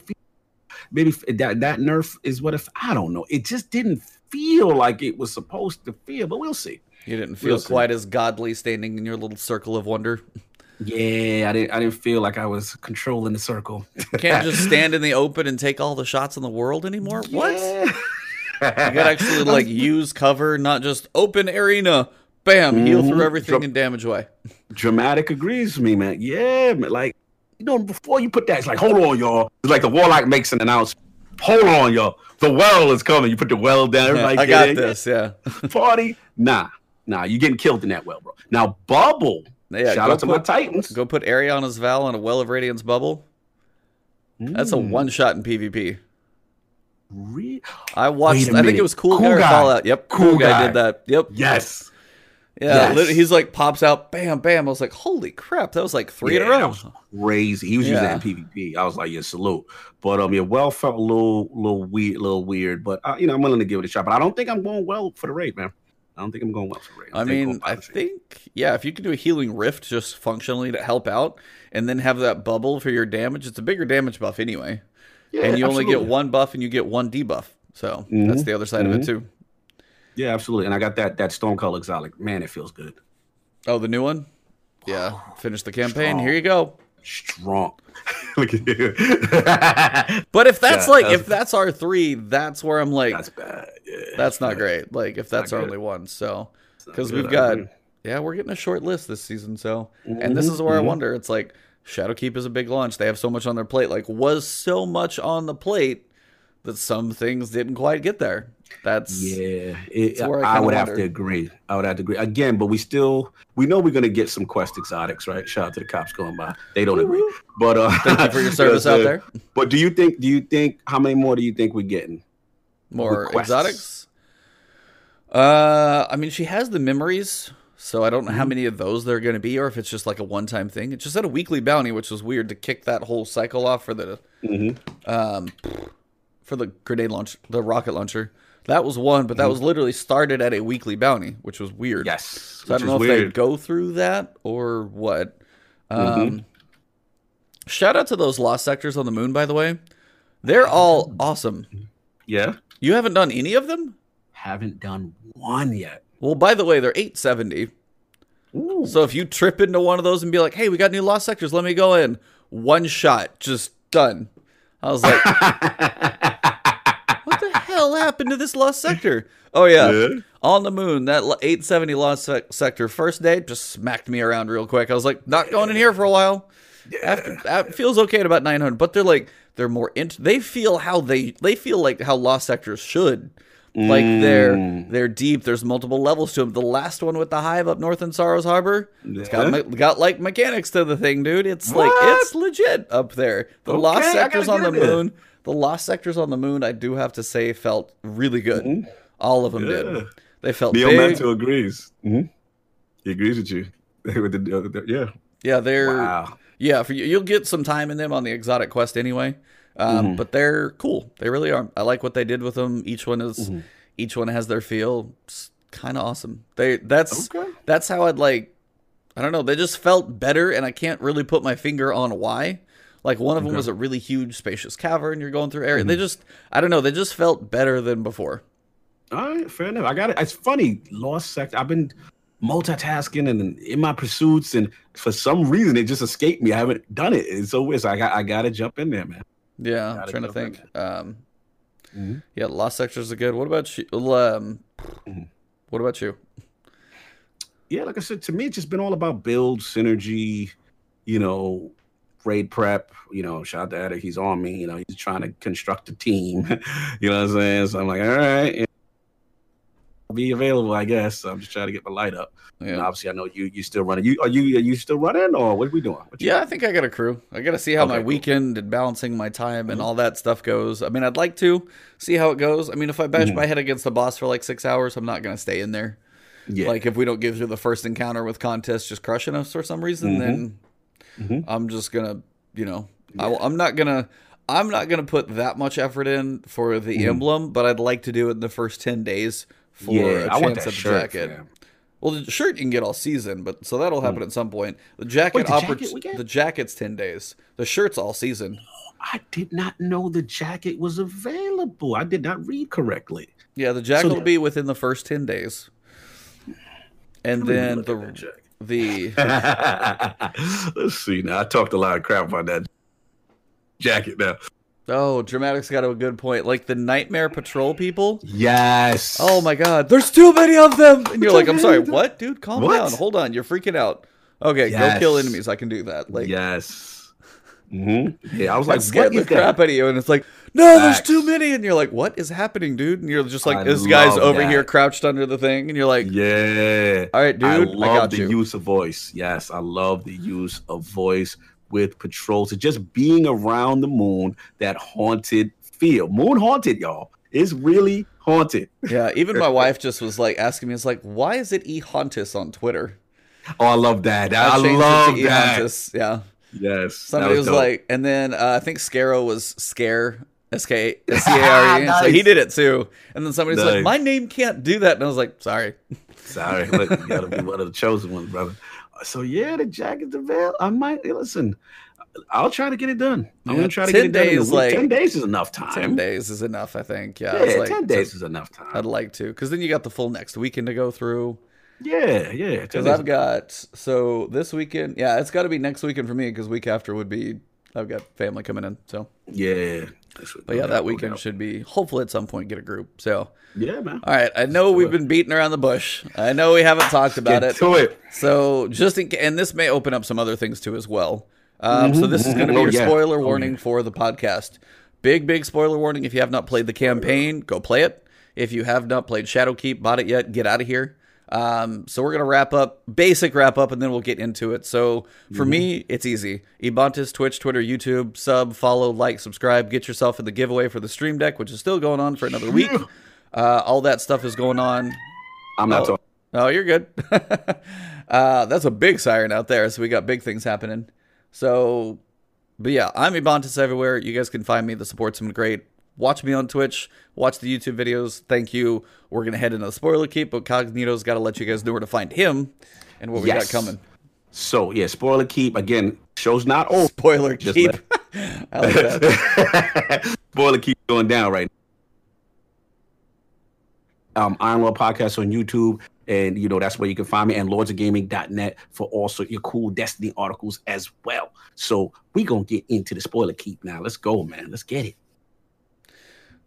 maybe that that nerf is what if i don't know it just didn't feel like it was supposed to feel but we'll see You didn't feel We'll see. quite as godly standing in your little circle of wonder. yeah i didn't i didn't feel like i was controlling the circle can't just stand in the open and take all the shots in the world anymore. What? Yeah. You gotta actually like use cover, not just open arena. Bam, heal through Mhm. everything Dra- and damage away. dramatic agrees with me, man. Yeah, man. Like, you know, before you put that, it's like, hold on, y'all. It's like the warlock makes an announcement. Hold on, y'all. The well is coming. You put the well down. Everybody I get got in. this. Yeah. Party? Nah, nah. You're getting killed in that well, bro. Now, bubble. Yeah. Shout out to my Titans. Go put Eriana's Vow on a Well of Radiance bubble. That's a Mm, one shot in PvP. re- I watched. I think it was Cool, Cool Guy, Guy. Fallout. Yep. Cool, Cool guy. Guy. did that. Yep. Yes. Yeah, Yes. he's like pops out, bam, bam. I was like, holy crap, that was like three in a Yeah, that row. was crazy. He was Yeah. using that in PvP. I was like, yeah, salute. But um, yeah, well felt a little, little weird, little weird. But uh, you know, I'm willing to give it a shot. But I don't think I'm going well for the raid, man. I don't think I'm going well for the raid. I mean, I think yeah, if you can do a healing rift just functionally to help out, and then have that bubble for your damage, it's a bigger damage buff anyway, yeah, and you only get one buff and you get one debuff. So that's Mhm, the other side of it mhm. too. Yeah, absolutely. And I got that that Stone Cold Exotic. Man, it feels good. Oh, the new one. Yeah, finish the campaign. Strong. Here you go. Strong. Look at you. But if that's Yeah, like that's- if that's our three, that's where I'm like, that's that's, bad. Yeah, not great. Like if that's our only one, so because we've got yeah, we're getting a short list this season. So and this Mhm, is where I mhm. wonder. It's like Shadowkeep is a big launch. They have so much on their plate. Like was so much on the plate that some things didn't quite get there. That's Yeah, it, That's I I, would have to agree. I would have to agree again, but we still we know we're gonna get some quest exotics, right? Shout out to the cops going by. They don't agree, but uh, Thank you for your service out uh, there. But do you think? Do you think? How many more do you think we're getting? More requests. exotics. Uh, I mean, she has the memories, so I don't know how Mhm. many of those there are going to be, or if it's just like a one-time thing. It just had a weekly bounty, which was weird to kick that whole cycle off for the Mm-hmm. um for the grenade launch, the rocket launcher. That was one, but that was literally started at a weekly bounty, which was weird. Yes, So I don't know if they go through that or what. Um, Mhm. Shout out to those lost sectors on the moon, by the way. They're all awesome. Yeah, You haven't done any of them? haven't done one yet. Well, by the way, they're 870. Ooh. So if you trip into one of those and be like, hey, we got new lost sectors, let me go in. One shot, just done. I was like, hell happened to this lost sector? Oh, yeah. Yeah. On the moon, that 870 lost sec- sector first day just smacked me around real quick. I was like, not going in here for a while. After that feels okay at about 900, but they're like they're more int- they feel how they they feel like how lost sectors should. Like they're Mm. they're deep. There's multiple levels to them. The last one with the hive up north in Sorrows Harbor, it's got me- got like mechanics to the thing, dude. It's like it's legit up there. The Okay, lost sectors on the there. The lost sectors on the moon, I do have to say felt really good. All of them Yeah. did. They felt Neo big. Agrees. hmm He agrees with you. with the, the- yeah. Yeah, they're Wow. Yeah, for you, you'll get some time in them on the exotic quest anyway. Um, Mm-hmm. But they're cool. They really are. I like what they did with them. Each one is, Mm-hmm. each one has their feel. Kind of awesome. They that's Okay. that's how I'd like. I don't know. They just felt better, and I can't really put my finger on why. Like one of them was a really huge, spacious cavern. You're going through area. Mm-hmm. They just, I don't know. They just felt better than before. All right, fair enough. I got it. It's funny. Lost sector. I've been multitasking and in my pursuits, and for some reason it just escaped me. I haven't done it. It's so weird. So I got I gotta jump in there, man. Yeah, I'm trying to think. Um, Mhm. yeah, lost sectors are good. What about you? Um, Mhm. what about you? Yeah, like I said, to me it's just been all about build, synergy, you know, raid prep. You know, shout out to Eddie, he's on me. You know, he's trying to construct a team. you know what I'm saying? So I'm like, all right, I'll be available, I guess. So I'm just trying to get my light up. And Yeah. obviously, I know you you still running. You are you are you still running or what are we doing? You- Yeah, I think I got a crew. I got to see how my cool. weekend and balancing my time and Mhm. all that stuff goes. I mean, I'd like to see how it goes. I mean, if I bash Mhm. my head against the boss for like six hours, I'm not going to stay in there. yeah. Like, if we don't get through the first encounter with contest just crushing us for some reason, Mhm. then Mhm. I'm just going to, you know, I, I'm not going to. I'm not gonna put that much effort in for the Mhm. emblem, but I'd like to do it in the first ten days for yeah, a I chance at the shirt. jacket. Well, the shirt you can get all season, but so that'll happen at some point. The jacket, Wait, the oppor- jacket we the jacket's ten days. The shirt's all season. I did not know the jacket was available. I did not read correctly. Yeah, the jacket So- will be within the first ten days, and then look at that the jacket. The Let's see now. I talked a lot of crap about that jacket now. oh, dramatics got a good point. Like the nightmare patrol people. Yes. Oh my god, there's too many of them, and you're like, I'm sorry, what, dude? Calm What? down, hold on, you're freaking out. Okay, go kill enemies. I can do that. Like, yes. hmm Yeah, I was like, scared what the crap out of you, and it's like, no, there's too many, and you're like, what is happening, dude? And you're just like, I this guy's over that. here crouched under the thing, and you're like, Yeah. all right, dude, I I, love got the you. use of voice. Yes, I love the use of voice with patrols. It's just being around the moon, that haunted feel. Moon haunted, y'all. It's really haunted. Yeah, even my wife just was like asking me, "It's like, why is it E Hauntus on Twitter?" Oh, I love that. I, to love that. Yeah, Yes. somebody was dope. like, and then uh, I think Scaro was Scare. S K S C A R E. So he did it too. And then somebody's like, "My name can't do that," and I was like, "Sorry." Sorry, look, you gotta be one of the chosen ones, brother. So yeah, the jacket's available. I might listen. I'll try to get it done. I'm Yeah, gonna try to get it done. days, week. like- ten days is enough time. Ten days is enough, I think. Yeah, Yeah, like, ten days is enough time. I'd like to, because then you got the full next weekend to go through. yeah, yeah. Because. I've got so this weekend, yeah, it's got to be next weekend for me. Because week after would be I've got family coming in. So, yeah. But yeah, that weekend should be hopefully at some point get a group. So, Yeah, man. all right, I know we've been beating around the bush. I know we haven't talked about Get it. to it. So just in, and this may open up some other things too as well. Um, so this is going to be Oh, your yeah. spoiler Oh, warning for the podcast. Big big spoiler warning. If you have not played the campaign, go play it. If you have not played Shadowkeep, bought it yet, get out of here. Um, so we're gonna wrap up, basic wrap up, and then we'll get into it. So for me, it's easy. Ebontis, Twitch, Twitter, YouTube, sub, follow, like, subscribe. Get yourself in the giveaway for the Stream Deck, which is still going on for another week. Uh, all that stuff is going on. I'm not Oh. talking. Oh, you're good. uh, that's a big siren out there, so we got big things happening. So, but yeah, I'm Ebontis everywhere. You guys can find me. The support's been great. Watch me on Twitch. Watch the YouTube videos. Thank you. We're gonna head into the spoiler keep, but Cognito's got to let you guys know where to find him and what we Yes. got coming. So yeah, spoiler keep again. Show's not over. Spoiler Just keep. I like that. spoiler keep going down right. now. Um, Iron Lord podcast on YouTube, and you know that's where you can find me, and lordsofgaming.net for also your cool Destiny articles as well. So we gonna get into the spoiler keep now. Let's go, man. Let's get it.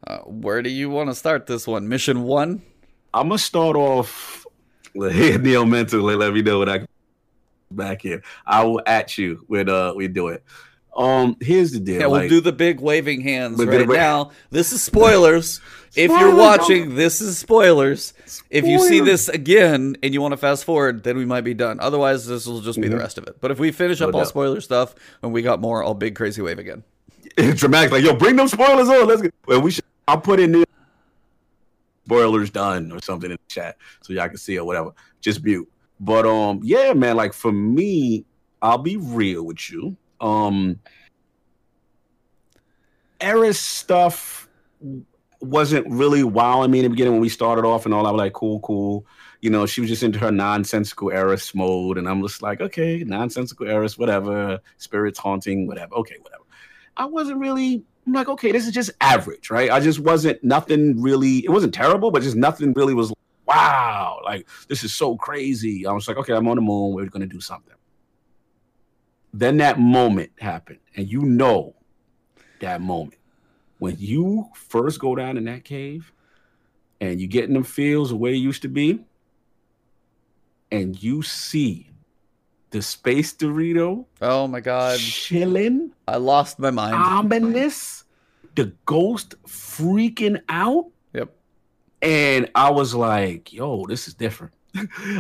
Uh, where do you want to start this one? Mission one. I'm gonna start off. Neil Mental, let me know when I can back in. I will at you when uh we do it. Um, here's the deal. Yeah, we'll like- do the big waving hands right now. This is spoilers. if you're watching, this is spoilers. If you see this again and you want to fast forward, then we might be done. Otherwise, this will just be the rest of it. But if we finish up Mm-hmm. No all doubt. spoiler stuff and we got more, I'll big crazy wave again. It's dramatic. Like, yo, bring them spoilers on. Let's get. Well, we should. I'll put in the spoilers done or something in the chat so y'all can see or whatever. Just mute. But um, yeah, man. Like for me, I'll be real with you. Um, Eris stuff wasn't really wowing me in the beginning when we started off and all. I was like, cool, cool. You know, she was just into her nonsensical Eris mode, and I'm just like, okay, nonsensical Eris, whatever. Spirits haunting, whatever. Okay, whatever. I wasn't really. I'm like, okay, this is just average, right? I just wasn't nothing really. It wasn't terrible, but just nothing really was. Wow, like this is so crazy. I was like, okay, I'm on the moon. We're gonna do something. Then that moment happened, and you know that moment when you first go down in that cave, and you get in them fields the way it used to be, and you see the space Dorito Oh my god, chilling I lost my mind. ominous, the ghost freaking out. Yep. And I was like, yo, this is different.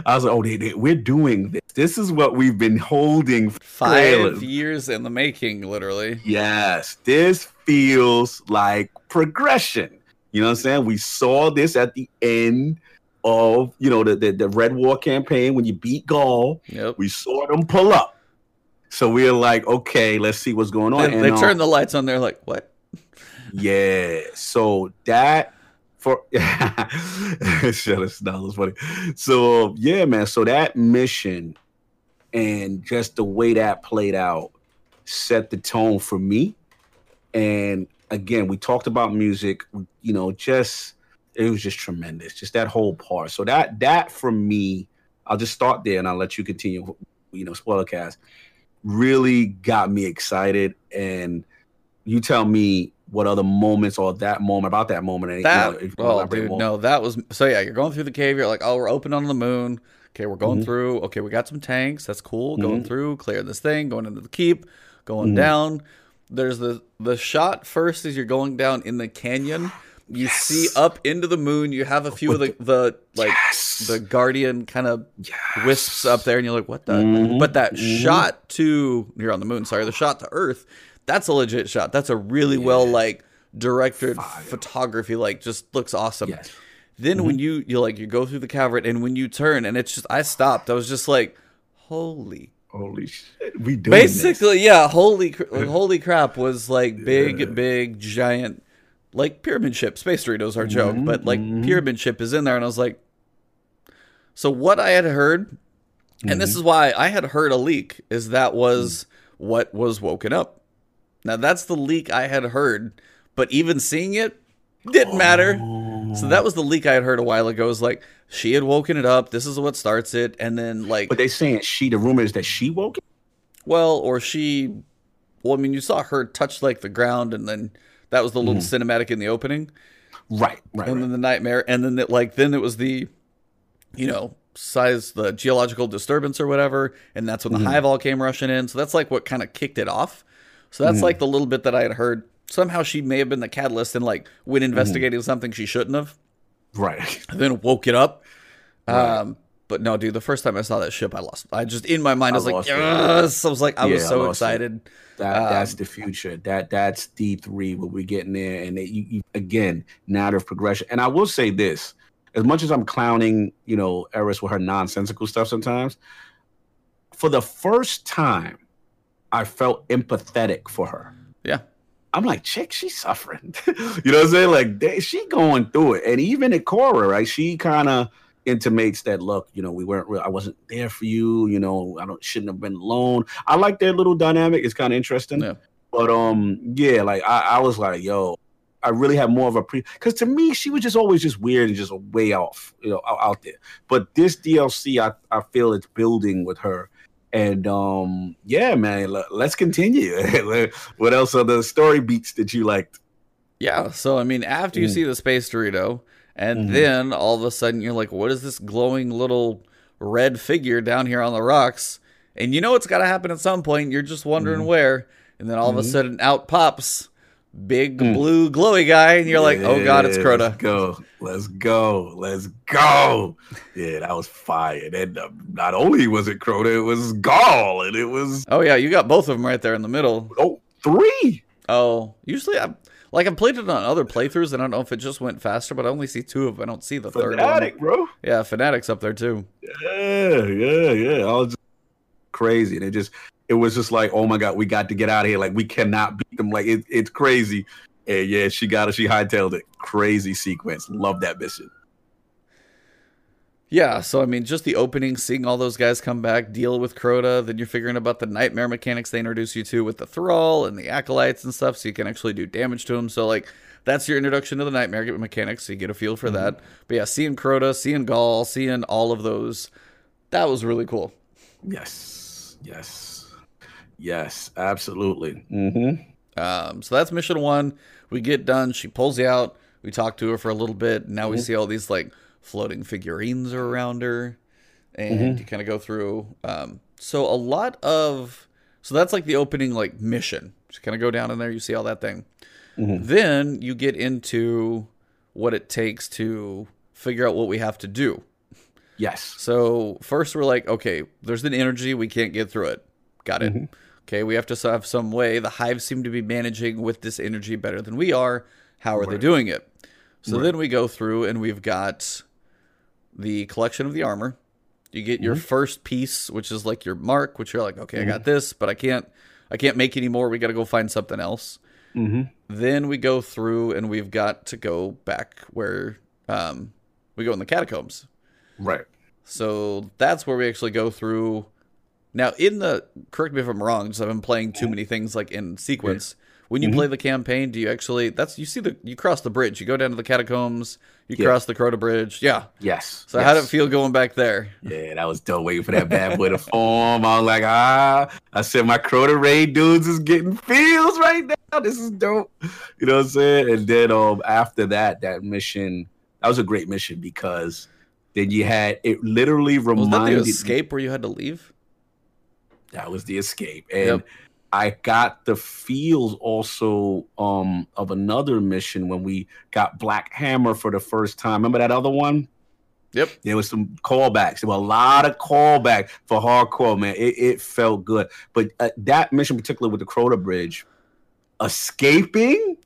I was like, oh, they, they, we're doing this. This is what we've been holding. for Five trailers. years in the making, literally. Yes, this feels like progression. You know what I'm saying? We saw this at the end of, you know, the, the, the Red War campaign when you beat Gaul. Yep. We saw them pull up. So we are like, okay, let's see what's going on. They, And, they um, turned the lights on. They're like, what? Yeah. So that for shut us down. That's funny. So yeah, man. So that mission and just the way that played out set the tone for me. And again, we talked about music. You know, just it was just tremendous. Just that whole part. So that that for me, I'll just start there and I'll let you continue. You know, spoiler cast really got me excited and you tell me what other moments or that moment about that moment. and, you know, That oh dude, more. no, that was so yeah. You're going through the cave. You're like, oh, we're open on the moon. Okay, we're going Mhm. through. Okay, we got some tanks. That's cool. Going Mhm. through, clearing this thing. Going into the keep. Going Mhm. down. There's the the shot first as you're going down in the canyon. You Yes. see up into the moon. You have a few of the the like yes. the guardian kind of yes. wisps up there, and you're like, what the? Mhm. But that Mhm. shot to you're on the moon. Sorry, the shot to Earth. That's a legit shot. That's a really well like directed Fire. photography, like just looks awesome. Then when you you like you go through the cavern and when you turn and it's just I stopped. I was just like, holy. Holy shit. We doing this. Basically, yeah, holy holy crap was like big Yeah. big giant like pyramid ship. Space Doritos are joke, Mhm, but like mhm. pyramid ship is in there and I was like So what I had heard and this Mhm. is why I had heard a leak is that was what was woken up. Now that's the leak I had heard, but even seeing it didn't matter. So that was the leak I had heard a while ago. Is like she had woken it up. This is what starts it, and then like But they saying she. The rumor is that she woke. it? well, or she. Well, I mean, you saw her touch like the ground, and then that was the little mm-hmm. cinematic in the opening, Right. Right. and right. then the nightmare, and then it, like then it was the, you know, size the geological disturbance or whatever, and that's when the mm-hmm. hive all came rushing in. So that's like what kind of kicked it off. So that's mm-hmm. like the little bit that I had heard. Somehow she may have been the catalyst and like when investigating something she shouldn't have. Right. and then woke it up. Right. Um, but no, dude, the first time I saw that ship, I lost. I just in my mind, I I was like, lost it. I was like, I was Yeah, I so it. excited. That Um, that's the future. That that's D three. What we're getting there, and they, you, you, again, narrative progression. And I will say this: as much as I'm clowning, you know, Eris with her nonsensical stuff sometimes, for the first time, I felt empathetic for her. Yeah. I'm like, chick, she's suffering. you know what I'm saying? Like, they, she going through it. And even at Cora, right? She kind of intimates that, look, you know, we weren't real. I wasn't there for you. You know, I don't shouldn't have been alone. I like their little dynamic. It's kind of interesting. Yeah. But um, yeah, like I, I was like, yo, I really have more of a pre because to me, she was just always just weird and just way off, you know, out, there. But this DLC, I, I feel it's building with her. And um, yeah, man, le- let's continue. what else are the story beats that you liked? Yeah. So I mean, after you Mm. see the space Dorito, and Mhm. then all of a sudden you're like, what is this glowing little red figure down here on the rocks? And you know it's got to happen at some point. You're just wondering Mhm. where, and then all of a Mhm. sudden out pops big Mm. blue glowy guy, and you're like, oh god, it's Crota. Let's go. Let's go. Let's go. Yeah, that was fire. And uh, not only was it Crota, it was Gaul, and it was Oh yeah, you got both of them right there in the middle. oh three. Oh, usually I like I've played it on other playthroughs, and I don't know if it just went faster, but I only see two of them. I don't see the third Fanatic, bro. Yeah, Fanatic's up there too. Yeah, yeah, yeah. I was just crazy. And it just it was just like, oh my god, we got to get out of here. Like we cannot beat them. Like it, it's crazy. And yeah, she got it. She hightailed it. Crazy sequence. Love that mission. Yeah, so I mean, just the opening, seeing all those guys come back, deal with Crota, then you're figuring about the nightmare mechanics they introduce you to with the Thrall and the Acolytes and stuff, so you can actually do damage to them. So, like, that's your introduction to the nightmare mechanics, so you get a feel for that. But yeah, seeing Crota, seeing Gaul, seeing all of those, that was really cool. Yes. Yes. Yes. Absolutely. Mm-hmm. Um, so that's mission one. We get done. She pulls you out. We talk to her for a little bit. Now we Mhm. see all these like floating figurines are around her, and Mhm. you kind of go through. Um, so a lot of so that's like the opening like mission. Just kind of go down in there. You see all that thing. Mhm. Then you get into what it takes to figure out what we have to do. Yes. So first we're like, okay, there's an energy we can't get through it. Got it. Mhm. Okay, we have to have some way. The hives seem to be managing with this energy better than we are. How are they doing it? So Right. then we go through and we've got the collection of the armor. You get your first piece, which is like your mark, which you're like, okay, I got this, but I can't, I can't make any more. We got to go find something else. Mm-hmm. Then we go through and we've got to go back where um, we go in the catacombs. Right. So that's where we actually go through. Now, in the correct me if I'm wrong, because I've been playing too many things like in sequence. When you Mhm. play the campaign, do you actually? That's you see the you cross the bridge. You go down to the catacombs. You Yeah. cross the Crota Bridge. Yeah. Yes. So yes. how did it feel going back there? Yeah, that was dope. Waiting for that bad boy to form. I was like, ah. I said, my Crota Raid dudes is getting feels right now. This is dope. You know what I'm saying? And then um after that, that mission, that was a great mission because then you had it literally reminded Was that the escape where you had to leave? that was the escape. And Yep. I got the feels also um of another mission when we got Black Hammer for the first time. Remember that other one? Yep. There was some callbacks. There were a lot of callback for hardcore, man. It, it felt good. But uh, that mission, particularly with the Crota Bridge, escaping,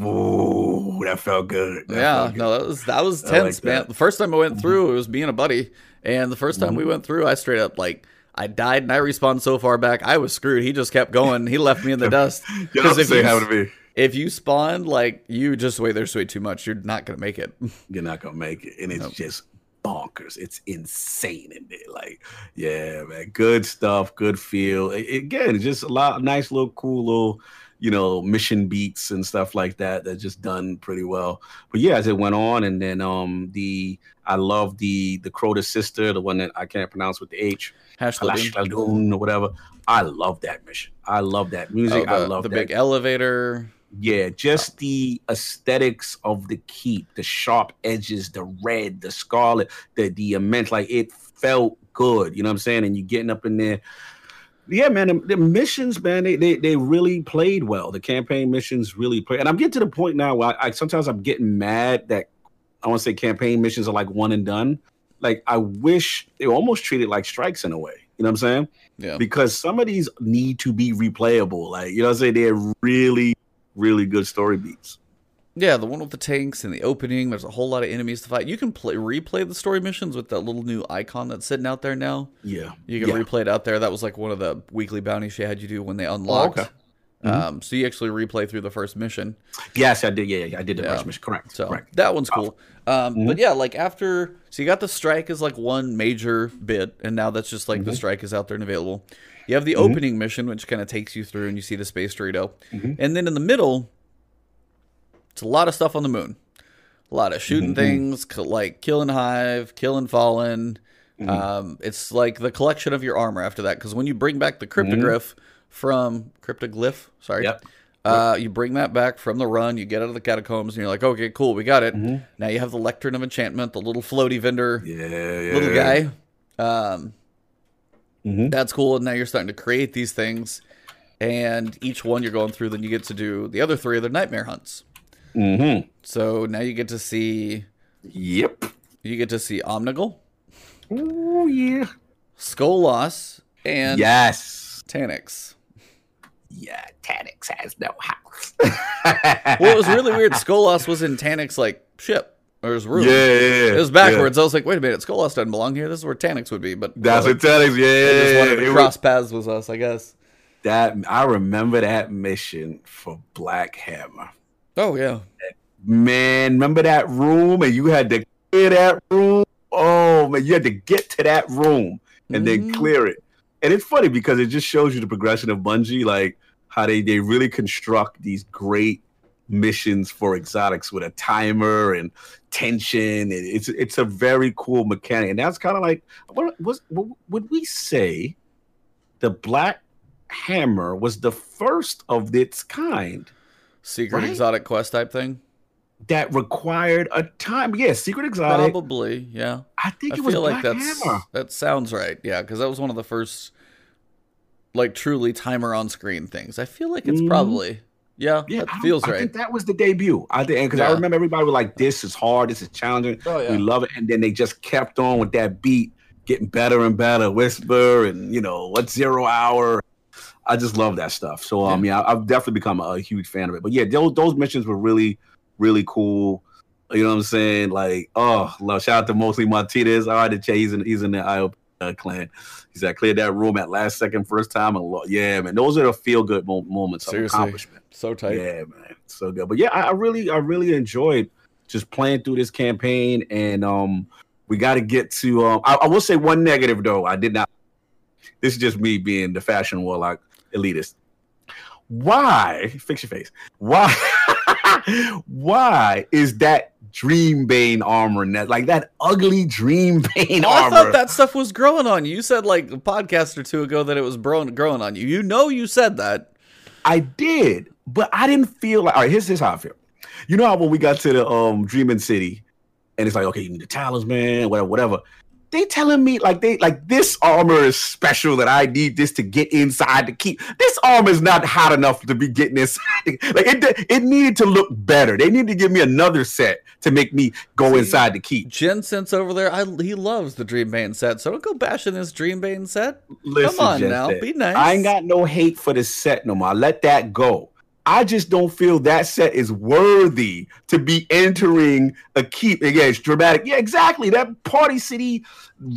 Ooh, that felt good. That yeah, felt good. no, that was that was tense, like man. that. The first time I went through, it was and a buddy, and the first time we went through, I straight up like I died and I respawned so far back, I was screwed. He just kept going. He left me in the dust. If say you, to be. if you spawned like you just wait there's way too much, you're not gonna make it. You're not gonna make it, and it's Nope. just bonkers. It's insane in there. Like, yeah, man, good stuff, good feel. A- again, just a lot, nice little, cool little, you know, mission beats and stuff like that. That just done pretty well. But yeah, as it went on, and then um the I love the the Crota sister, the one that I can't pronounce with the H, Hash the or whatever. I love that mission. I love that Oh, music. I love the that big elevator. yeah, just the aesthetics of the keep, the sharp edges, the red, the scarlet, the the immense, like it felt good. You know what I'm saying? And you're getting up in there. Yeah, man, the, the missions, man, they, they they really played well. The campaign missions really played, and I'm getting to the point now where I, I sometimes I'm getting mad that I want to say campaign missions are like one and done. Like I wish they were almost treated like strikes in a way. You know what I'm saying? Yeah. because some of these need to be replayable. Like you know, what I'm saying they're really, really good story beats. Yeah, the one with the tanks and the opening. There's a whole lot of enemies to fight. You can play replay the story missions with that little new icon that's sitting out there now. Yeah, You can yeah. replay it out there. That was like one of the weekly bounties she had you do when they oh, unlocked. okay. Mhm. Um, so you actually replay through the first mission. yes, I did. Yeah, yeah, I did the Yeah. first mission. Correct. So correct. that one's cool. Um, Mhm. But yeah, like after, so you got the strike as like one major bit, and now that's just like the Mhm. strike is out there and available. You have the Mhm. opening mission, which kind of takes you through, and you see the space Dorito. Mhm. And then in the middle, it's a lot of stuff on the moon. A lot of shooting Mhm. things, like killing Hive, killing Fallen. Um, it's like the collection of your armor after that, because when you bring back the cryptoglyph from cryptoglyph, sorry, Yep. uh, you bring that back from the run, you get out of the catacombs, and you're like, okay, cool, we got it. Mhm. Now you have the Lectern of Enchantment, the little floaty vendor, Yeah, yeah. little guy. Um, Mhm. that's cool. And now you're starting to create these things, and each one you're going through, then you get to do the other three of the nightmare hunts. Mhm. So now you get to see Yep. you get to see Omnigul. Oh yeah. Skolas, and yes. Taniks. Yeah. Taniks has no house. Well, it was really weird. Skolas was in Taniks like ship or his room. Yeah, yeah, yeah. It was backwards. I was like, wait a minute, Skolas doesn't belong here. This is where Taniks would be. But That's well, what Taniks. Yeah, they just wanted it to was- cross paths with us, I guess. that. I remember that mission for Black Hammer. Oh yeah. Man, remember that room, and you had to clear that room. Oh man, you had to get to that room and then Mhm. clear it. And it's funny because it just shows you the progression of Bungie, like how they they really construct these great missions for exotics with a timer and tension. And it's it's a very cool mechanic, and that's kind of like what was would we say? The Black Hammer was the first of its kind Secret Right? exotic quest type thing. That required a time. Yeah, Secret Exotic. Probably, yeah. I think I it was feel like Black that's Hammer. that sounds right. Yeah, because that was one of the first, like, truly timer on screen things. I feel like it's Mhm. probably yeah. Yeah, that I, feels I right. think that was the debut. I think because I remember everybody was like, "This is hard. This is challenging. oh We love it." And then they just kept on with that beat, getting better and better. Whisper and you know what's zero hour. I just love that stuff. So um, yeah, I've definitely become a, huge fan of it. But yeah, those those missions were really, really cool. You know what I'm saying? Like, oh, love. Shout out to mostly Martinez. All right, the Che, he's in he's in the IOP uh, clan. He said, I cleared that room at last second, first time. And lo- yeah, man, those are the feel good mo- moments of accomplishment. So tight. Yeah, man, so good. But yeah, I, I really, I really enjoyed just playing through this campaign, and um, we got to get to. Um, I, I will say one negative though. I did not. This is just me being the fashion warlock elitist. Why fix your face? Why? why is that Dream Bane armor net like that ugly Dream Bane Oh, I thought that stuff was growing on you. You said like a podcast or two ago that it was growing growing on you. You know you said that. I did, but I didn't feel like. All right, here's, here's how I feel. You know how when we got to the um Dreaming City, and it's like, okay, you need the talisman, whatever, whatever. They telling me like they like this armor is special that I need this to get inside to keep. This armor is not hot enough to be getting inside. Like it, it needed to look better. They need to give me another set to make me go See, inside the keep. Jen Sense over there, I, he loves the Dream Bane set. So don't go bashing this Dream Bane set. Listen, Come on now, be nice. I ain't got no hate for the set no more. I let that go. I just don't feel that set is worthy to be entering a keep. Again, it's dramatic. Yeah, exactly. That Party City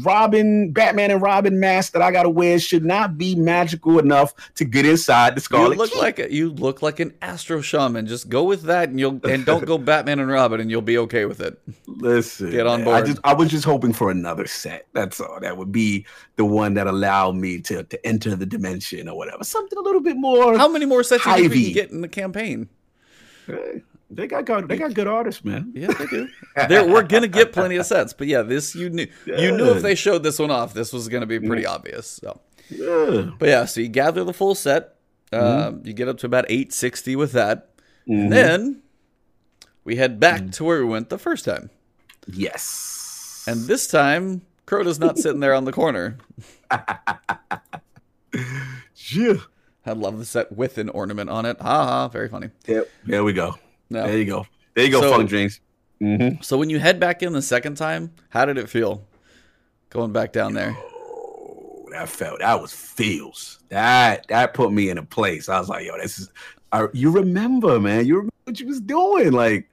Robin, Batman and Robin mask that I gotta wear should not be magical enough to get inside the Scarlet. You look Keep. like a, you look like an Astro Shaman. Just go with that, and you'll and don't go Batman and Robin, and you'll be okay with it. Listen, Get on man, I board. just I was just hoping for another set. That's all. That would be the one that allowed me to to enter the dimension or whatever. Something a little bit more. How many more sets do you think Hy-Vee. get in the campaign? Hey, they got good, they got good artists, man. Yeah, they do. We're gonna get plenty of sets, but yeah, this you knew you knew if they showed this one off, this was gonna be pretty obvious. So, Yeah. but yeah, so you gather the full set. Mm-hmm. Um, you get up to about eight sixty with that, and then we head back Mm-hmm. to where we went the first time. Yes. And this time, Crota's not sitting there on the corner. yeah. I love the set with an ornament on it. Ha ha, very funny. Yep. There we go. No. There you go. There you go, So- Funk Drinks. Mm-hmm. So when you head back in the second time, how did it feel? Going back down there. Oh, that felt that was feels. That that put me in a place. I was like, yo, this is I, you remember, man. You remember what you was doing. Like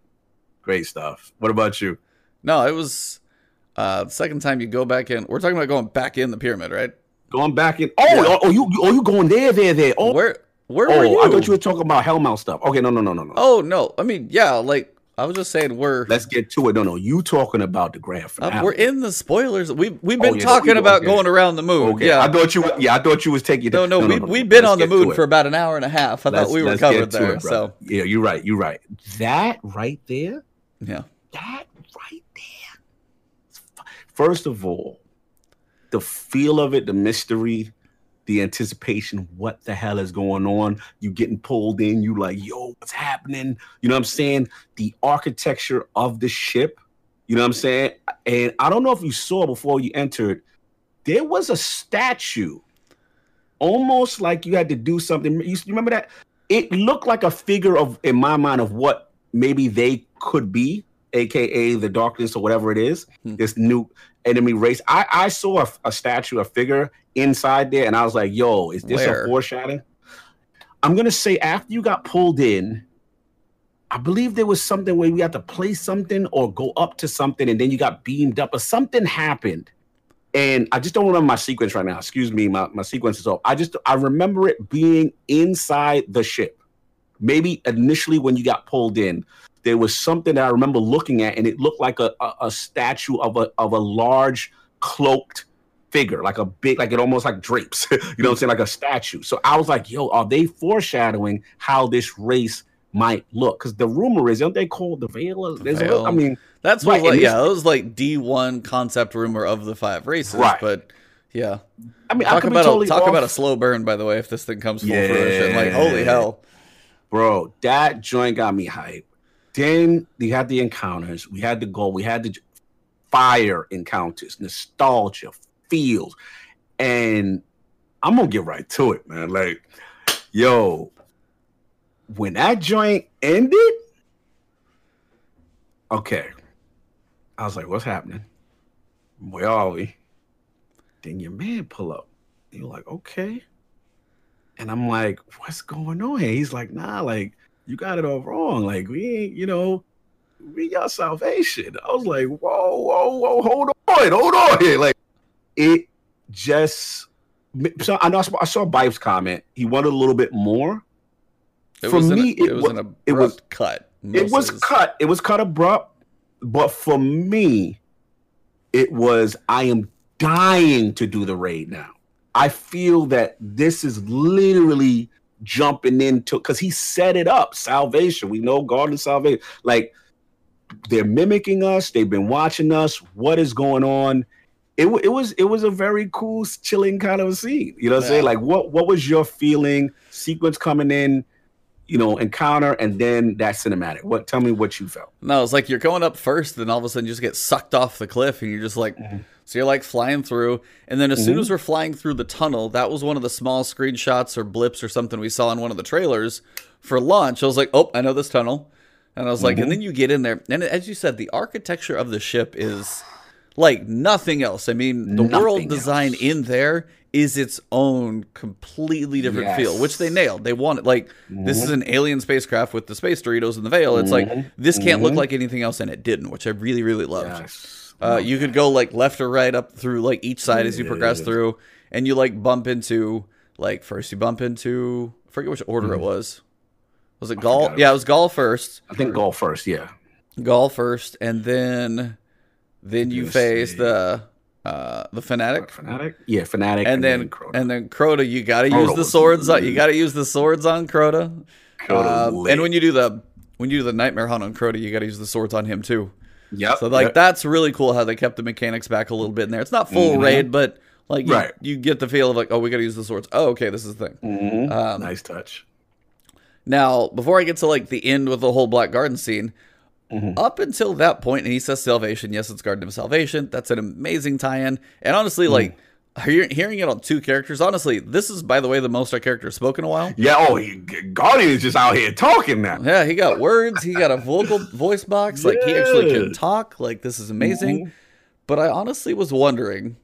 great stuff. What about you? No, it was uh the second time you go back in. We're talking about going back in the pyramid, right? Going back in. Oh, Yeah. oh, oh, you oh you going there, there, there. Oh, Where where oh were you? I thought you were talking about Hellmouth stuff. Okay, no, no, no, no, no. Oh no, I mean yeah, like I was just saying we're Let's get to it. No, no, you talking about the grand uh, we're in the spoilers. We've we've been Oh, yeah, talking okay. about going around the moon. Okay, Yeah. I thought you. Yeah, I thought you was taking. no, no, we we've been Let's on the moon for about an hour and a half. I Let's- thought we were covered there. it, so yeah, you're right. You're right. That right there. yeah. That right there. First of all, the feel of it, the mystery, the anticipation, what the hell is going on? You getting pulled in, you like, yo, what's happening? You know what I'm saying? The architecture of the ship, you know what I'm saying? And I don't know if you saw before you entered, there was a statue, almost like you had to do something. You remember that? It looked like a figure of, in my mind, of what maybe they could be, aka the darkness or whatever it is, Hmm. this new enemy race. I, I saw a, a statue, a figure inside there, and I was like, yo, is this Where? a foreshadowing? I'm gonna say after you got pulled in, I believe there was something where we had to play something or go up to something, and then you got beamed up, or something happened. And I just don't remember my sequence right now. Excuse me, my, my sequence is off. I just I remember it being inside the ship. Maybe initially when you got pulled in, there was something that I remember looking at, and it looked like a, a, a statue of a of a large cloaked figure, like a big, like it almost like drapes. you know what I'm saying? Like a statue. So I was like, yo, are they foreshadowing how this race might look? Because the rumor is, don't they call the veil? A, Veil. I mean, That's Right, what like, yeah, that was like D one concept rumor of the five races. Right. But yeah. I mean, I Talk be about totally a, talk off. about a slow burn, by the way, if this thing comes full fruition. Like, holy hell. bro that joint got me hype then we had the encounters. We had the goal. We had the fire encounters nostalgia feels. And i'm gonna get right to it man. Like yo when that joint ended okay. I was like what's happening? Where are we? Then your man pull up. You're like okay. And I'm like, what's going on? He's like, nah, like, you got it all wrong. Like, we ain't, you know, we got salvation. I was like, whoa, whoa, whoa, hold on, hold on here. Like, it just, so I know I saw, Bibe's comment. He wanted a little bit more. It For was an, me, it, it was wa- an abrupt it was- cut. It was cut. It was cut abrupt. But for me, it was, I am dying to do the raid now. I feel that this is literally jumping into because he set it up. Salvation. We know God and salvation. Like they're mimicking us. They've been watching us. What is going on? It, it was it was a very cool, chilling kind of a scene. You know what I'm saying? Like what what was your feeling? Sequence coming in, you know, encounter, and then that cinematic. What? Tell me what you felt. No, it's like you're going up first, then all of a sudden you just get sucked off the cliff, and you're just like, Mhm. So you're like flying through, and then as soon Mhm. as we're flying through the tunnel, that was one of the small screenshots or blips or something we saw in one of the trailers for launch. I was like, oh, I know this tunnel, and I was like, Mhm. and then you get in there, and as you said, the architecture of the ship is like nothing else. I mean, the world design else. in there is its own completely different feel, which they nailed. They wanted like this is Mhm. an alien spacecraft with the space Doritos in the veil. It's like Mhm. this can't look Mhm. like anything else, and it didn't, which I really really loved. Yes. Uh, you could go like left or right up through like each side as you progress through, and you like bump into like first you bump into I forget which order it was. Was it Gaul? Yeah, it was Gaul first. I think Gaul first. Yeah. Gaul first, and then then you Let's face see. the uh the fanatic, Fanatic. Yeah, fanatic. and then Crota. and then Crota. You got to Crota use the was swords. On, you got to use the swords on Crota. Crota Um, lit. and when you do the when you do the nightmare hunt on Crota, you got to use the swords on him too. Yep. So like yep. that's really cool how they kept the mechanics back a little bit in there. It's not full Mhm. raid, but like you, Right. you get the feel of like, oh, we got to use the swords. Oh, okay, this is the thing. Mhm. Um, nice touch. Now, before I get to like the end with the whole Black Garden scene, Mhm. up until that point, and he says salvation. Yes, it's Garden of Salvation. That's an amazing tie-in. And honestly, Mm. like hear- hearing it on two characters. Honestly, this is by the way the most our character has spoken in a while. Yeah. Oh, he, Guardian is just out here talking now. Yeah, he got words. He got a vocal voice box. Like he actually can talk. Like this is amazing. Mhm. But I honestly was wondering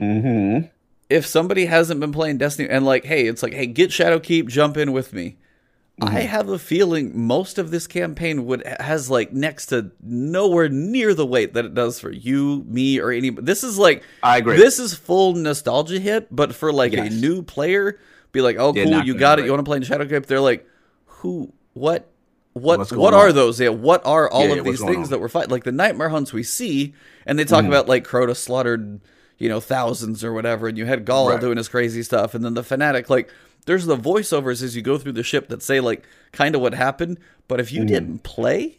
Mm-hmm. if somebody hasn't been playing Destiny and like, hey, it's like, hey, get Shadowkeep, jump in with me. Mm-hmm. I have a feeling most of this campaign would has like next to nowhere near the weight that it does for you, me, or any. This is like I agree. this is full nostalgia hit, but for like Yes. a new player, be like, oh, They're cool, you got it. break. You want to play in Shadowkeep? They're like, who, what, what, what going are those? Yeah, what are all Yeah, of yeah, these things on? that we're fighting? Like the nightmare hunts we see, and they talk Mhm. about like Crota slaughtered, you know, thousands or whatever, and you had Gaul Right. doing his crazy stuff, and then the fanatic, like there's the voiceovers as you go through the ship that say like kind of what happened, but if you Mhm. didn't play,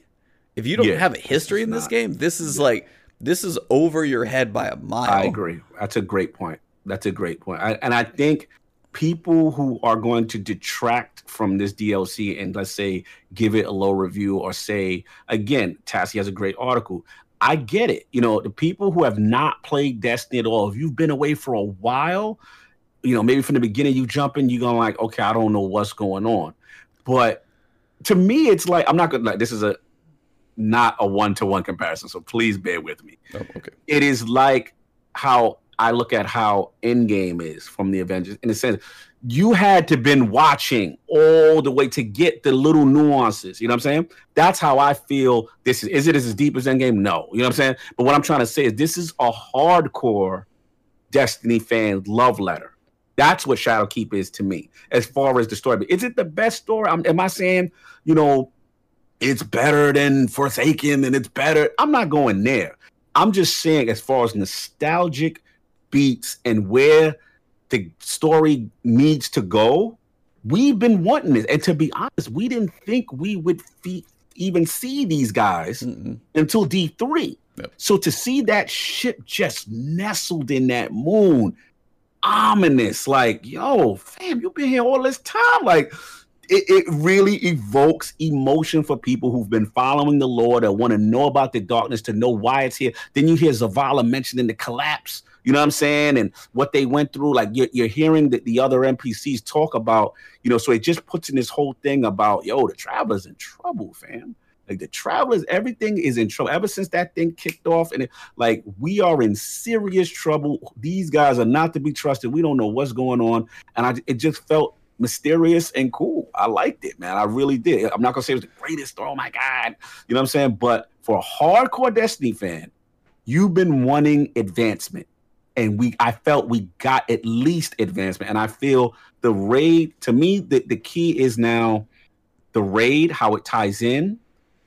if you don't Yeah, have a history is in this not- game, this is like this is over your head by a mile. I agree. That's a great point. That's a great point. I, and I think people who are going to detract from this DLC and let's say give it a low review or say again, Tassi has a great article. I get it. You know, the people who have not played Destiny at all, if you've been away for a while, you know, maybe from the beginning you jump in, you're going like, okay, I don't know what's going on. But to me, it's like I'm not gonna like this is a not a one-to-one comparison, so please bear with me Oh, okay. it is like how I look at how Endgame is from the Avengers in a sense. You had to been watching all the way to get the little nuances. You know what I'm saying? That's how I feel. This is. Is it as deep as Endgame? No. You know what I'm saying? But what I'm trying to say is this is a hardcore Destiny fan love letter. That's what Shadowkeep is to me, as far as the story. But is it the best story? I'm, am I saying, you know, it's better than Forsaken and it's better? I'm not going there. I'm just saying, as far as nostalgic beats and where the story needs to go, we've been wanting this. And to be honest, we didn't think we would fe- even see these guys Mm-mm. until D3. Yep. So to see that ship just nestled in that moon, ominous, like, yo, fam, you've been here all this time. Like, it, it really evokes emotion for people who've been following the lore and want to know about the darkness, to know why it's here. Then you hear Zavala mentioning the collapse, you know what I'm saying, and what they went through. Like you're, you're hearing the, the other NPCs talk about, you know, so it just puts in this whole thing about, yo, the traveler's in trouble, fam. Like the travelers, everything is in trouble. Ever since that thing kicked off, and it, like we are in serious trouble. These guys are not to be trusted. We don't know what's going on, and I it just felt mysterious and cool. I liked it, man. I really did. I'm not gonna say it was the greatest. Oh my god, you know what I'm saying? But for a hardcore Destiny fan, you've been wanting advancement, and we I felt we got at least advancement, and I feel the raid to me the, the key is now the raid how it ties in.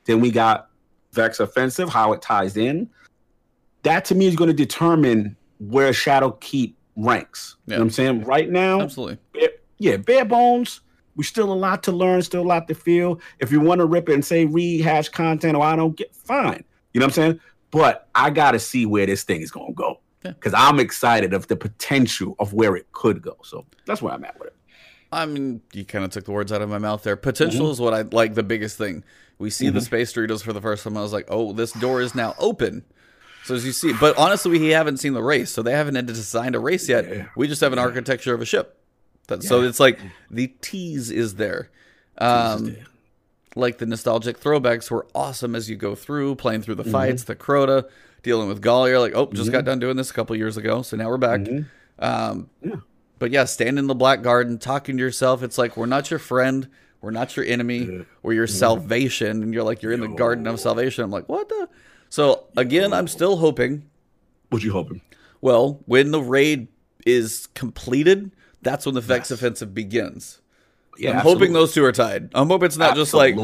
Then we got Vex Offensive, how it ties in. That to me is going to determine where Shadowkeep ranks. You know what I'm saying? Right now, Absolutely. bare- yeah, bare bones. We still a lot to learn, still a lot to feel. If you want to rip it and say rehash content or I don't get fine. You know what I'm saying? But I gotta see where this thing is gonna go. Yeah. Because I'm excited of the potential of where it could go. So that's where I'm at with it. I mean, you kind of took the words out of my mouth there. Potential Mm-hmm. is what I like the biggest thing. We see the space Doritos for the first time. I was like, oh, this door is now open. So as you see, but honestly, we haven't seen the race, so they haven't had designed a race yet. Yeah. We just have an architecture of a ship. That, So it's like the tease is there. Um, like the nostalgic throwbacks were awesome as you go through playing through the Mm-hmm. fights, the Crota, dealing with. You're like, oh, just got done doing this a couple years ago, so now we're back. Mm-hmm. Um, But yeah, stand in the black garden, talking to yourself. It's like we're not your friend, we're not your enemy, we're your salvation, and you're like you're in the garden of salvation. I'm like, what the? So again, I'm still hoping. What you hoping? Well, when the raid is completed, that's when the Vex offensive begins. Yeah, I'm absolutely. hoping those two are tied. I'm hoping it's not just like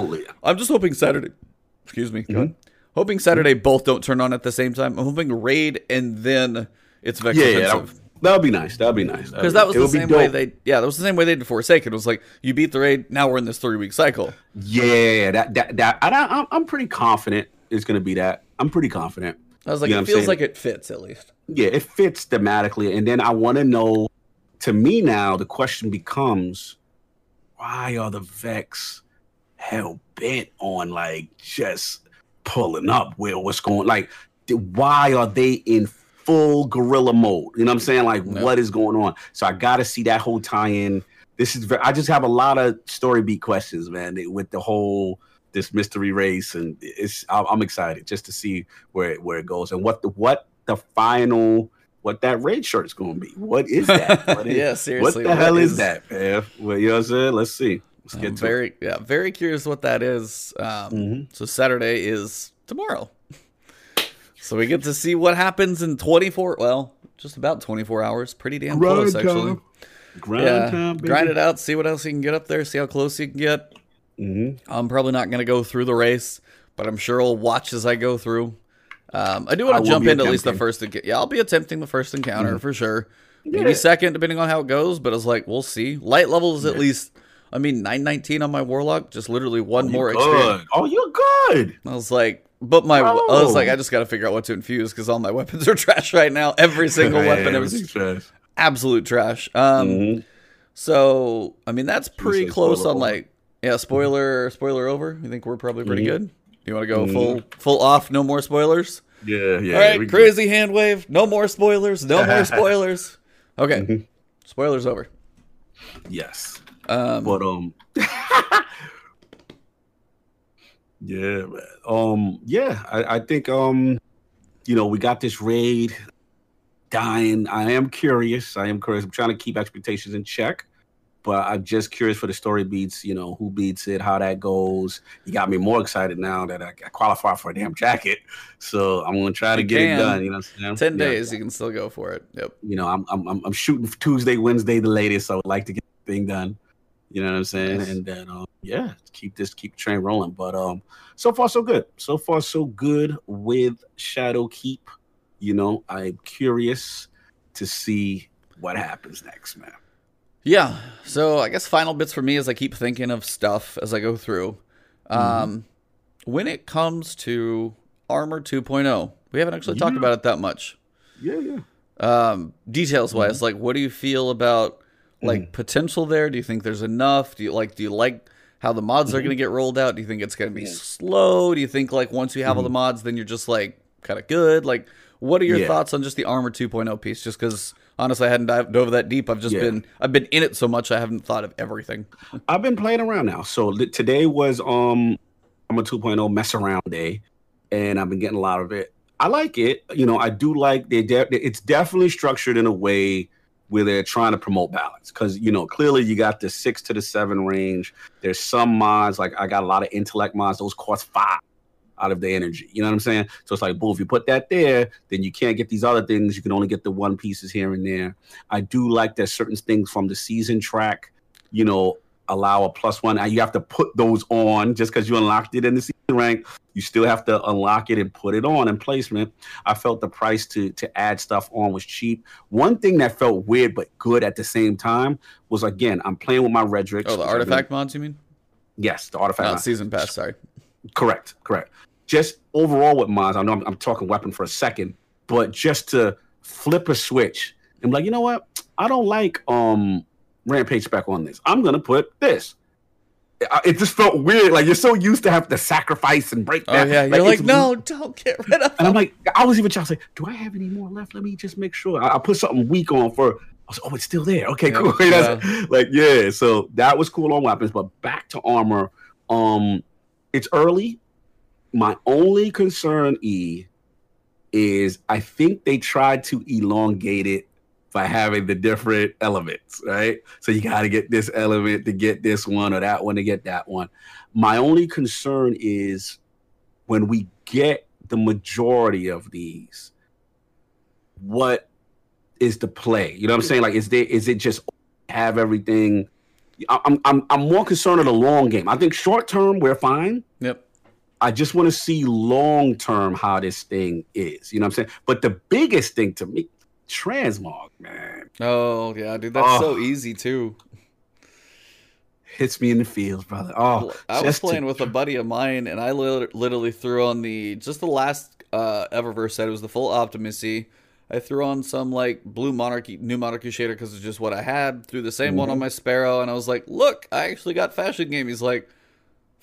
I'm just hoping Saturday. Excuse me. Mm-hmm. Hoping Saturday both don't turn on at the same time. I'm hoping raid and then it's Vex Yeah, yeah, that, would be nice. That would be nice. Because that was the same way they, yeah, that was the same way they did Forsaken. It was like you beat the raid, now we're in this three week cycle. Yeah, that that that. I, I'm I'm pretty confident it's going to be that. I'm pretty confident. I was like, You know it feels like it fits at least. Yeah, it fits thematically. And then I want to know. To me now, the question becomes, why are the Vex hell bent on like just pulling up? Where what's going? Like, why are they in full gorilla mode? You know what I'm saying? Like, Yeah. what is going on? So I got to see that whole tie-in. This is. Very, I just have a lot of story beat questions, man, with the whole this mystery race, and it's. I'm excited just to see where it, where it goes and what the what the final what that red shirt's going to be. What is that? What is, yeah, What seriously. the hell is, that, man? Well, you know what I'm saying? Let's see. Let's I'm get to very, yeah, very curious what that is. Um, Mhm. So Saturday is tomorrow. So we get to see what happens in 24, well, just about 24 hours. Pretty damn close, actually. Grind yeah, time, baby. grind it out, see what else you can get up there, see how close you can get. Mhm. I'm probably not going to go through the race, but I'm sure I'll watch as I go through. Um, I do want to jump be into at least the first. enc- Yeah, I'll be attempting the first encounter Mm-hmm. for sure. Maybe second, depending on how it goes. But it's like we'll see. Light level is at least. I mean, 919 on my warlock, just literally one more experience. Oh, you're good. I was like, but my, I was Oh. like, I just got to figure out what to infuse because all my weapons are trash right now. Every single weapon, everything's trash. absolute trash. Um, Mhm. so I mean, that's pretty close on like, yeah, spoiler, spoiler over. You think we're probably pretty Mhm. good? You want to go full, full off, no more spoilers. Yeah, yeah. All right, crazy hand wave, no more spoilers, no more spoilers. Okay, Mm-hmm. spoilers over. Yes. Um, But um Yeah, man. Um yeah, I, I think um you know, we got this raid dying. I am curious. I am curious. I'm trying to keep expectations in check. But I'm just curious for the story beats, you know, who beats it, how that goes. You got me more excited now that I, I qualify for a damn jacket. So I'm gonna try to You get can. it done. You know what I'm saying? Ten Yeah. days, you can still go for it. Yep. You know, I'm I'm I'm, I'm shooting Tuesday, Wednesday the latest. So I would like to get the thing done. You know what I'm saying? Nice. And then um, yeah, keep this keep train rolling. But um, so far so good. So far so good with Shadowkeep. You know, I'm curious to see what happens next, man. Yeah. So I guess final bits for me as I keep thinking of stuff as I go through. Um, when it comes to Armor 2.0, we haven't actually talked about it that much. Yeah, yeah. Um, details wise, like what do you feel about like mm-hmm. potential there? Do you think there's enough? Do you like do you like how the mods are going to mm-hmm. get rolled out? Do you think it's going to be slow? Do you think like once you have all the mm-hmm. mods, then you're just like kind of good? Like, what are your Yeah. thoughts on just the Armor 2.0 piece? Just because honestly, I hadn't dived over that deep. I've just Yeah. been I've been in it so much, I haven't thought of everything. I've been playing around now. So today was um I'm a 2.0 mess around day, and I've been getting a lot of it. I like it. You know, I do like they. De- it's definitely structured in a way where they're trying to promote balance because you know clearly you got the six to the seven range. There's some mods like I got a lot of intellect mods. Those cost five out of the energy. You know what I'm saying? So it's like, boom, if you put that there, then you can't get these other things. You can only get the one pieces here and there. I do like that certain things from the season track, you know, allow a plus one. And you have to put those on just because you unlocked it in the season rank. You still have to unlock it and put it on in placement. I felt the price to to add stuff on was cheap. One thing that felt weird but good at the same time was again, I'm playing with my Redrix. Oh, the I've been- artifact mods, you mean? Yes, the artifact. Not mod. season pass. Sorry. Correct, correct. Just overall with mods, I know I'm, I'm talking weapon for a second, but just to flip a switch and be like, you know what? I don't like um rampage spec on this. I'm gonna put this. It just felt weird. Like you're so used to have to sacrifice and break. down. Oh that. yeah, you're like, it's- no, don't get rid of. And I'm like, I was even trying to say, do I have any more left? Let me just make sure. I, I put something weak on for. I was, oh, it's still there. Okay, Yeah, cool. That's- Like, yeah. So that was cool on weapons, but back to armor. Um, it's early. My only concern, E, is I think they tried to elongate it by having the different elements, right? So you got to get this element to get this one or that one to get that one. My only concern is when we get the majority of these, what is the play? You know what I'm saying? Like, is there is it just have everything? I'm I'm I'm more concerned of the long game. I think short term we're fine. Yep. I just want to see long term how this thing is. You know what I'm saying? But the biggest thing to me, transmog, man. Oh yeah, dude, that's oh. so easy too. Hits me in the feels, brother. Oh, I was playing to... with a buddy of mine, and I literally threw on the just the last uh, Eververse set. It was the full Optimacy. I threw on some like blue monarchy, new monarchy shader because it's just what I had. Threw the same mm-hmm. one on mm-hmm. my Sparrow, and I was like, "Look, I actually got fashion game." He's like,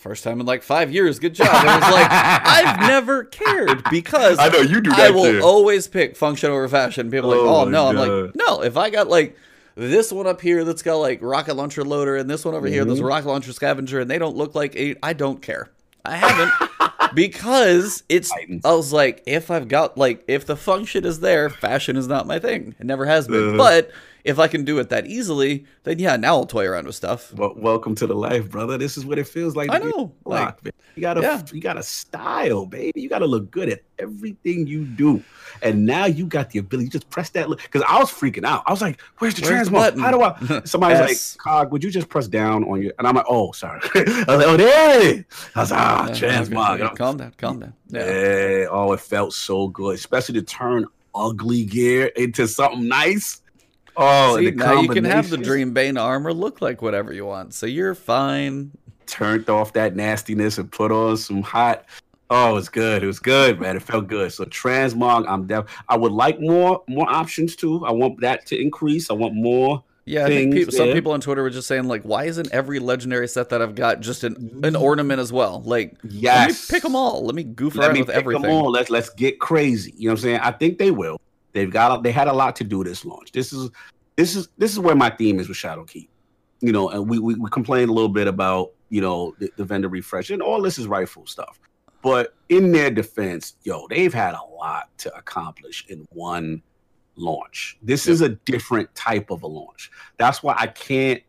First time in like five years. Good job. And I was like, I've never cared because I know you do. I will too. always pick function over fashion. People are like, oh, oh no. God. I'm like, no. If I got like this one up here that's got like rocket launcher loader, and this one over mm-hmm. here that's rocket launcher scavenger, and they don't look like eight, I don't care. I haven't because it's. I was like, if I've got like, if the function is there, fashion is not my thing. It never has been. Uh, but if I can do it that easily, then yeah, now I'll toy around with stuff. Well, welcome to the life, brother. This is what it feels like. I know. Like, you got a yeah. you got a style, baby. You got to look good at everything you do. And now you got the ability. You just press that because I was freaking out. I was like, "Where's the Where's transmog? How do I?" Somebody's yes. like, "Cog, would you just press down on your?" And I'm like, "Oh, sorry." I was like, "Oh, there." I was like, "Ah, oh, transmog." Calm down, calm down. Yeah. yeah. Oh, it felt so good, especially to turn ugly gear into something nice. Oh, See, now you can have the Dream Bane armor look like whatever you want, so you're fine. Turned off that nastiness and put on some hot. Oh, it was good. It was good, man. It felt good. So transmog, I'm def. I would like more more options too. I want that to increase. I want more. Yeah, I think people, some people on Twitter were just saying like, why isn't every legendary set that I've got just an, an ornament as well? Like, yes, let me pick them all. Let me goof let around me with everything. Them all. Let's let's get crazy. You know what I'm saying? I think they will. They've got they had a lot to do this launch. This is this is this is where my theme is with Shadowkeep. You know, and we we, we complained a little bit about you know the, the vendor refresh and all this is rightful stuff. But in their defense, yo, they've had a lot to accomplish in one launch. This yep. is a different type of a launch. That's why I can't.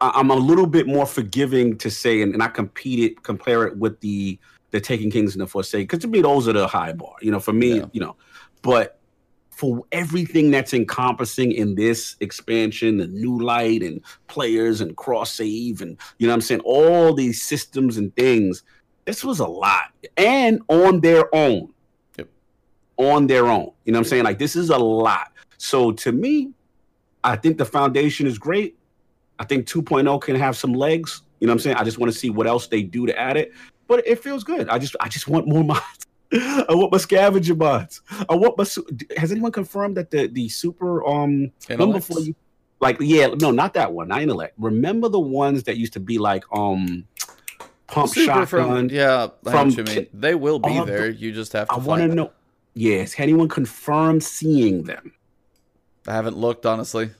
I'm a little bit more forgiving to say, and, and I compete it, compare it with the the Taken Kings and the Forsaken, because to me those are the high bar. You know, for me, yeah. you know, but for everything that's encompassing in this expansion, the new light and players and cross save and you know I'm saying, all these systems and things. This was a lot. And on their own. Yep. On their own. You know what I'm saying? Like this is a lot. So to me, I think the foundation is great. I think 2.0 can have some legs. You know what I'm saying? I just want to see what else they do to add it. But it feels good. I just I just want more mods. I want my scavenger bots. I want my. Has anyone confirmed that the the super um number for you? Like yeah, no, not that one. Not intellect. Remember the ones that used to be like um pump super shotgun. From, yeah, from they will be there. The, you just have to. I want to know. Yes, has anyone confirmed seeing them? I haven't looked honestly.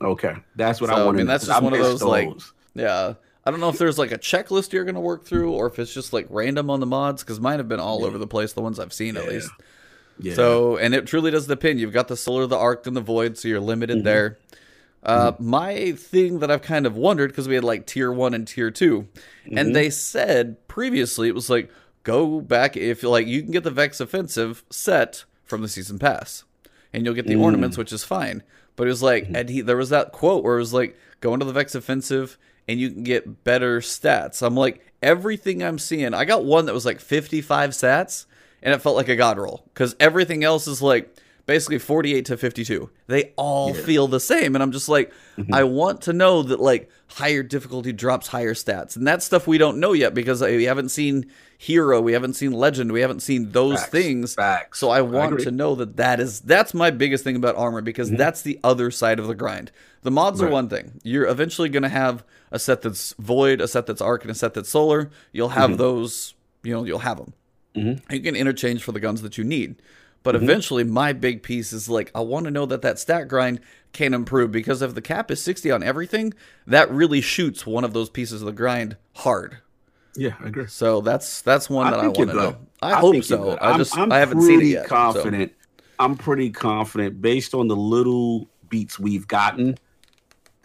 Okay, that's what so, I want. I mean, that's just one of those, those like yeah. I don't know if there's like a checklist you're going to work through or if it's just like random on the mods because mine have been all yeah. over the place, the ones I've seen yeah. at least. Yeah. So, and it truly does depend. You've got the solar, the arc, and the void, so you're limited mm-hmm. there. Uh, mm-hmm. My thing that I've kind of wondered because we had like tier one and tier 2 mm-hmm. and they said previously it was like go back if like you can get the Vex offensive set from the season pass, and you'll get the ornaments, mm. which is fine. But it was like, mm-hmm. and he there was that quote where it was like go into the Vex offensive and you can get better stats. I'm like, everything I'm seeing, I got one that was like 55 stats, and it felt like a god roll because everything else is like basically 48 to 52. They all yeah. feel the same. And I'm just like, mm-hmm. I want to know that like higher difficulty drops higher stats. And that's stuff we don't know yet because we haven't seen hero, we haven't seen legend, we haven't seen those Facts. things. Facts. So I want I to know that that is that's my biggest thing about armor because mm-hmm. that's the other side of the grind. The mods right. are one thing. You're eventually going to have a set that's void, a set that's arc, and a set that's solar. You'll have mm-hmm. those, you know, you'll have them. Mm-hmm. You can interchange for the guns that you need. But mm-hmm. eventually, my big piece is like, I want to know that that stat grind can improve because if the cap is 60 on everything, that really shoots one of those pieces of the grind hard. Yeah, I agree. So that's that's one that I, think want to know. good. I, hope so. I I'm- just I'm I haven't seen it yet. so- Confident. I'm pretty confident based on the little beats we've gotten.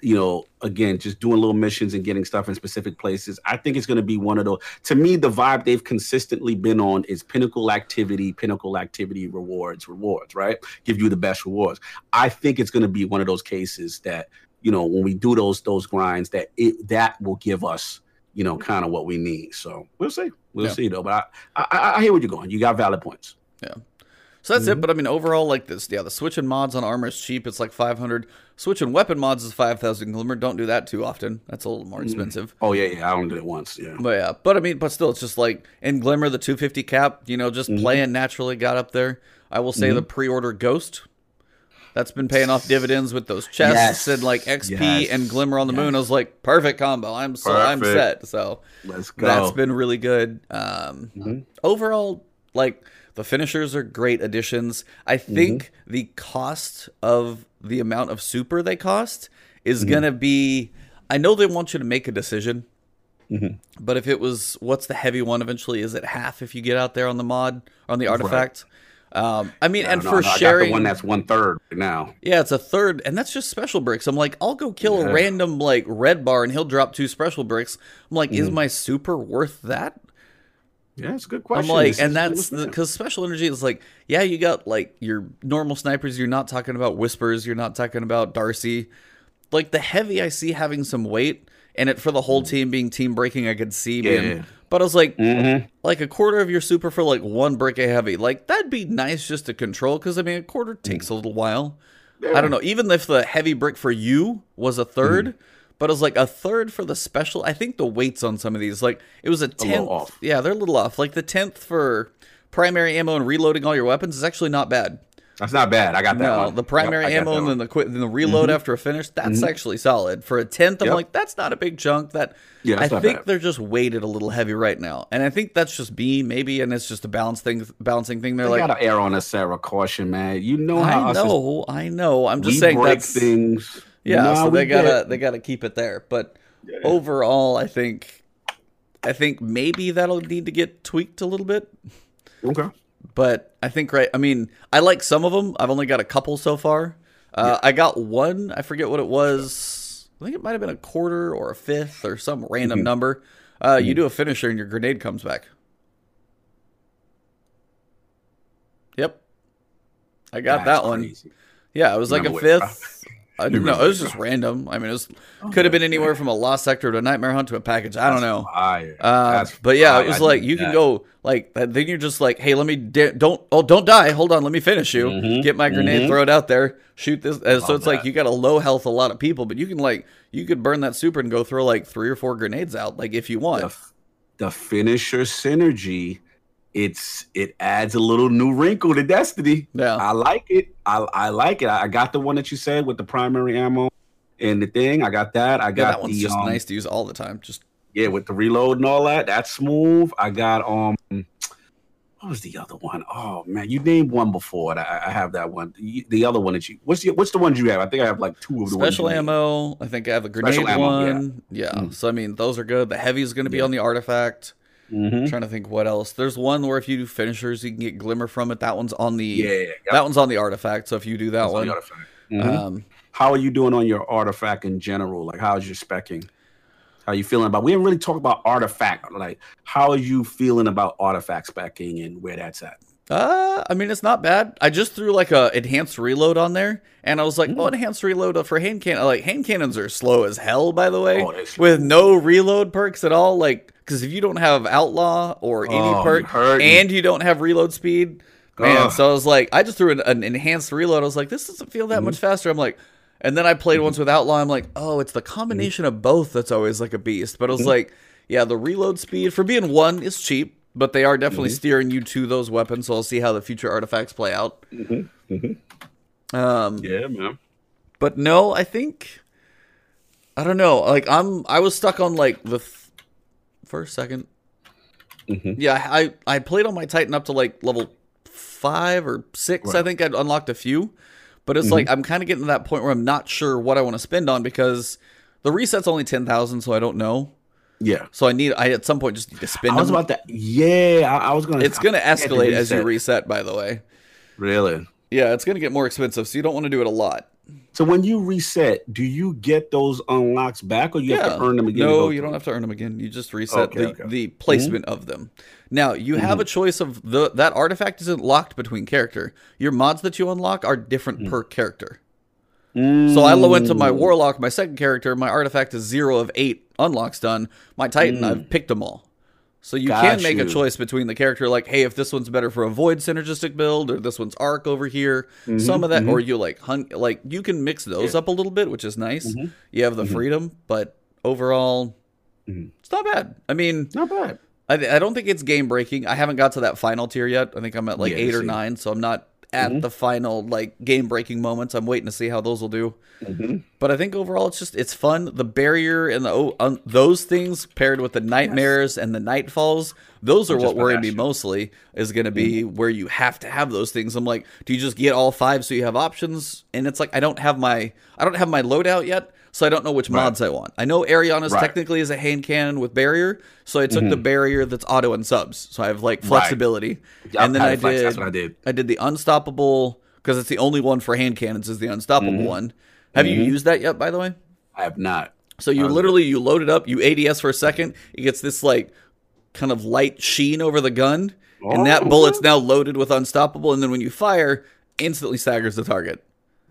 You know, again, just doing little missions and getting stuff in specific places. I think it's going to be one of those. To me, the vibe they've consistently been on is pinnacle activity, pinnacle activity rewards, rewards. Right, give you the best rewards. I think it's going to be one of those cases that you know when we do those those grinds that it that will give us you know kind of what we need. So we'll see. We'll Yeah. see though. But I, I I hear where you're going. You got valid points. Yeah. So that's Mm-hmm. it. But I mean, overall, like this, yeah, the switching mods on armor is cheap. It's like 500. Switching weapon mods is 5,000 glimmer. Don't do that too often. That's a little more expensive. Oh yeah, yeah. I only did it once. Yeah. But yeah, but I mean, but still, it's just like in Glimmer, the 250 cap, you know, Mm-hmm. just playing naturally got up there. I will say the pre-order Ghost, that's been paying off dividends with those chests Yes. and like XP Yes. and Glimmer on the moon. I was like, perfect combo. I'm so I'm set. So Let's go. that's been really good. Um, Mhm. Overall, like the finishers are great additions. I Mm-hmm. think the cost of the amount of super they cost is Mm-hmm. gonna be. I know they want you to make a decision, Mhm. but if it was, what's the heavy one? Eventually, is it half if you get out there on the mod or on the artifact? Um, I mean, I and don't for got sharing, the one that's one third now. yeah, it's a third, and that's just special bricks. I'm like, I'll go kill a random like red bar, and he'll drop two special bricks. I'm like, Mm-hmm. is my super worth that? Yeah, it's a good question. I'm like, This and that's because special energy is like, yeah, you got like your normal snipers. You're not talking about whispers. You're not talking about Darcy. Like the heavy, I see having some weight, and it for the whole team being team breaking. I could see being, Mm. But I was like, Mhm. like a quarter of your super for like one brick of heavy. Like that'd be nice just to control because I mean a quarter takes a little while. I don't know. Even if the heavy brick for you was a 3rd Mm-hmm. But it was like a third for the special. I think the weights on some of these, like it was a tenth. off. Yeah, they're a little off. Like the tenth for primary ammo and reloading all your weapons is actually not bad. That's not bad. I got that No, one. the primary Yep, ammo and then the quick, then the mm-hmm. reload after a finish. That's mm-hmm. actually solid for a tenth. I'm Yep. like, that's not a big chunk. That Yeah, I think bad. they're just weighted a little heavy right now, and I think that's just me maybe, and it's just a balance thing, balancing thing. They're They like, gotta err on a Sarah caution, man. You know how I know, I know. I'm just saying break that's things. Yeah. Nah, so we they gotta get- they gotta keep it there. But overall, I think I think maybe that'll need to get tweaked a little bit. Okay. But I think right. I mean, I like some of them. I've only got a couple so far. Uh, I got one. I forget what it was. I think it might have been a quarter or a fifth or some Mm-hmm. random number. Uh, You do a finisher and your grenade comes back. Yep, I got That's that one. crazy. Yeah, it was like a Remember where- fifth. I don't know. It was just random. I mean, it was could have been anywhere from a lost sector to a nightmare hunt to a package. I don't know. Uh, but yeah, it was like you can go like then you're just like, hey, let me da- don't oh don't die. Hold on, let me finish you. Mhm, Get my grenade, mhm. throw it out there, shoot this. Uh, so Love it's like you got a low health a lot of people, but you can like you could burn that super and go throw like three or four grenades out, like if you want. the, the finisher synergy. It's it adds a little new wrinkle to Destiny. Yeah. I like it. I I like it. I got the one that you said with the primary ammo and the thing. I got that. I Yeah, got that one's the just um, nice to use all the time. Just yeah with the reload and all that. That's smooth. I got um. What was the other one? Oh man, you named one before. I, I have that one. The, the other one that you. What's the what's the ones you have? I think I have like two of the special named. ammo. I think I have a grenade Special ammo, yeah. one. Yeah. Mm. So I mean, those are good. The heavy is going to be Yeah. on the artifact. Mhm. trying to think what else. There's one where if you do finishers, you can get glimmer from it. That one's on the Yeah, yeah, that one's on the artifact. So if you do that That's one, the artifact. Mhm. um, how are you doing on your artifact in general? Like, how's your specking? How are you feeling about? We didn't really talk about artifact. Like, how are you feeling about artifact specking and where that's at? Uh, I mean, it's not bad. I just threw like a enhanced reload on there, and I was like, Mm. oh, enhanced reload for hand cannon. Like hand cannons are slow as hell, by the way, Oh, with no reload perks at all. Like, because if you don't have outlaw or any Oh, perk, and you don't have reload speed, man. Ugh. So I was like, I just threw an, an enhanced reload. I was like, this doesn't feel that Mm-hmm. much faster. I'm like, and then I played once with outlaw. I'm like, oh, it's the combination of both that's always like a beast. But I was Mm-hmm. like, yeah, the reload speed for being one is cheap, but they are definitely Mm-hmm. steering you to those weapons. So I'll see how the future artifacts play out. Um, Yeah, man. but no, I think I don't know. Like I'm, I was stuck on like the th- first 2nd Mhm. Yeah, I I played on my Titan up to like level five or six. I think I'd unlocked a few, but it's Mm-hmm. like I'm kind of getting to that point where I'm not sure what I want to spend on because the reset's only ten thousand, so I don't know. Yeah. So I need I at some point just need to spin I was them. about to. Yeah, I, I was gonna. it's gonna I escalate as you reset. By the way, Really. yeah, it's gonna get more expensive, so you don't want to do it a lot. So when you reset, do you get those unlocks back, or you have to earn them again? No, you don't have to earn them again. You just reset Okay, the, okay. Mm-hmm. placement of them. Now you have a choice of the that artifact isn't locked between character. Your mods that you unlock are different Mm. per character. So I went to my Mm. warlock, my second character. My artifact is zero of eight unlocks done. My titan, I've picked them all. So you can Mm. Got make a choice between the character, like, hey, if this one's better for a void synergistic build, or this one's arc over here. Some of that, or you like hunt, like you can mix those Mm-hmm, Yeah. up a little bit, which is nice. Mm-hmm. You have the freedom, but overall, Mhm. it's not bad. I mean, Not bad. I, I don't think it's game breaking. I haven't got to that final tier yet. I think I'm at like Yeah, eight or nine, so I'm not at Mhm. the final like game breaking moments. I'm waiting to see how those will do. hmm But I think overall it's just it's fun. The barrier and the oh, um, those things paired with the nightmares and the nightfalls, those are what worry me mostly. Is going to be where you have to have those things. I'm like, do you just get all five so you have options? And it's like I don't have my I don't have my loadout yet, so I don't know which Right. mods I want. I know Eriana's Right. technically is a hand cannon with barrier, so I took the mm-hmm. barrier that's auto and subs, so I have like flexibility. Yeah, and then I flex, did That's what I did. I did the unstoppable because it's the only one for hand cannons is the unstoppable Mm-hmm. one. Have you mm-hmm. used that yet? By the way. I have not. So you How's literally you load it up, you ADS for a second, it gets this like kind of light sheen over the gun, and that Oh. bullet's now loaded with unstoppable, and then when you fire, instantly staggers the target.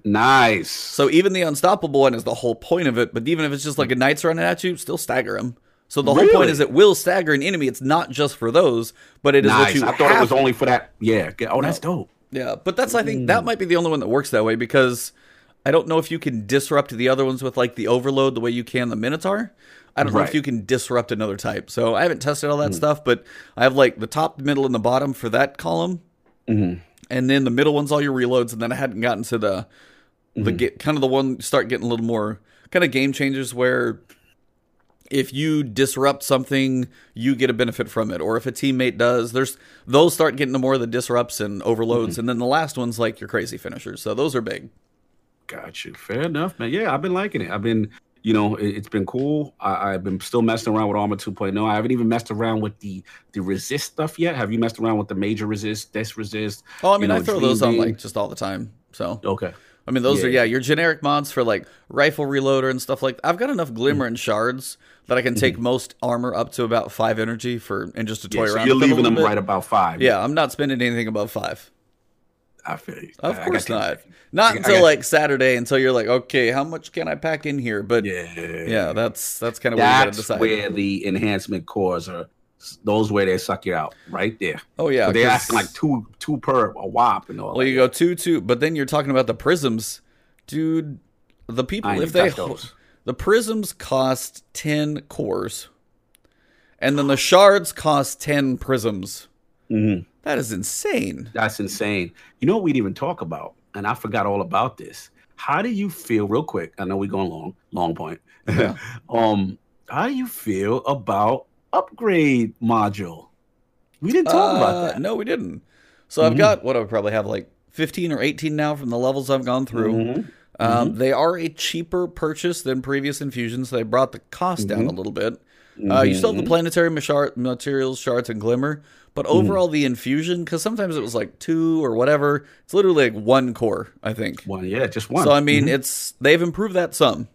Nice. So even the unstoppable one is the whole point of it, but even if it's just like a knight's running at you, still stagger him. So the whole point is it will stagger an enemy. It's not just for those, but it is what nice. you I thought it was only for that. Yeah. Oh, that's dope. Yeah, but that's I think Mm. that might be the only one that works that way because I don't know if you can disrupt the other ones with like the overload the way you can the Minotaur. I don't know if you can disrupt another type. So I haven't tested all that Mm. stuff, but I have like the top, middle, and the bottom for that column, Mhm. and then the middle one's all your reloads, and then I hadn't gotten to the the Mm-hmm. get kind of the one start getting a little more kind of game changers where if you disrupt something, you get a benefit from it. Or if a teammate does, there's those start getting to more of the disrupts and overloads. Mm-hmm. And then the last one's like your crazy finishers. So those are big. Got you. Fair enough, man. Yeah, I've been liking it. I've been, you know, it, has been cool. I, I've been still messing around with Armor 2.0. I haven't even messed around with the the resist stuff yet. Have you messed around with the major resist, this resist? Oh, I mean, you I throw those on like just all the time. So Okay. I mean, those are Yeah. yeah your generic mods for like rifle reloader and stuff like. I've got enough glimmer Mm. and shards that I can take most armor up to about five energy for and just to toy Mm-hmm. Yeah, so around. you're with it a leaving little them right about five. Yeah, I'm not spending anything above five. I feel you. Of I- I course you. not. Not I until like Saturday until you're like, okay, how much can I pack in here? But yeah, Yeah. that's that's kind of where you gotta decide. where the enhancement cores are. Those where they suck you out, right there. oh yeah, 'cause- asking like two two per a whop and all. well, you go two two, but then you're talking about the prisms, dude. The people I if they those. the prisms cost ten cores, and then the shards cost ten prisms. Mhm. That is insane. That's insane. You know what we'd even talk about, and I forgot all about this. How do you feel, real quick? I know we're going long, long point. Yeah. um, how do you feel about upgrade module? We didn't talk Uh, about that. No, we didn't. So I've Mhm. got what I would probably have like fifteen or eighteen now from the levels I've gone through. Mhm. Um, They are a cheaper purchase than previous infusions. They brought the cost down Mm-hmm. a little bit. Uh, you still have the planetary mashar- materials, shards, and glimmer, but Mm-hmm. overall the infusion, because sometimes it was like two or whatever, it's literally like one core, I think. One, yeah, just one. So I mean, it's they've improved that some,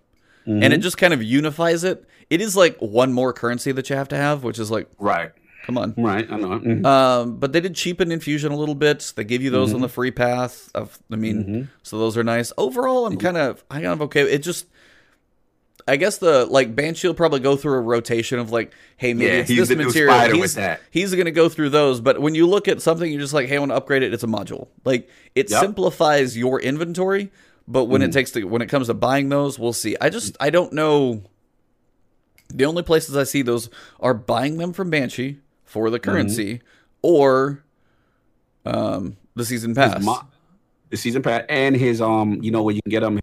and it just kind of unifies it. It is like one more currency that you have to have, which is like, right, come on. right. I know. Mhm. Um, but they did cheapen infusion a little bit. They give you those on Mm-hmm. the free path. Of, I mean, so those are nice. Overall, I'm kind of, I kind of okay. It just, I guess the like Banshee will probably go through a rotation of like, hey, maybe Yeah, it's this material. he's he's going to go through those. But when you look at something, you're just like, hey, I want to upgrade it. It's a module. Like it Yep. simplifies your inventory. But when it Mm-hmm. takes to when it comes to buying those, we'll see. I just I don't know. The only places I see those are buying them from Banshee for Mm-hmm. the currency, or um, the season pass. Mo- the season pass and his um, you know where you can get him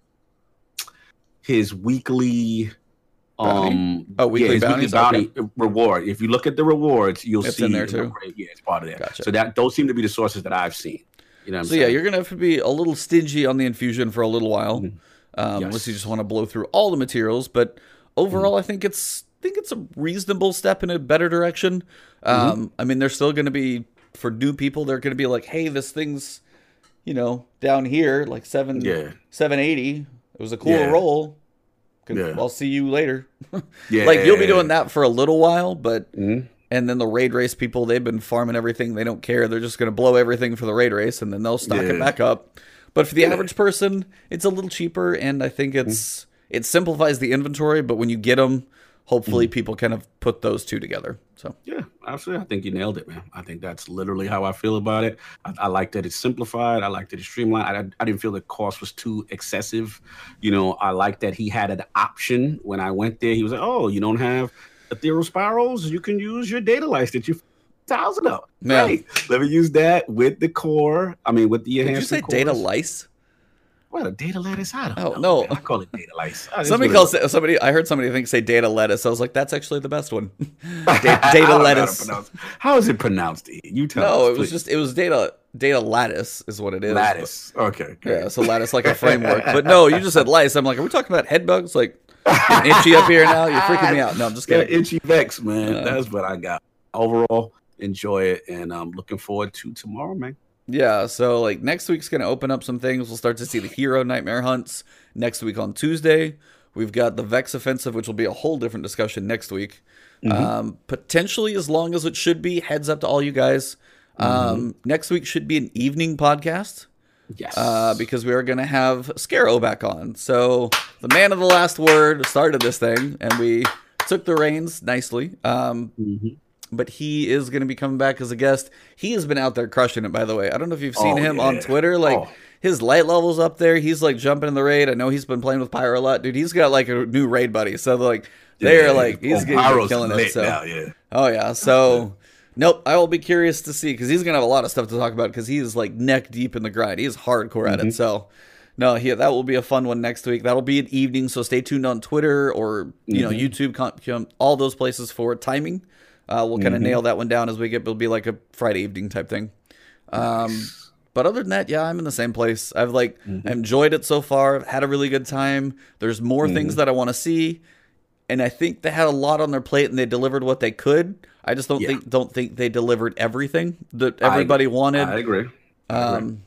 his weekly um Oh, weekly his bounties? bounty reward. If you look at the rewards, you'll It's see in there too? Yeah, it's part of that. Gotcha. So that those seem to be the sources that I've seen. You know what I'm so yeah, you're gonna have to be a little stingy on the infusion for a little while, um, Mm-hmm. Yes. unless you just want to blow through all the materials. But overall, Mm-hmm. I think it's think it's a reasonable step in a better direction. Um, I mean, they're still going to be for new people. They're going to be like, hey, this thing's, you know, down here, like seven, Yeah. seven eighty. It was a cool Yeah. roll. Yeah. I'll see you later. Yeah. like you'll be doing that for a little while, but Mhm. and then the raid race people, they've been farming everything. They don't care. They're just going to blow everything for the raid race, and then they'll stock it back up. But for the average person, it's a little cheaper, and I think it's it simplifies the inventory. But when you get them, hopefully mm. people kind of put those two together. So Yeah, absolutely. I think you nailed it, man. I think that's literally how I feel about it. I, I like that it's simplified. I like that it's streamlined. I, I didn't feel the cost was too excessive. You know, I like that he had an option when I went there. He was like, "Oh, you don't have etheric spirals? You can use your data lights that you thousand up. Yeah. Great. Let me use that with the core. I mean, with the did you say data lice? What a data lattice? I don't Oh, know. no. man. I call it data. I just Somebody calls it, somebody. I heard somebody think say data lettuce. I was like, that's actually the best one. Da- data know how lettuce. How is it pronounced? You tell No, us, it was please. just it was data data lattice is what it is. lattice. Okay. Yeah, so lattice like a framework. But no, you just said lice. I'm like, are we talking about head bugs? Like itchy up here now? You're freaking me out. No, I'm just Yeah, kidding. itchy vex, man. Yeah. That's what I got. Overall, enjoy it, and I'm looking forward to tomorrow, man. Yeah, so like next week's gonna open up some things. We'll start to see the hero nightmare hunts next week on Tuesday. We've got the Vex offensive, which will be a whole different discussion next week. Um, potentially as long as it should be. Heads up to all you guys. Um, next week should be an evening podcast. Yes. uh, because we are going to have Scarrow back on. So the man of the last word started this thing, and we took the reins nicely. Um, Mhm. But he is going to be coming back as a guest. He has been out there crushing it, by the way. I don't know if you've seen Oh, him on. Twitter. Like Oh. his light levels up there. He's like jumping in the raid. I know he's been playing with Pyro a lot, dude. He's got like a new raid buddy. So like they're Yeah. like he's Oh, getting Pyro's killing it. So now, yeah. Oh yeah. So nope, I will be curious to see because he's gonna have a lot of stuff to talk about because he is like neck deep in the grind. He is hardcore at Mm-hmm. it. So no, he, that will be a fun one next week. That'll be an evening. So stay tuned on Twitter or you know Mm-hmm. YouTube, com- com- all those places for timing. Uh, we'll Mm-hmm. kind of nail that one down as we get. It'll be like a Friday evening type thing. Um, but other than that, yeah, I'm in the same place. I've like Mm-hmm. Enjoyed it so far. I've had a really good time. There's more Mm-hmm. things that I want to see, and I think they had a lot on their plate and they delivered what they could. I just don't Yeah. think don't think they delivered everything that everybody wanted. I agree. Um,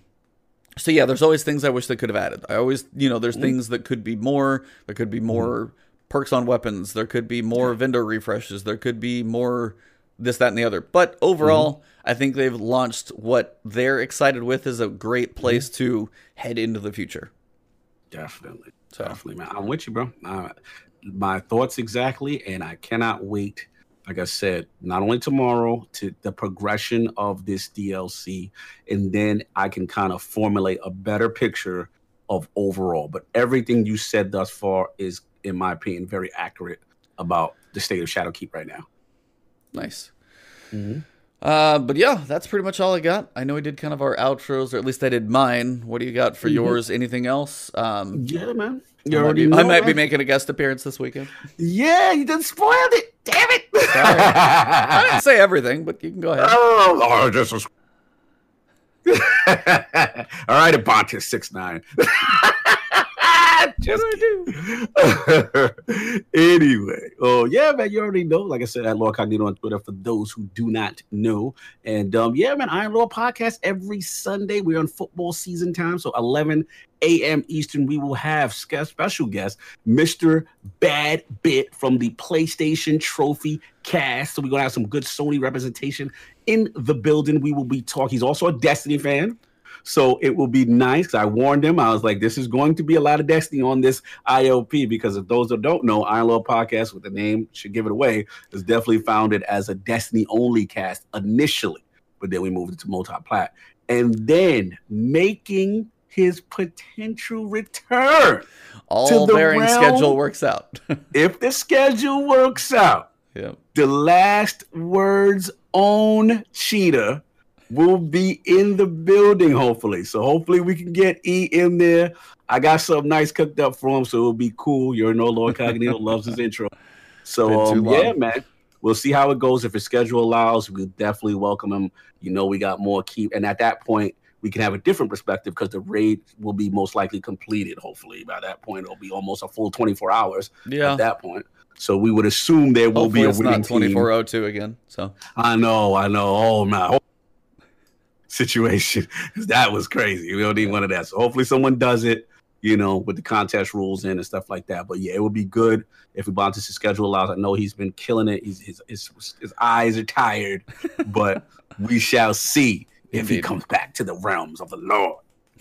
so yeah, there's always things I wish they could have added. I always, you know, Mm-hmm. there's things that could be more. There could be more perks on weapons. There could be more vendor refreshes. There could be more this, that, and the other. But overall, Mm-hmm. I think they've launched what they're excited with is a Mm-hmm. great place to head into the future. Definitely. So- Definitely, man. I'm with you, bro. Uh, my thoughts exactly, and I cannot wait. Like I said, not only tomorrow to the progression of this DLC, and then I can kind of formulate a better picture of overall. But everything you said thus far is, in my opinion, very accurate about the state of Shadowkeep right now. Nice. Mm-hmm. Uh, but yeah, that's pretty much all I got. I know we did kind of our outros, or at least I did mine. What do you got for Mhm. yours? Anything else? Um, Yeah, man. I might, be, know, I might be making a guest appearance this weekend. Yeah, you done spoiled it. Damn it. I didn't say everything, but you can go ahead. Oh, oh this was. All right, Abonte six nine. Just kidding. anyway, oh yeah, man, you already know. Like I said, at Lord Cognito on Twitter for those who do not know. And um, yeah, man, Iron Law podcast every Sunday. We're on football season time, so 11 a.m. Eastern. We will have special guest Mr. Bad Bit from the PlayStation Trophy Cast. So we're gonna have some good Sony representation in the building. We will be talking. He's also a Destiny fan. So it will be nice. I warned him. I was like, this is going to be a lot of Destiny on this ILP because if those that don't know, Iron Law Podcast with the name should give it away, is definitely founded as a Destiny only cast initially, but then we moved it to multi-plat. And then making his potential return. All the bearing realm- schedule works out. If the schedule works out, yeah. the last words on Cheetah will be in the building, hopefully. So hopefully we can get E in there. I got something nice cooked up for him, so it'll be cool. You're no Lord Cognito loves his intro. So um, yeah, man. We'll see how it goes. If his schedule allows, we'll definitely welcome him. You know, we got more keep, and at that point, we can have a different perspective because the raid will be most likely completed. Hopefully, by that point, it'll be almost a full 24 hours Yeah. at that point. So we would assume there will Hopefully be a it's winning not 2402 again. So I know, I know. Oh my situation. That was crazy. We don't need one of that. So hopefully someone does it, you know, with the contest rules in and stuff like that. But yeah, it would be good if Ubuntu's schedule allows. I know he's been killing it. He's, his, his his eyes are tired, but we shall see if he comes back to the realms of the Lord.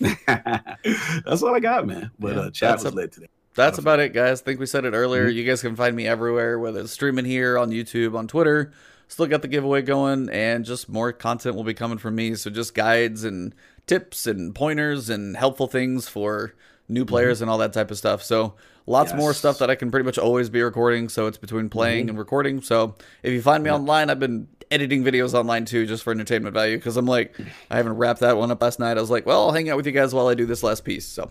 That's all I got, man. But Yeah, uh, chat that's was a- lit today. that's about it, guys. I think we said it earlier. Mm-hmm. You guys can find me everywhere, whether it's streaming here on YouTube, on Twitter. Still got the giveaway going, and just more content will be coming from me. So just guides and tips and pointers and helpful things for new players and all that type of stuff. So lots more Mm-hmm. Stuff that I can pretty much always be recording. So it's between playing Mm-hmm. and recording. So if you find me online, I've been editing videos online too, just for entertainment value. Because I'm like, I haven't wrapped that one up last night. I was like, well, I'll hang out with you guys while I do this last piece. So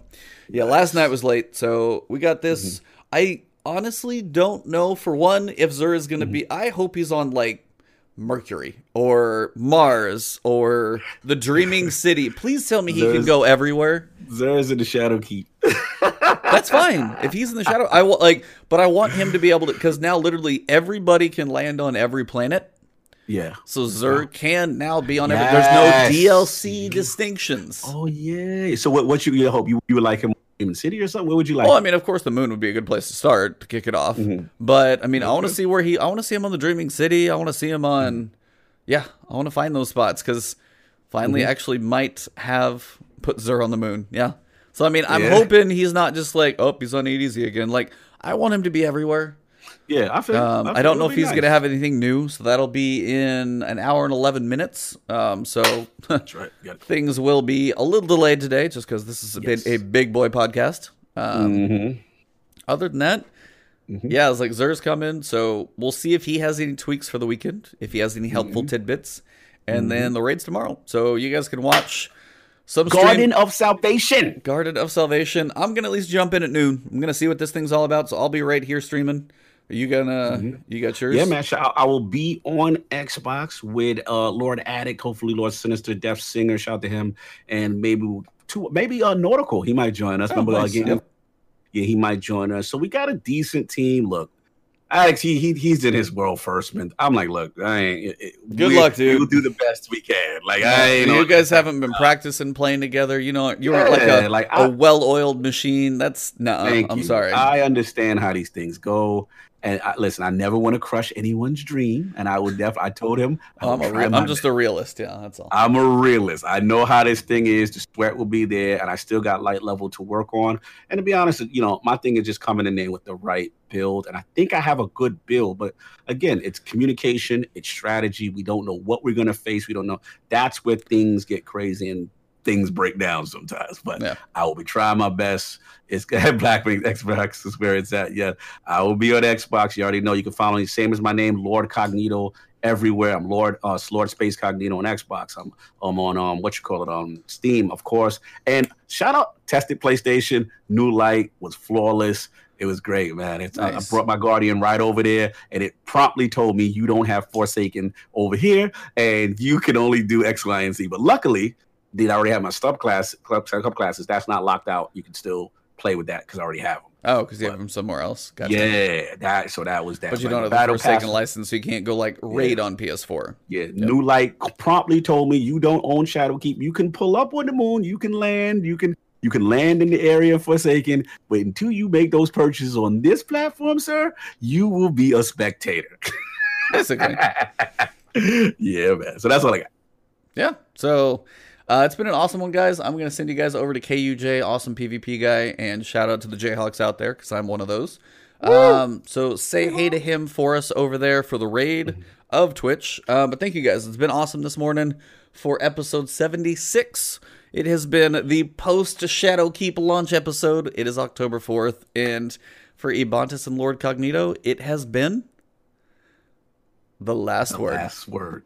yeah, last night was late. So we got this. Mm-hmm. I honestly don't know. For one, if Xur is going to be, mm-hmm. I hope he's on like Mercury or Mars or the Dreaming City. Please tell me he can go everywhere. Xur's in the Shadowkeep. That's fine. If he's in the shadow, I will like, but I want him to be able to because now literally everybody can land on every planet. Yeah. So Xur can now be on every. There's no DLC distinctions. Oh yeah. So what? What you, you hope you you would like him in the city or something? What would you like? Well, I mean, of course, the moon would be a good place to start to kick it off. Mm-hmm. But I mean, I want to see where he. I want to see him on the Dreaming City. I want to see him on. Yeah, I want to find those spots because finally, Mm-hmm. actually, might have put Xur on the moon. Yeah. So I mean, I'm Yeah. hoping he's not just like, oh, he's on EDZ again. Like, I want him to be everywhere. Yeah, I feel. Um, feel I don't know if he's nice. going to have anything new, so that'll be in an hour and eleven minutes. Um, so That's right. Got it. things will be a little delayed today, just because this is a bit Yes. a big boy podcast. Um, Mhm. other than that, Mm-hmm. yeah, it's like Xur's coming, so we'll see if he has any tweaks for the weekend, if he has any helpful Mm-hmm. tidbits, and then the raid's tomorrow. So you guys can watch some stream- Garden of Salvation. Garden of Salvation. I'm gonna at least jump in at noon. I'm gonna see what this thing's all about, so I'll be right here streaming. Are you gonna? You got yours? Mm-hmm. Yeah, man. I, I will be on Xbox with uh Lord Addict, hopefully Lord Sinister, Deaf Singer. Shout out to him, and maybe two, maybe uh Nautical. He might join us. Oh, Remember nice. again? Yeah, he might join us. So we got a decent team. Look, Alex, he, he he's in his world first, man. I'm like, look, I ain't. It, Good luck, dude. We'll do the best we can. Like, I ain't. you guys haven't been practicing playing together. You know, you aren't like a, like, a well-oiled machine. That's no. I'm you. sorry. I understand how these things go. And I, listen, I never want to crush anyone's dream. And I would def. I told him. I'm, a real, I'm just a realist. Yeah, that's all. I'm a realist. I know how this thing is. The sweat will be there, and I still got light level to work on. And to be honest, you know, my thing is just coming in there with the right build. And I think I have a good build. But again, it's communication, it's strategy. We don't know what we're gonna face. We don't know. That's where things get crazy and things break down sometimes. But Yeah. I will be trying my best. It's at Blackwing Xbox is where it's at. Yeah, I will be on Xbox. You already know. You can follow me. Same as my name, Lord Cognito everywhere. I'm Lord uh Lord Space Cognito on Xbox. I'm I'm on um what you call it on Steam, of course. And shout out tested PlayStation. New light was flawless. It was great, man. It's, I- I brought my Guardian right over there, and it promptly told me you don't have Forsaken over here, and you can only do X, Y, and Z. But luckily, did I already have my sub class club club classes? That's not locked out. You can still play with that because I already have them. Oh, because you have them somewhere else. Gotcha. Yeah, that so that was that. But you Like, don't have the Forsaken Pass- license, so you can't go like raid on PS4. Yeah, New Light promptly told me you don't own Shadowkeep. You can pull up on the moon, you can land, you can you can land in the area of Forsaken, but until you make those purchases on this platform, sir, you will be a spectator. Basically. yeah, man. So that's all I got. Yeah. So uh, it's been an awesome one, guys. I'm going to send you guys over to KUJ, awesome PvP guy, and shout out to the Jayhawks out there because I'm one of those. Um, so say hey to him for us over there for the raid of Twitch. Uh, but thank you guys. It's been awesome this morning for episode 76. It has been the post Shadowkeep launch episode. It is October 4th. And for Ebontis and Lord Cognito, it has been the last The word. last word.